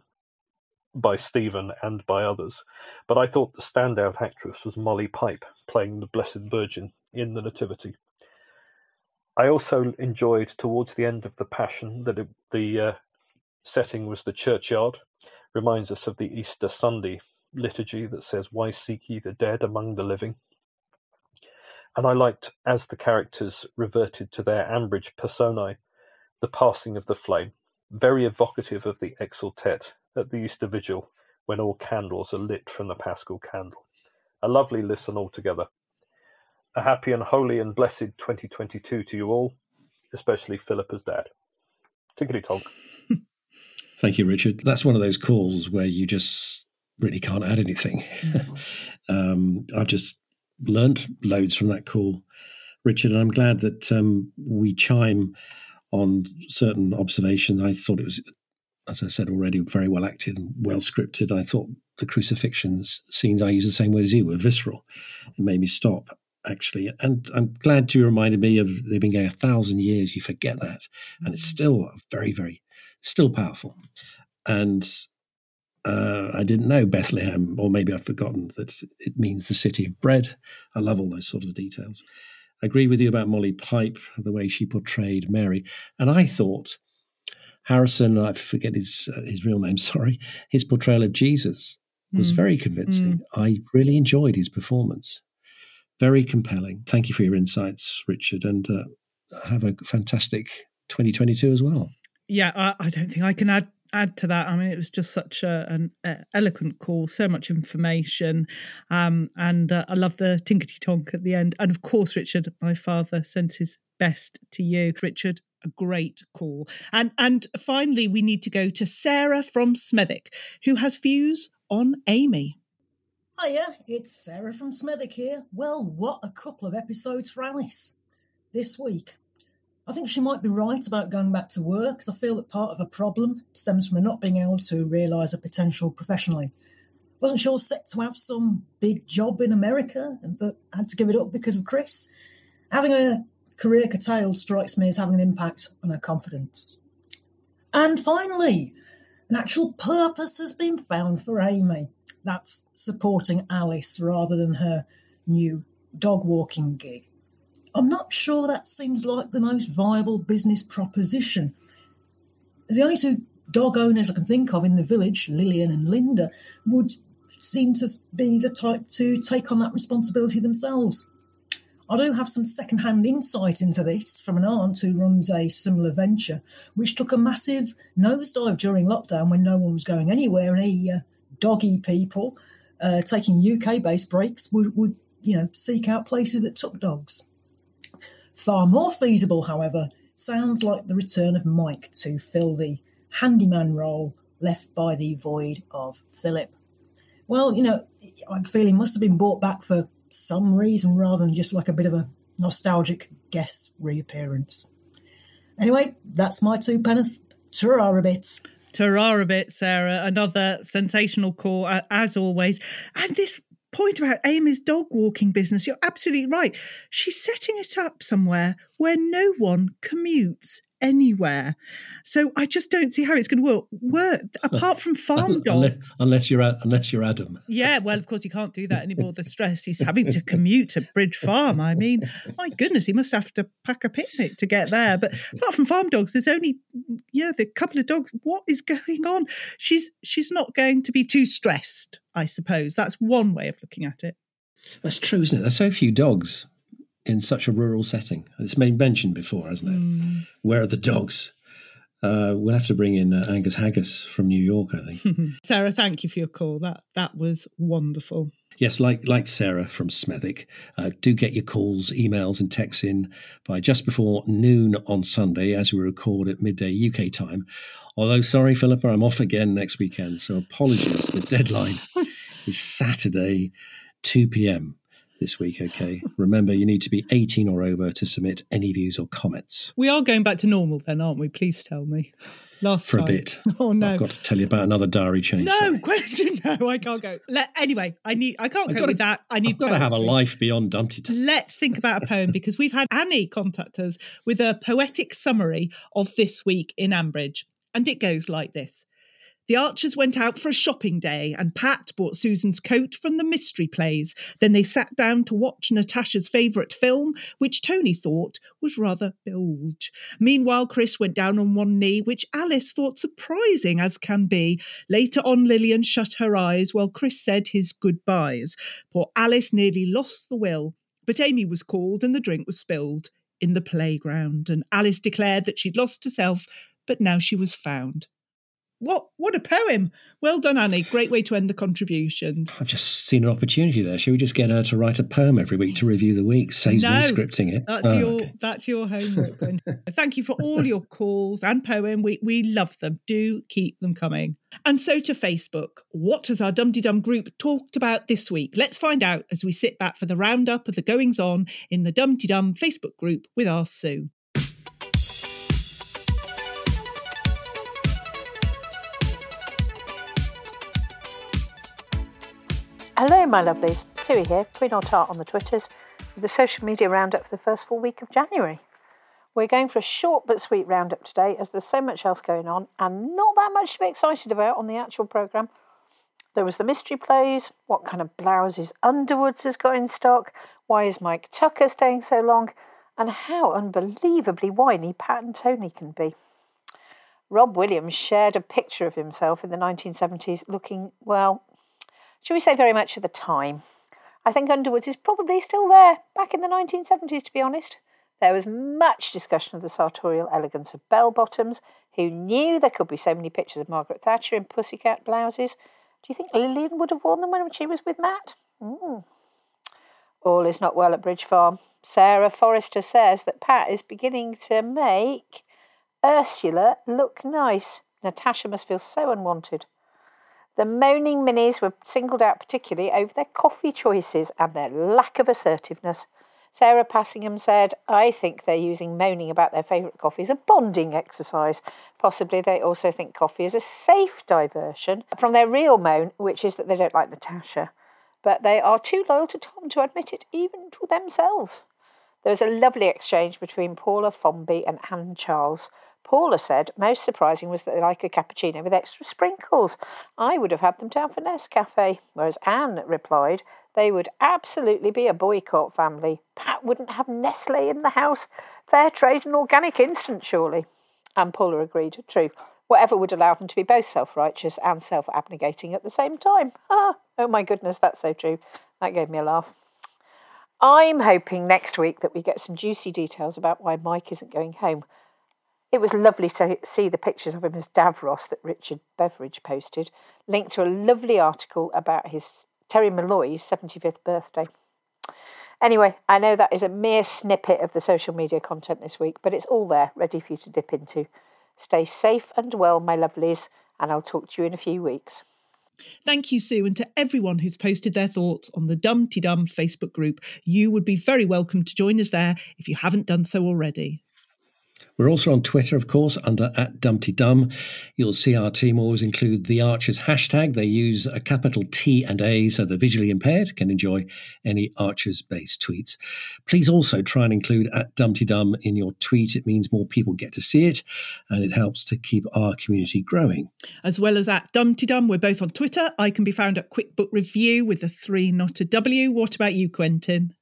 by Stephen and by others, but I thought the standout actress was Molly Pipe playing the Blessed Virgin in the Nativity. I also enjoyed towards the end of the Passion that it, the uh, setting was the churchyard, reminds us of the Easter Sunday liturgy that says, Why seek ye the dead among the living? And I liked, as the characters reverted to their Ambridge personae, the passing of the flame, very evocative of the Exultet at the Easter Vigil when all candles are lit from the Paschal candle. A lovely listen altogether. A happy and holy and blessed 2022 to you all, especially Philippa's dad. Tickety tonk. Thank you, Richard. That's one of those calls where you just really can't add anything. um, I've just learnt loads from that call, Richard, and I'm glad that um, we chime on certain observations. I thought it was, as I said already, very well acted and well scripted. I thought the crucifixion scenes I use the same word as you were visceral. It made me stop actually, and I'm glad you reminded me of they've been going a thousand years. You forget that, and it's still very, very, still powerful. And uh, I didn't know Bethlehem, or maybe I'd forgotten that it means the city of bread. I love all those sort of details. I agree with you about Molly Pipe, the way she portrayed Mary. And I thought Harrison, I forget his uh, his real name, sorry, his portrayal of Jesus was Mm. very convincing. Mm. I really enjoyed his performance. Very compelling. Thank you for your insights, Richard, and uh, have a fantastic 2022 as well. yeah, I, I don't think I can add add to that. I mean, it was just such a, an uh, eloquent call, so much information, um, and uh, I love the tinkety tonk at the end. And of course, Richard, my father sent his best to you, Richard. A great call, and and finally, we need to go to Sarah from Smethwick, who has views on Amy. Hiya, it's Sarah from Smethwick here. Well, what a couple of episodes for Alice this week. I think she might be right about going back to work because I feel that part of her problem stems from her not being able to realise her potential professionally. Wasn't she all set to have some big job in America, but had to give it up because of Chris? Having a career curtailed strikes me as having an impact on her confidence. And finally, an actual purpose has been found for Amy. That's supporting Alice rather than her new dog walking gig. I'm not sure that seems like the most viable business proposition. The only two dog owners I can think of in the village, Lilian and Linda, would seem to be the type to take on that responsibility themselves. I do have some second-hand insight into this from an aunt who runs a similar venture, which took a massive nosedive during lockdown when no one was going anywhere, and any uh, doggy people uh, taking UK-based breaks would, would, you know, seek out places that took dogs. Far more feasible, however, sounds like the return of Mike to fill the handyman role left by the void of Philip. Well, you know, I'm feeling must have been brought back for some reason rather than just like a bit of a nostalgic guest reappearance. Anyway, that's my two penneth Tarara bits. Bit, Sarah. Another sensational call, as always. And this point about Amy's dog walking business, you're absolutely right. She's setting it up somewhere where no one commutes anywhere. So I just don't see how it's going to work. work. Apart from farm dog. unless, unless you're unless you're Adam. Yeah, well, of course, he can't do that anymore. The stress he's having to commute to Bridge Farm. I mean, my goodness, he must have to pack a picnic to get there. But apart from farm dogs, there's only yeah, the couple of dogs. What is going on? She's she's not going to be too stressed. I suppose that's one way of looking at it. That's true, isn't it? There's so few dogs in such a rural setting. It's been mentioned before, hasn't it? Mm. Where are the dogs? Uh, we'll have to bring in uh, Angus Haggis from New York, I think. Sarah, thank you for your call. That that was wonderful. Yes, like like Sarah from Smethwick, uh, do get your calls, emails, and texts in by just before noon on Sunday, as we record at midday UK time. Although, sorry, Philippa, I'm off again next weekend, so apologies. the deadline is Saturday, 2 p.m. this week. Okay, remember you need to be 18 or over to submit any views or comments We are going back to normal then, aren't we? Please tell me. Last for a bit. Oh no. I've got to tell you about another diary change. No, Quentin, no, I can't go. Let, anyway, I need. I can't I've go with that. I need. I've got to have a life beyond Dumteedum. Let's think about a poem because we've had Annie contact us with a poetic summary of this week in Ambridge, and it goes like this. The archers went out for a shopping day, and Pat bought Susan's coat from the mystery plays. Then they sat down to watch Natasha's favourite film, which Tony thought was rather bilge. Meanwhile, Chris went down on one knee, which Alice thought surprising as can be. Later on, Lilian shut her eyes while Chris said his goodbyes. Poor Alice nearly lost the will, but Amy was called and the drink was spilled in the playground, and Alice declared that she'd lost herself, but now she was found. What what a poem! Well done, Annie. Great way to end the contributions. I've just seen an opportunity there. Shall we just get her to write a poem every week to review the week? Saves no, me scripting it. That's Oh, your okay. that's your homework. Thank you for all your calls and poem. We we love them. Do keep them coming. And so to Facebook. What has our Dum Dum group talked about this week? Let's find out as we sit back for the roundup of the goings on in the Dum Dum Facebook group with our Sue. Hello, my lovelies. Sue here, Queen or Tart on the Twitters, with the social media roundup for the first full week of January. We're going for a short but sweet roundup today as there's so much else going on and not that much to be excited about on the actual programme. There was the mystery plays, what kind of blouses Underwoods has got in stock, why is Mike Tucker staying so long, and how unbelievably whiny Pat and Tony can be. Rob Williams shared a picture of himself in the 1970s looking, well, shall we say very much of the time. I think Underwoods is probably still there, back in the 1970s, to be honest. There was much discussion of the sartorial elegance of bell bottoms. Who knew there could be so many pictures of Margaret Thatcher in pussycat blouses? Do you think Lilian would have worn them when she was with Matt? Mm. All is not well at Bridge Farm. Sarah Forrester says that Pat is beginning to make Ursula look nice. Natasha must feel so unwanted. The moaning minis were singled out particularly over their coffee choices and their lack of assertiveness. Sarah Passingham said, I think they're using moaning about their favourite coffee as a bonding exercise. Possibly they also think coffee is a safe diversion from their real moan, which is that they don't like Natasha. But they are too loyal to Tom to admit it even to themselves. There was a lovely exchange between Paula Formby and Anne Charles. Paula said most surprising was that they like a cappuccino with extra sprinkles. I would have had them down for Nescafe. Whereas Anne replied they would absolutely be a boycott family. Pat wouldn't have Nestle in the house. Fair trade and organic instant, surely. And Paula agreed. True. Whatever would allow them to be both self righteous and self abnegating at the same time. Ah, oh my goodness, that's so true. That gave me a laugh. I'm hoping next week that we get some juicy details about why Mike isn't going home. It was lovely to see the pictures of him as Davros that Richard Beveridge posted, linked to a lovely article about his Terry Molloy's 75th birthday. Anyway, I know that is a mere snippet of the social media content this week, but it's all there, ready for you to dip into. Stay safe and well, my lovelies, and I'll talk to you in a few weeks. Thank you, Sue, and to everyone who's posted their thoughts on the Dumteedum Facebook group. You would be very welcome to join us there if you haven't done so already. We're also on Twitter, of course, under at Dumteedum. You'll see our team always include the Archers hashtag. They use a capital T and A so the visually impaired can enjoy any Archers based tweets. Please also try and include at Dumteedum in your tweet. It means more people get to see it and it helps to keep our community growing. As well as at Dumteedum, we're both on Twitter. I can be found at Quick Book Review with the three, not a W. What about you, Quentin?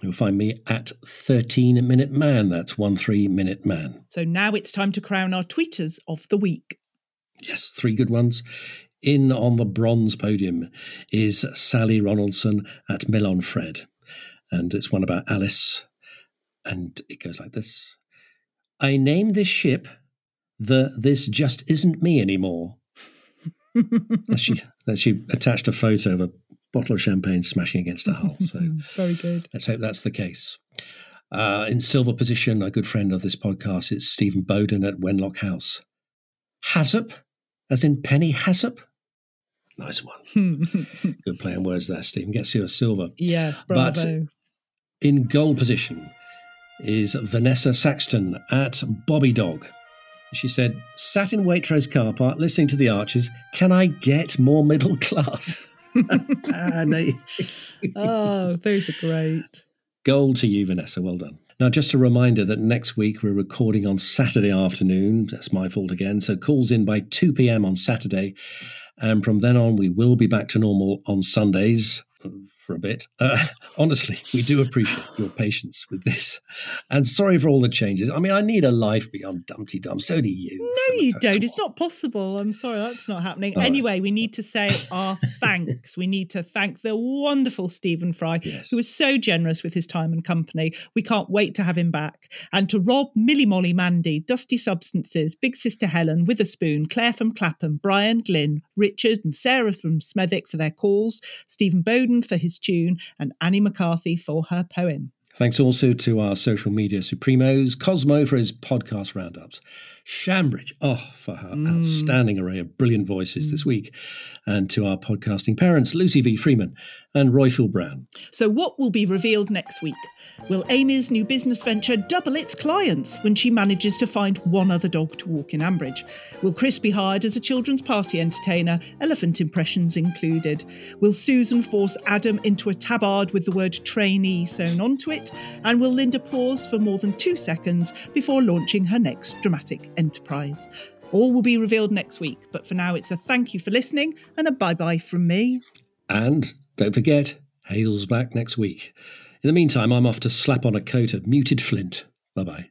You'll find me at 13 Minute Man. That's 1 3 Minute Man. So now it's time to crown our tweeters of the week. Yes, three good ones. In on the bronze podium is Sally Ronaldson at Melon Fred. And it's one about Alice. And it goes like this I name this ship the This Just Isn't Me Anymore. that, she, that she attached a photo of a bottle of champagne smashing against a hull. So Very good. let's hope that's the case. Uh, in silver position, a good friend of this podcast is Stephen Bowden at Wenlock House. Hassop, as in Penny Hassop. Nice one. Good play on words there, Stephen. Gets you a silver. yes, But in goal position is Vanessa Saxton at Bobby Dog. She said, sat in Waitrose car park listening to the Archers. Can I get more middle class? Ah, no. oh, those are great. Goal to you, Vanessa. Well done. Now, just a reminder that next week we're recording on Saturday afternoon. That's my fault again. So, calls in by 2 p.m. on Saturday. And from then on, we will be back to normal on Sundays for a bit. Uh, honestly, we do appreciate your patience with this. And sorry for all the changes. I mean, I need a life beyond Dumteedum. So do you. No, you don't. It's not possible. I'm sorry, that's not happening. All right. anyway, we need to say our thanks. we need to thank the wonderful Stephen Fry, who was so generous with his time and company. We can't wait to have him back. And to Rob, Millie Molly, Mandy, Dusty Substances, Big Sister Helen, Witherspoon, Claire from Clapham, Brian, Glyn, Richard, and Sarah from Smethwick for their calls, Stephen Bowden for his tune, and Annie McCarthy for her poem. Thanks also to our social media supremos, Cosmo for his podcast roundups, Shambridge, oh, for her mm. outstanding array of brilliant voices this mm. week, and to our podcasting parents, Lucy V. Freeman and Roifield Brown. So, what will be revealed next week? Will Amy's new business venture double its clients when she manages to find one other dog to walk in Ambridge? Will Chris be hired as a children's party entertainer, elephant impressions included? Will Susan force Adam into a tabard with the word trainee sewn onto it? And will Linda pause for more than two seconds before launching her next dramatic enterprise? All will be revealed next week, but for now, it's a thank you for listening and a bye bye from me. And don't forget, Hale's back next week. In the meantime, I'm off to slap on a coat of muted flint. Bye bye.